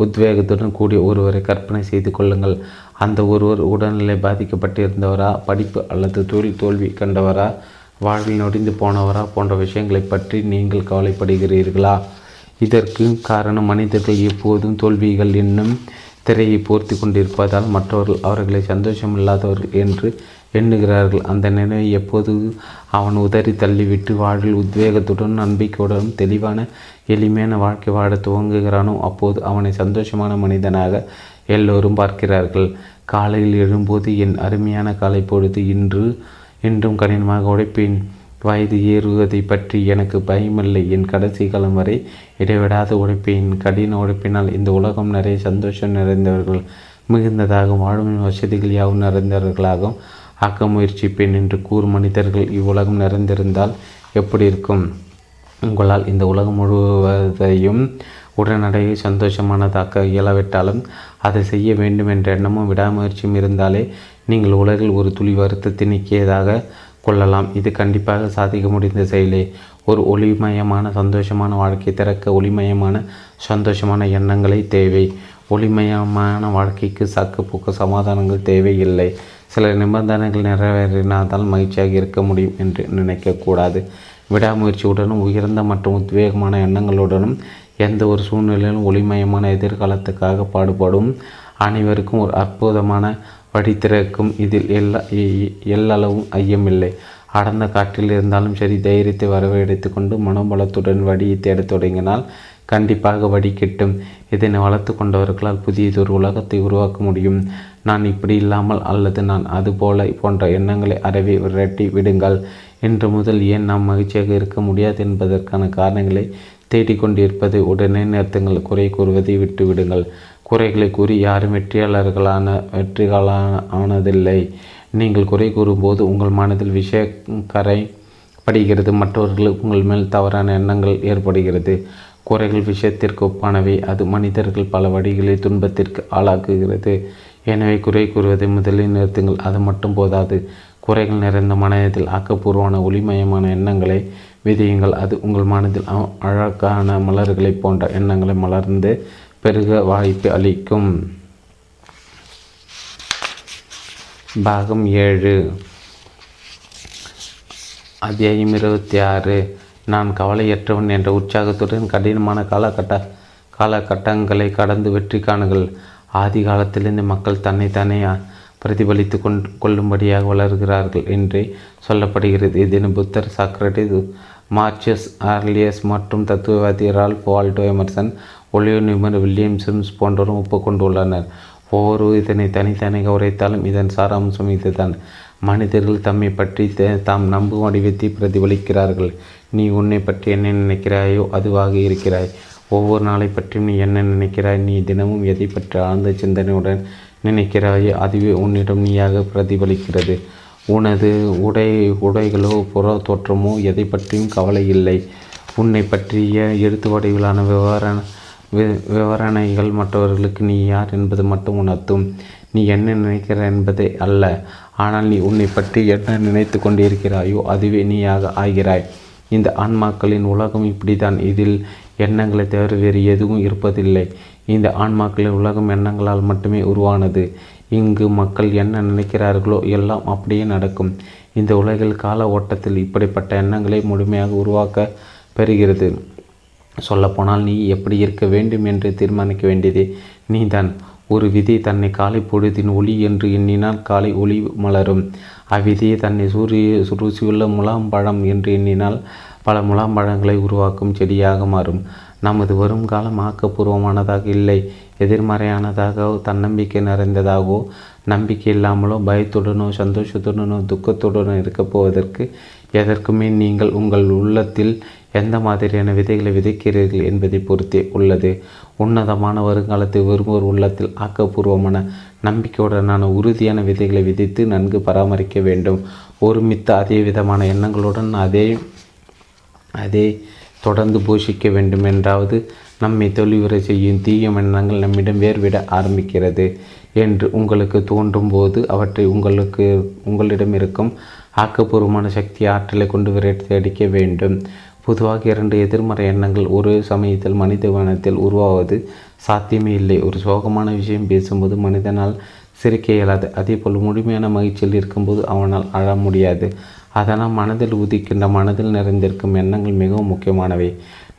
உத்வேகத்துடன் கூடிய ஒருவரை கற்பனை செய்து கொள்ளுங்கள். அந்த ஒருவர் உடல்நிலை பாதிக்கப்பட்டிருந்தவரா படிப்பு அல்லது தொழில் தோல்வி கண்டவரா வாழ்வில் நொடிந்து போனவரா போன்ற விஷயங்களை பற்றி நீங்கள் கவலைப்படுகிறீர்களா? இதற்கு காரணம் மனிதர்கள் எப்போதும் தோல்விகள் என்னும் திரையை போர்த்தி கொண்டிருப்பதால் மற்றவர்கள் அவர்களை சந்தோஷமில்லாதவர்கள் என்று எண்ணுகிறார்கள். அந்த நினைவை எப்போது அவன் உதறி தள்ளிவிட்டு வாழ்வில் உத்வேகத்துடன் நம்பிக்கையுடன் தெளிவான எளிமையான வாழ்க்கை வாழ துவங்குகிறானோ அப்போது அவனை சந்தோஷமான மனிதனாக எல்லோரும் பார்க்கிறார்கள். காலையில் எழும்போது என் அருமையான காலை பொழுது இன்று இன்றும் கடினமாக உழைப்பேன். வயது ஏறுவதை பற்றி எனக்கு பயமில்லை. என் கடைசி காலம் வரை இடைவிடாத உழைப்பேன். கடின உழைப்பினால் இந்த உலகம் நிறைய சந்தோஷம் நிறைந்தவர்கள் மிகுந்ததாகவும் வாழும் வசதிகள் யாவும் நிறைந்தவர்களாகவும் ஆக்க முயற்சிப்பேன் என்று கூறும் மனிதர்கள் இவ்வுலகம் நிறைந்திருந்தால் எப்படி இருக்கும்? உங்களால் இந்த உலகம் முழுவதையும் உடனடியாக சந்தோஷமானதாக்க இயலாவிட்டாலும் அதை செய்ய வேண்டும் என்ற எண்ணமும் விடாமுயற்சியும் இருந்தாலே நீங்கள் உலகில் ஒரு துளி வருத்தத்தை நீக்கியதாக கொள்ளலாம். இது கண்டிப்பாக சாதிக்க முடிந்த செயலே. ஒரு ஒளிமயமான சந்தோஷமான வாழ்க்கை திறக்க ஒளிமயமான சந்தோஷமான எண்ணங்களை தேவை. ஒளிமயமான வாழ்க்கைக்கு சாக்கு போக்கு சமாதானங்கள் தேவையில்லை. சில நிபந்தனைகள் நிறைவேறினால்தான் மகிழ்ச்சியாக இருக்க முடியும் என்று நினைக்கக்கூடாது. விடாமுயற்சியுடனும் உயர்ந்த மற்றும் உத்வேகமான எண்ணங்களுடனும் எந்த ஒரு சூழ்நிலையிலும் ஒளிமயமான எதிர்காலத்துக்காக பாடுபடும் அனைவருக்கும் ஒரு அற்புதமான படித்திறக்கும் இதில் எல்லா எல்லளவும் ஐயமில்லை. அடர்ந்த காற்றில் இருந்தாலும் சரி தைரியத்தை வரவழைத்து கொண்டு மனோபலத்துடன் வடியை தேடத் தொடங்கினால் கண்டிப்பாக வடி கிட்டும். இதனை வளர்த்து கொண்டவர்களால் புதியதொரு உலகத்தை உருவாக்க முடியும். நான் இப்படி இல்லாமல் அல்லது நான் அதுபோல போன்ற எண்ணங்களை அறவே விரட்டி விடுங்கள். இன்று முதல் ஏன் நாம் மகிழ்ச்சியாக இருக்க முடியாது என்பதற்கான காரணங்களை தேடிக்கொண்டிருப்பதை உடனே நிறுத்துங்கள். குறை கூறுவதை விட்டுவிடுங்கள். குறைகளை கூறி யாரும் வெற்றியாளர்களான வெற்றிகளான ஆனதில்லை நீங்கள் குறை கூறும்போது உங்கள் மனதில் விஷய கரை படுகிறது மற்றவர்களுக்கு உங்கள் மேல் தவறான எண்ணங்கள் ஏற்படுகிறது. குறைகள் விஷயத்திற்கு ஒப்பானவை அது மனிதர்கள் பல வழிகளில் துன்பத்திற்கு ஆளாக்குகிறது. எனவே குறை கூறுவதை முதலில் நிறுத்துங்கள் அது மட்டும் போதாது. குறைகள் நிறைந்த மனதில் ஆக்கப்பூர்வமான ஒளிமயமான எண்ணங்களை விதியுங்கள் அது உங்கள் மனதில் அழகான மலர்களை போன்ற எண்ணங்களை மலர்ந்து பெருக வாய்ப்பு அளிக்கும். பாகம் ஏழு. அத்தியாயம் இருபத்தி ஆறு நான் கவலையற்றவன் என்ற உற்சாகத்துடன் கடினமான காலகட்ட காலகட்டங்களை கடந்து வெற்றி காணுங்கள். ஆதி காலத்திலிருந்து மக்கள் தன்னைத்தானே பிரதிபலித்து கொண்டு கொள்ளும்படியாக வளர்கிறார்கள் என்றே சொல்லப்படுகிறது. இதன் புத்தர் சாக்ரட்டிஸ் மார்ச்சஸ் ஆர்லியஸ் மற்றும் தத்துவவாதி ரால்ஃப் வால்டோ எமர்சன் ஒலியோ நிபுணர் வில்லியம் சிம்ஸ் போன்றோரும் ஒப்புக்கொண்டுள்ளனர். ஒவ்வொரு இதனை தனித்தனியாக உரைத்தாலும் இதன் சாராம்சம் இதுதான். மனிதர்கள் தம்மை பற்றி தாம் நம்பும் வடிவத்தை பிரதிபலிக்கிறார்கள். நீ உன்னை பற்றி என்ன நினைக்கிறாயோ அதுவாக இருக்கிறாய். ஒவ்வொரு நாளை பற்றியும் நீ என்ன நினைக்கிறாய்? நீ தினமும் எதை பற்றி ஆழ்ந்த சிந்தனையுடன் நினைக்கிறாயோ அதுவே உன்னிடம் நீயாக பிரதிபலிக்கிறது. உனது உடை உடைகளோ புற தோற்றமோ எதை பற்றியும் கவலை இல்லை. உன்னை பற்றிய எழுத்து வடிவிலான விவரண விவரணைகள் மற்றவர்களுக்கு நீ யார் என்பது மட்டும் உணர்த்தும். நீ என்ன நினைக்கிற என்பதே அல்ல. ஆனால் நீ உன்னை பற்றி என்ன நினைத்து கொண்டிருக்கிறாயோ அதுவே நீயாக ஆகிறாய். இந்த ஆன்மாக்களின் உலகம் இப்படிதான் இதில் எண்ணங்களை தவிர வேறு எதுவும் இருப்பதில்லை. இந்த ஆன்மாக்களின் உலகம் எண்ணங்களால் மட்டுமே உருவானது. இங்கு மக்கள் என்ன நினைக்கிறார்களோ எல்லாம் அப்படியே நடக்கும். இந்த உலகில் கால ஓட்டத்தில் இப்படிப்பட்ட எண்ணங்களை முழுமையாக உருவாக்க பெறுகிறது. சொல்லப்போனால் நீ எப்படி இருக்க வேண்டும் என்று தீர்மானிக்க வேண்டியதே. நீதான். ஒரு விதை தன்னை காலை பொழுதின் ஒளி என்று எண்ணினால் காலை ஒளி மலரும். அவ்விதையை தன்னை சூரிய ருசியுள்ள முலாம்பழம் என்று எண்ணினால் பல முலாம் பழங்களை உருவாக்கும் செடியாக மாறும். நமது வருங்காலம் ஆக்கப்பூர்வமானதாக இல்லை. எதிர்மறையானதாகவோ தன்னம்பிக்கை நிறைந்ததாகவோ நம்பிக்கை இல்லாமலோ பயத்துடனோ சந்தோஷத்துடனோ துக்கத்துடனோ இருக்கப் போவதற்கு எதற்குமே நீங்கள் உங்கள் உள்ளத்தில் எந்த மாதிரியான விதைகளை விதைக்கிறீர்கள் என்பதை பொறுத்தே உள்ளது. உன்னதமான வருங்காலத்தை விரும்புவோர் உள்ளத்தில் ஆக்கப்பூர்வமான நம்பிக்கையுடனான உறுதியான விதைகளை விதைத்து நன்கு பராமரிக்க வேண்டும். ஒருமித்த அதே விதமான எண்ணங்களுடன் அதே அதே தொடர்ந்து போஷிக்க வேண்டும் என்றாவது நம்மை தொழிவுரை செய்யும் தீய எண்ணங்கள் நம்மிடம் வேர்விட ஆரம்பிக்கிறது என்று உங்களுக்கு தோன்றும் போது அவற்றை உங்களுக்கு உங்களிடம் இருக்கும் ஆக்கப்பூர்வமான சக்தி ஆற்றலை கொண்டு விரட்டி அடிக்க வேண்டும். பொதுவாக இரண்டு எதிர்மறை எண்ணங்கள் ஒரே சமயத்தில் மனித வனத்தில் உருவாவது சாத்தியமே இல்லை. ஒரு சோகமான விஷயம் பேசும்போது மனிதனால் சிரிக்க இயலாது. அதேபோல் முழுமையான மகிழ்ச்சியில் இருக்கும்போது அவனால் அழ முடியாது. அதனால் மனதில் உதிக்கின்ற மனதில் நிறைந்திருக்கும் எண்ணங்கள் மிகவும் முக்கியமானவை.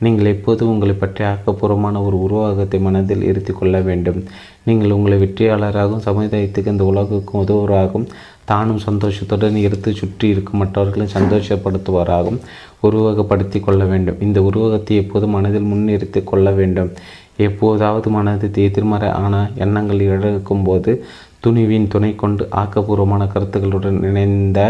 நீங்கள் எப்போது உங்களை பற்றி ஆக்கப்பூர்வமான ஒரு உருவாகத்தை மனதில் இருத்தி கொள்ள வேண்டும். நீங்கள் உங்களை வெற்றியாளராகவும் சமுதாயத்துக்கு இந்த உலகுக்கும் உதவுவராகவும் தானும் சந்தோஷத்துடன் இருத்து சுற்றி இருக்கும் மற்றவர்களை சந்தோஷப்படுத்துவராகவும் உருவகப்படுத்தி கொள்ள வேண்டும். இந்த உருவகத்தை எப்போதும் மனதில் முன்னிறுத்தி கொள்ள வேண்டும். எப்போதாவது மனது எதிர்மறை ஆன எண்ணங்கள் இழக்கும்போது துணிவின் துணை கொண்டு ஆக்கப்பூர்வமான கருத்துக்களுடன் இணைந்த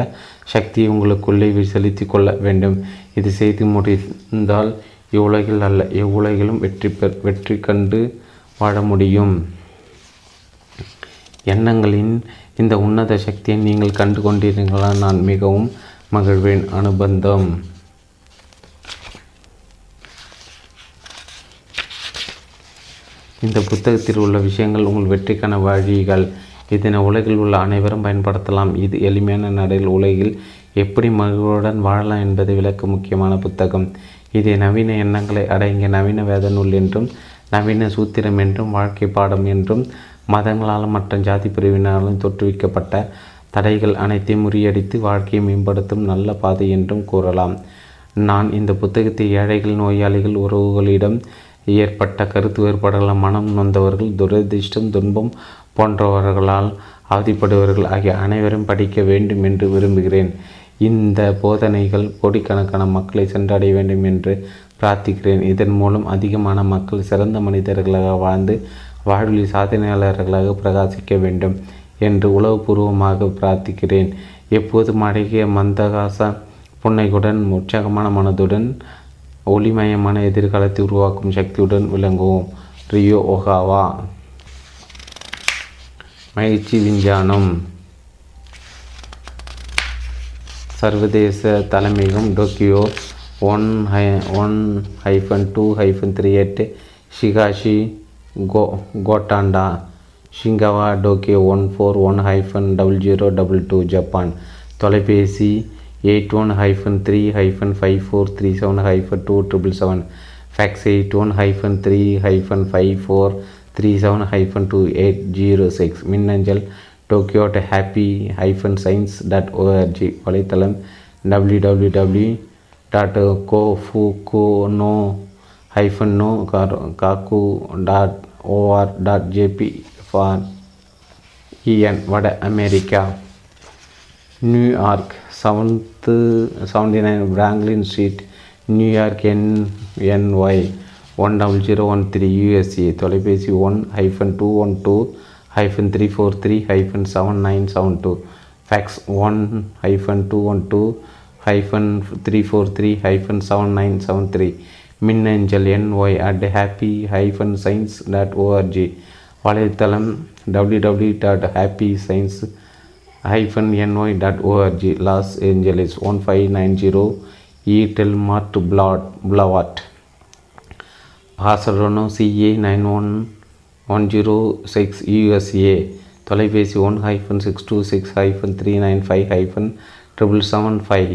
சக்தியை உங்களுக்குள்ளே செலுத்தி கொள்ள வேண்டும். இது செய்து முடிந்தால் இவ்வுலகில் அல்ல எவ்வுலகிலும் வெற்றி பெ வெற்றி கண்டு வாழ முடியும். எண்ணங்களின் இந்த உன்னத சக்தியை நீங்கள் கண்டு கொண்டீர்களா நான் மிகவும் மகிழ்வேன். அனுபந்தம். இந்த புத்தகத்தில் உள்ள விஷயங்கள் உங்கள் வெற்றிக்கான வழிகள். இதனை உலகில் உள்ள அனைவரும் பயன்படுத்தலாம். இது எளிமையான நடையில் உலகில் எப்படி மகிழ்வுடன் வாழலாம் என்பதை விளக்க முக்கியமான புத்தகம். இதை நவீன எண்ணங்களை அடங்கிய நவீன வேத நூல் என்றும் நவீன சூத்திரம் என்றும் வாழ்க்கை பாடம் என்றும் மதங்களாலும் மற்றும் ஜாதி பிரிவினராலும் தோற்றுவிக்கப்பட்ட தடைகள் அனைத்தையும் முறியடித்து வாழ்க்கையை மேம்படுத்தும் நல்ல பாதை என்றும் கூறலாம். நான் இந்த புத்தகத்தை ஏழைகள் நோயாளிகள் உறவுகளிடம் ஏற்பட்ட கருத்து வேறுபாடுகளால் மனம் நொந்தவர்கள் துரதிர்ஷ்டம் துன்பம் போன்றவர்களால் அவதிப்படுவர்கள் ஆகிய அனைவரும் படிக்க வேண்டும் என்று விரும்புகிறேன். இந்த போதனைகள் கோடிக்கணக்கான மக்களை சென்றடைய வேண்டும் என்று பிரார்த்திக்கிறேன். இதன் மூலம் அதிகமான மக்கள் சிறந்த மனிதர்களாக வாழ்ந்து வாழ்வில் சாதனையாளர்களாக பிரகாசிக்க வேண்டும் என்று உளவுபூர்வமாக பிரார்த்திக்கிறேன். எப்போதும் அழகிய மந்தகாச புன்னைக்குடன் உற்சாகமான மனதுடன் ஒளிமயமான எதிர்காலத்தை உருவாக்கும் சக்தியுடன் விளங்குவோம். Ryo Okawa. மகிழ்ச்சி விஞ்ஞானம். சர்வதேச தலைமையகம் Tokyo one high one hyphen two hyphen three எட்டு Higashi Go Gotanda Shinagawa Tokyo one four one hyphen double zero double two Japan. தொலைபேசி eight one hyphen three hyphen five four three seven hyphen two triple seven. Fax eight one hyphen three hyphen five four three seven hyphen two eight zero six. மின்னஞ்சல் Tokyo happy hyphen science dot ORG வலைத்தளம் W W W dot கோ ஃபு go no hyphen no cock dot OR dot JP for இஎன் வட America New York seventh seventy nine Franklin street New York N NY one double zero one three USA தொலைபேசி one hyphen two one two hyphen three four three hyphen seven nine seven two fax one hyphen two one two hyphen three four three hyphen seven nine seven three மின்னஞ்சல் NY at happy hyphen science dot O R G வலைத்தளம் W W dot happy science hyphen NY dot ORG Los Angeles one five nine zero E Del Mar flat boulevard ஹாசரோனோ CA nine one one zero six USA தொலைபேசி one hyphen six two six hyphen three nine five hyphen triple seven five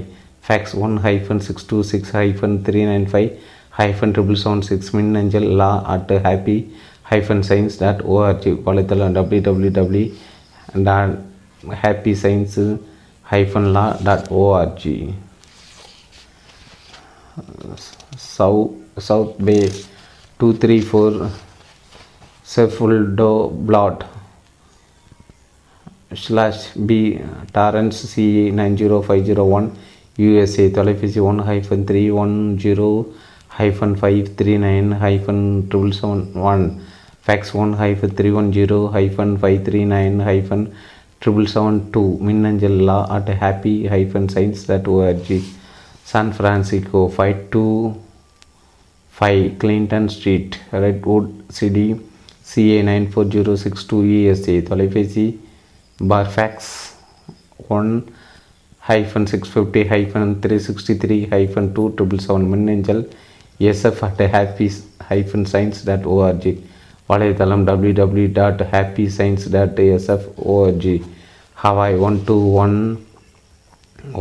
fax one hyphen six two six hyphen three nine five hyphen triple seven six மின்னஞ்சல் LA at happy hyphen science dot ORG வலைத்தளம் W W W dot happy science hyphen LA dot ORG சவு South Bay two three four செஃபுல்டோ flat slash B Torrance CE nine zero five zero one USA தொலைபேசி one hyphen three one zero hyphen five three nine hyphen triple seven one fax one hyphen three one zero hyphen five three nine hyphen triple seven two மின்னஞ்சல் LA at happy hyphen science dot ORG San Francisco five two five Clinton Street Redwood city CA nine four zero six two ESA தொலைபேசி பார்ஃபேக்ஸ் one hyphen six fifty hyphen three sixty three hyphen two triple seven மின்னஞ்சல் SF at happy hyphen science dot ORG வலைத்தளம் W W dot happy science dot SF ORG Hawaii one two one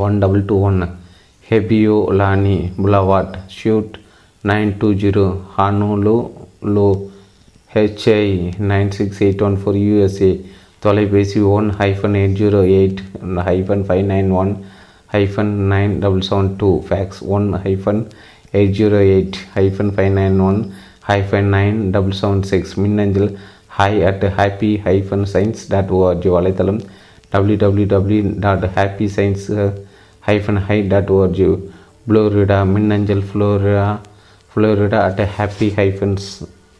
one double two one ஹெபியோ லானி boulevard suite nine two zero Honolulu HI nine six eight one four USA தொலைபேசி one hyphen eight zero eight hyphen five nine one hyphen nine double seven two fax one hyphen eight zero eight hyphen five nine one hyphen nine double seven six மின்னஞ்சல் HI at happy hyphen science dot ORG வலைத்தளம் W W W dot happy science hyphen HI dot ORG Florida மின்னஞ்சல் Florida Florida at happy hyphens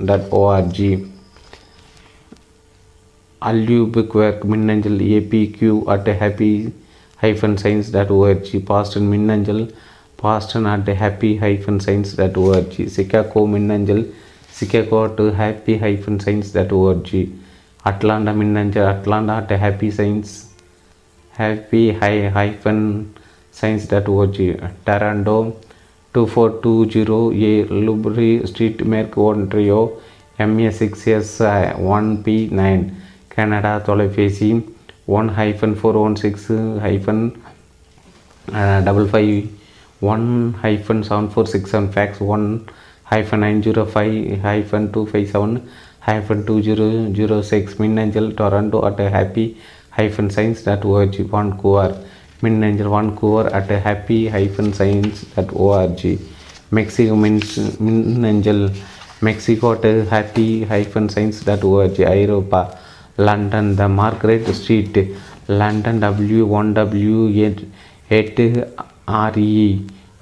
dot ORG Albuquerque மின்னஞ்சல் ABQ at happy hyphen science dot ORG Boston மின்னஞ்சல் Boston at happy hyphen science dot ORG Chicago மின்னஞ்சல் Chicago at happy hyphen science dot ORG Atlanta மின்னஞ்சல் Atlanta at happy science happy high hyphen science dot ORG Toronto two four two zero A லுப்ரி Street மேற்கு Ontario MA six S one P nine Canada தொலைபேசி one hyphen four one six hyphen double five one hyphen seven four six seven fax one hyphen nine zero five hyphen two five seven hyphen two zero zero six மின்னஞ்சல் Toronto at happy hyphen science dot ORG Vancouver மின்னஞ்சல் Vancouver at happy hyphen science dot ORG Mexico mins மின்னஞ்சல் Mexico at happy hyphen science dot ORG Europe London the Margaret Street London W one W எட் எட்டு RE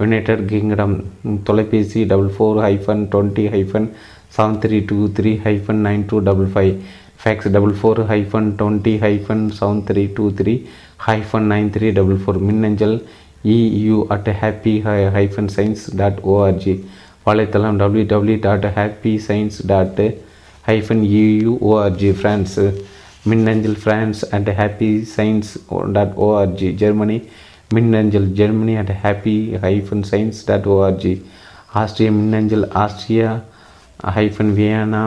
United Kingdom தொலைபேசி double four hyphen twenty hyphen seven three two three hyphen nine two double five fax double four hyphen twenty hyphen seven three two three hyphen nine three double four மின்னஞ்சல் EU at happy hyphen science dot ORG வலைத்தளம் W W dot happy science dot hyphen EU ORG France மின்னஞ்சல் France at happy science dot ORG Germany மின்னஞ்சல் Germany at happy hyphen science dot ORG Austria மின்னஞ்சல் Austria hyphen Vienna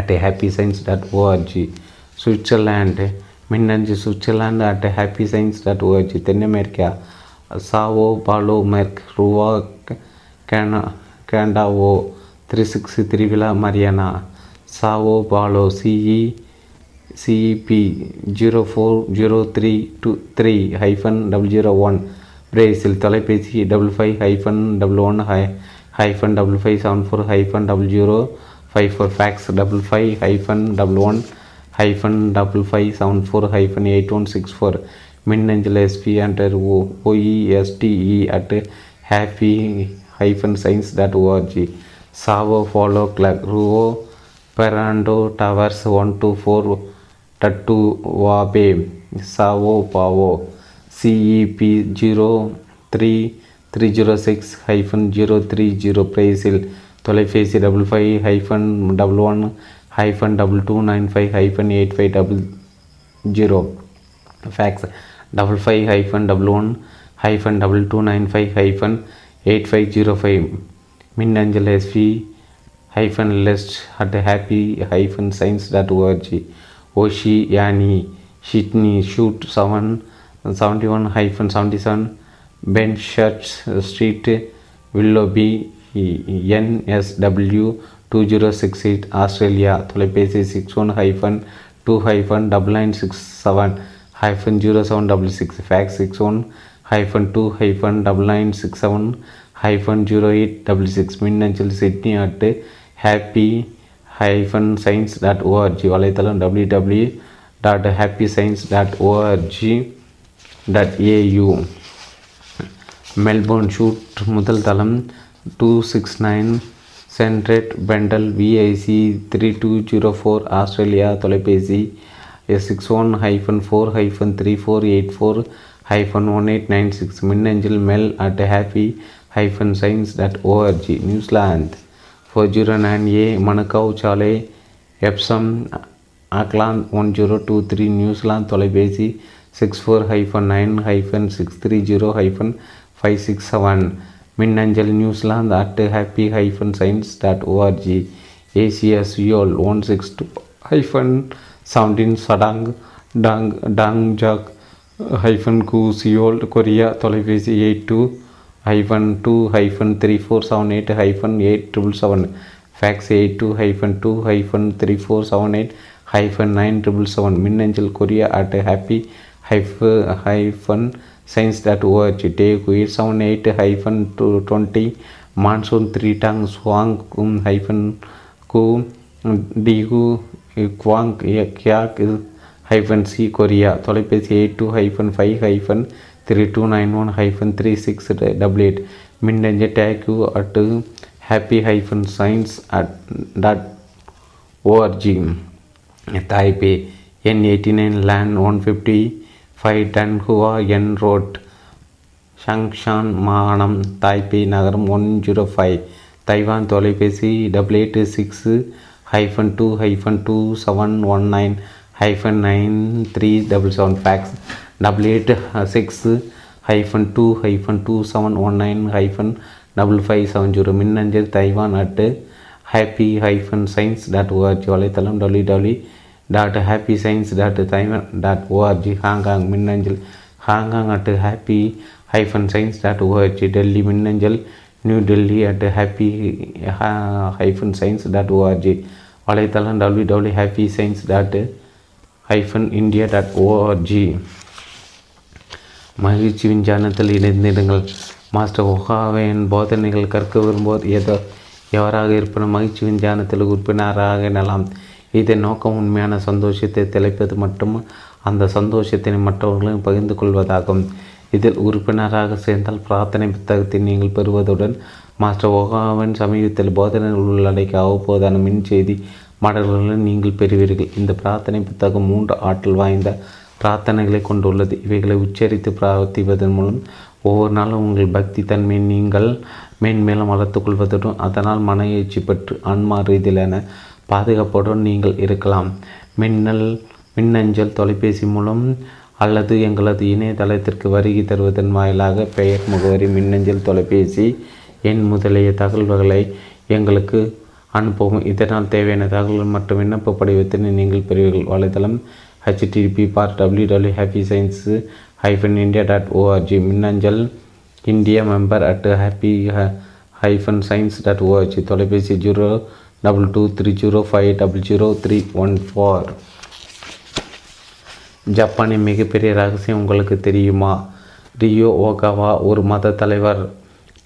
at happy science dot ORG Switzerland மின்னஞ்சல் Switzerland at happy science dot ORG then America Sao Paulo மெர்க் Rua கேனா கேண்டாவோ three six திருவிழா Mariana Sao Paulo CE CEP zero four zero three two three hyphen double zero one Brazil தொலைபேசி double five hyphen double one high hyphen double five seven four hyphen double zero five four fax double five hyphen double one hyphen double five seven four hyphen eight one six four மின்னஞ்சல் SP under O OESTE at happy hyphen science dot ORG Sao Paulo clerk ரூவோ பெராண்டோ towers one two four டட்டு வாபே Sao Paulo CEP zero three three zero six hyphen zero three zero Brazil தொலைபேசி double five hyphen double one hyphen double two nine five hyphen eight five double zero fax double five hyphen double one hyphen double two nine five hyphen eight five zero five மின்னஞ்சல் SP hyphen list at happy hyphen science dot ORG Oceania Sydney suite seven seventy one hyphen seventy seven Penshurst Street Willoughby NSW two zero six eight Australia தொலைபேசி six one hyphen two hyphen double nine six seven hyphen zero seven double six fax six one hyphen two hyphen double nine six seven hyphen zero eight double six மின்னஞ்சல் Sydney at happy hyphen science dot ORG வலைத்தளம் W W dot happy science dot ORG dot AU Melbourne suite முதல் தளம் two six nine சென்ட்ரேட் பெண்டல் VIC three two zero four Australia தொலைபேசி six one hyphen four hyphen three four eight four hyphen one eight nine six மின்னஞ்சல் Mel at happy hyphen science dot ORG New Zealand. Four zero nine A Manukau சாலை Epsom Auckland one zero two three New Zealand தொலைபேசி six four hyphen nine hyphen six three zero hyphen five six seven மின்னஞ்சல் New Zealand at happy hyphen science dot ORG ACS யோல் one six two hyphen seventeen Sadang dong Dongjak hyphen gu Seoul Korea தொலைபேசி eight two hyphen two hyphen three four seven eight hyphen eight triple seven fax eight two hyphen two hyphen three four seven eight hyphen nine triple seven மின்னஞ்சல் Korea at happy ஹைஃப hyphen science dot ORG Daegu seven eight hyphen two twenty monsoon three dong ஸ்வாங் கும் hyphen gu Daegu குவாங் கியாக் hyphen si Korea தொலைபேசி eight two hyphen five hyphen three two nine one hyphen three six double eight மின்னஞ்ச Daegu at happy hyphen science at dot ORG Taipei N eighty nine land one fifty five Dunhua N road. Songshan மாகாணம் Taipei நகரம் one zero five. Taiwan தொலைபேசி double eight six hyphen two hyphen two seven one nine hyphen nine three double seven fax. Double eight six hyphen two hyphen two seven one nine hyphen double five seven zero. மின்னஞ்சல் Taiwan at happy hyphen science dot ORG வலைத்தளம் W W dot happy science dot Taiwan dot ORG Hong Kong மின்னஞ்சல் Hong Kong at happy hyphen science dot ORG Delhi மின்னஞ்சல் New Delhi at happy hyphen science dot ORG வலைத்தளம் W W happy science dot hyphen India dot ORG மகிழ்ச்சி விஞ்ஞானத்தில் இணைந்திடுங்கள். Master ஒஹாவின் போதனைகள் கற்க விரும்புவோர் ஏதோ எவராக இருப்பினும் மகிழ்ச்சி விஞ்ஞானத்தில் உறுப்பினராக எனலாம் இதன் நோக்கம் உண்மையான சந்தோஷத்தை தெளிப்பது மட்டும் அந்த சந்தோஷத்தினை மற்றவர்களும் பகிர்ந்து கொள்வதாகும். இதில் உறுப்பினராக சேர்ந்தால் பிரார்த்தனை புத்தகத்தை நீங்கள் பெறுவதுடன் மாஸ்டர் ஓகாவின் சமீபத்தில் போதனைகள் உள்ளடக்கிய அவ்வப்போதான மின் செய்தி மாடல்களும் நீங்கள் பெறுவீர்கள். இந்த பிரார்த்தனை புத்தகம் மூன்று ஆற்றல் வாய்ந்த பிரார்த்தனைகளை கொண்டுள்ளது. இவைகளை உச்சரித்து பிரார்த்திப்பதன் மூலம் ஒவ்வொரு நாளும் உங்கள் பக்தி தன்மையை நீங்கள் மேன்மேலும் வளர்த்துக் கொள்வதுடன் அதனால் மன எழுச்சி பெற்று ஆன்மா ரீதியிலான பாதுகாப்புடன் நீங்கள் இருக்கலாம் மின்னல் மின்னஞ்சல் தொலைபேசி மூலம் அல்லது எங்களது இணையதளத்திற்கு வருகை தருவதன் வாயிலாக பெயர் முகவரி மின்னஞ்சல் தொலைபேசி எண் முதலிய தகவல்களை எங்களுக்கு அனுப்பவும் இதனால் தேவையான தகவல்கள் மற்றும் விண்ணப்ப படிவத்தினை நீங்கள் பெறுவீர்கள் வலைதளம் HTTP bar W W happy science hyphen India dot ORG மின்னஞ்சல் India member at happy hyphen science dot ORG தொலைபேசி zero double two three zero five double zero three one four ஜப்பானின் மிகப்பெரிய ரகசியம் உங்களுக்கு தெரியுமா? ரியோ ஓகாவா ஒரு மத தலைவர்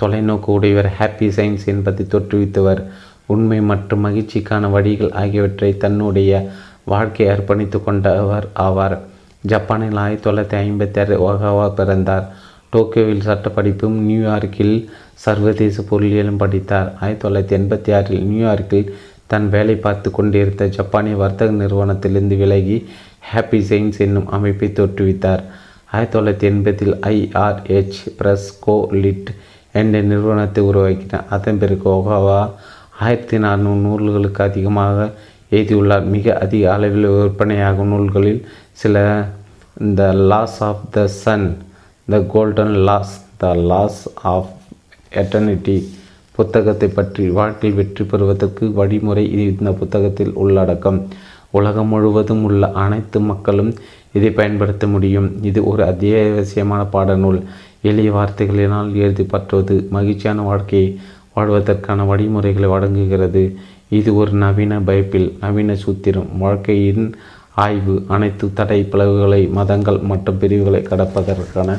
தொலைநோக்கு உடையவர் ஹாப்பி சயின்ஸ் என்பதை தோற்றுவித்தவர். உண்மை மற்றும் மகிழ்ச்சிக்கான வழிகள் ஆகியவற்றை தன்னுடைய வாழ்க்கை அர்ப்பணித்து கொண்டவர் ஆவார். ஜப்பானில் ஆயிரத்தி தொள்ளாயிரத்தி ஐம்பத்தி ஆறு ஓகாவா பிறந்தார். டோக்கியோவில் சட்டப்படிப்பும் நியூயார்க்கில் சர்வதேச பொருளியலும் படித்தார். ஆயிரத்தி தொள்ளாயிரத்தி எண்பத்தி ஆறில் நியூயார்க்கில் தன் வேலை பார்த்து கொண்டிருந்த ஜப்பானிய வர்த்தக நிறுவனத்திலிருந்து விலகி ஹாப்பி சயின்ஸ் என்னும் அமைப்பை தோற்றுவித்தார். ஆயிரத்தி தொள்ளாயிரத்தி எண்பதில் ஐஆர்ஹெச் பிரஸ் கோ லிட் என்ற நிறுவனத்தை உருவாக்கினார். அதன் பிறகு ஒகாவா ஆயிரத்தி நானூறு நூல்களுக்கு அதிகமாக எழுதியுள்ளார். மிக அதிக அளவில் விற்பனையாகும் நூல்களில் சில the laws of the sun the golden laws the laws of eternity புத்தகத்தை பற்றி வாழ்க்கையில் வெற்றி பெறுவதற்கு வழிமுறை இந்த புத்தகத்தில் உள்ளடக்கம். உலகம் முழுவதும் உள்ள அனைத்து மக்களும் இதை பயன்படுத்த முடியும். இது ஒரு அத்தியாவசியமான பாடநூல். எளிய வார்த்தைகளினால் எழுதிப்பற்றுவது மகிழ்ச்சியான வாழ்க்கையை வாழ்வதற்கான வழிமுறைகளை வழங்குகிறது. இது ஒரு நவீன பைபிள் நவீன சூத்திரம். வாழ்க்கையின் ஆய்வு அனைத்து தடை பிளவுகளை மதங்கள் மற்றும் பிரிவுகளை கடப்பதற்கான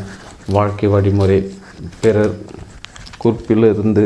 வாழ்க்கை வழிமுறை. பிறர் குறிப்பிலிருந்து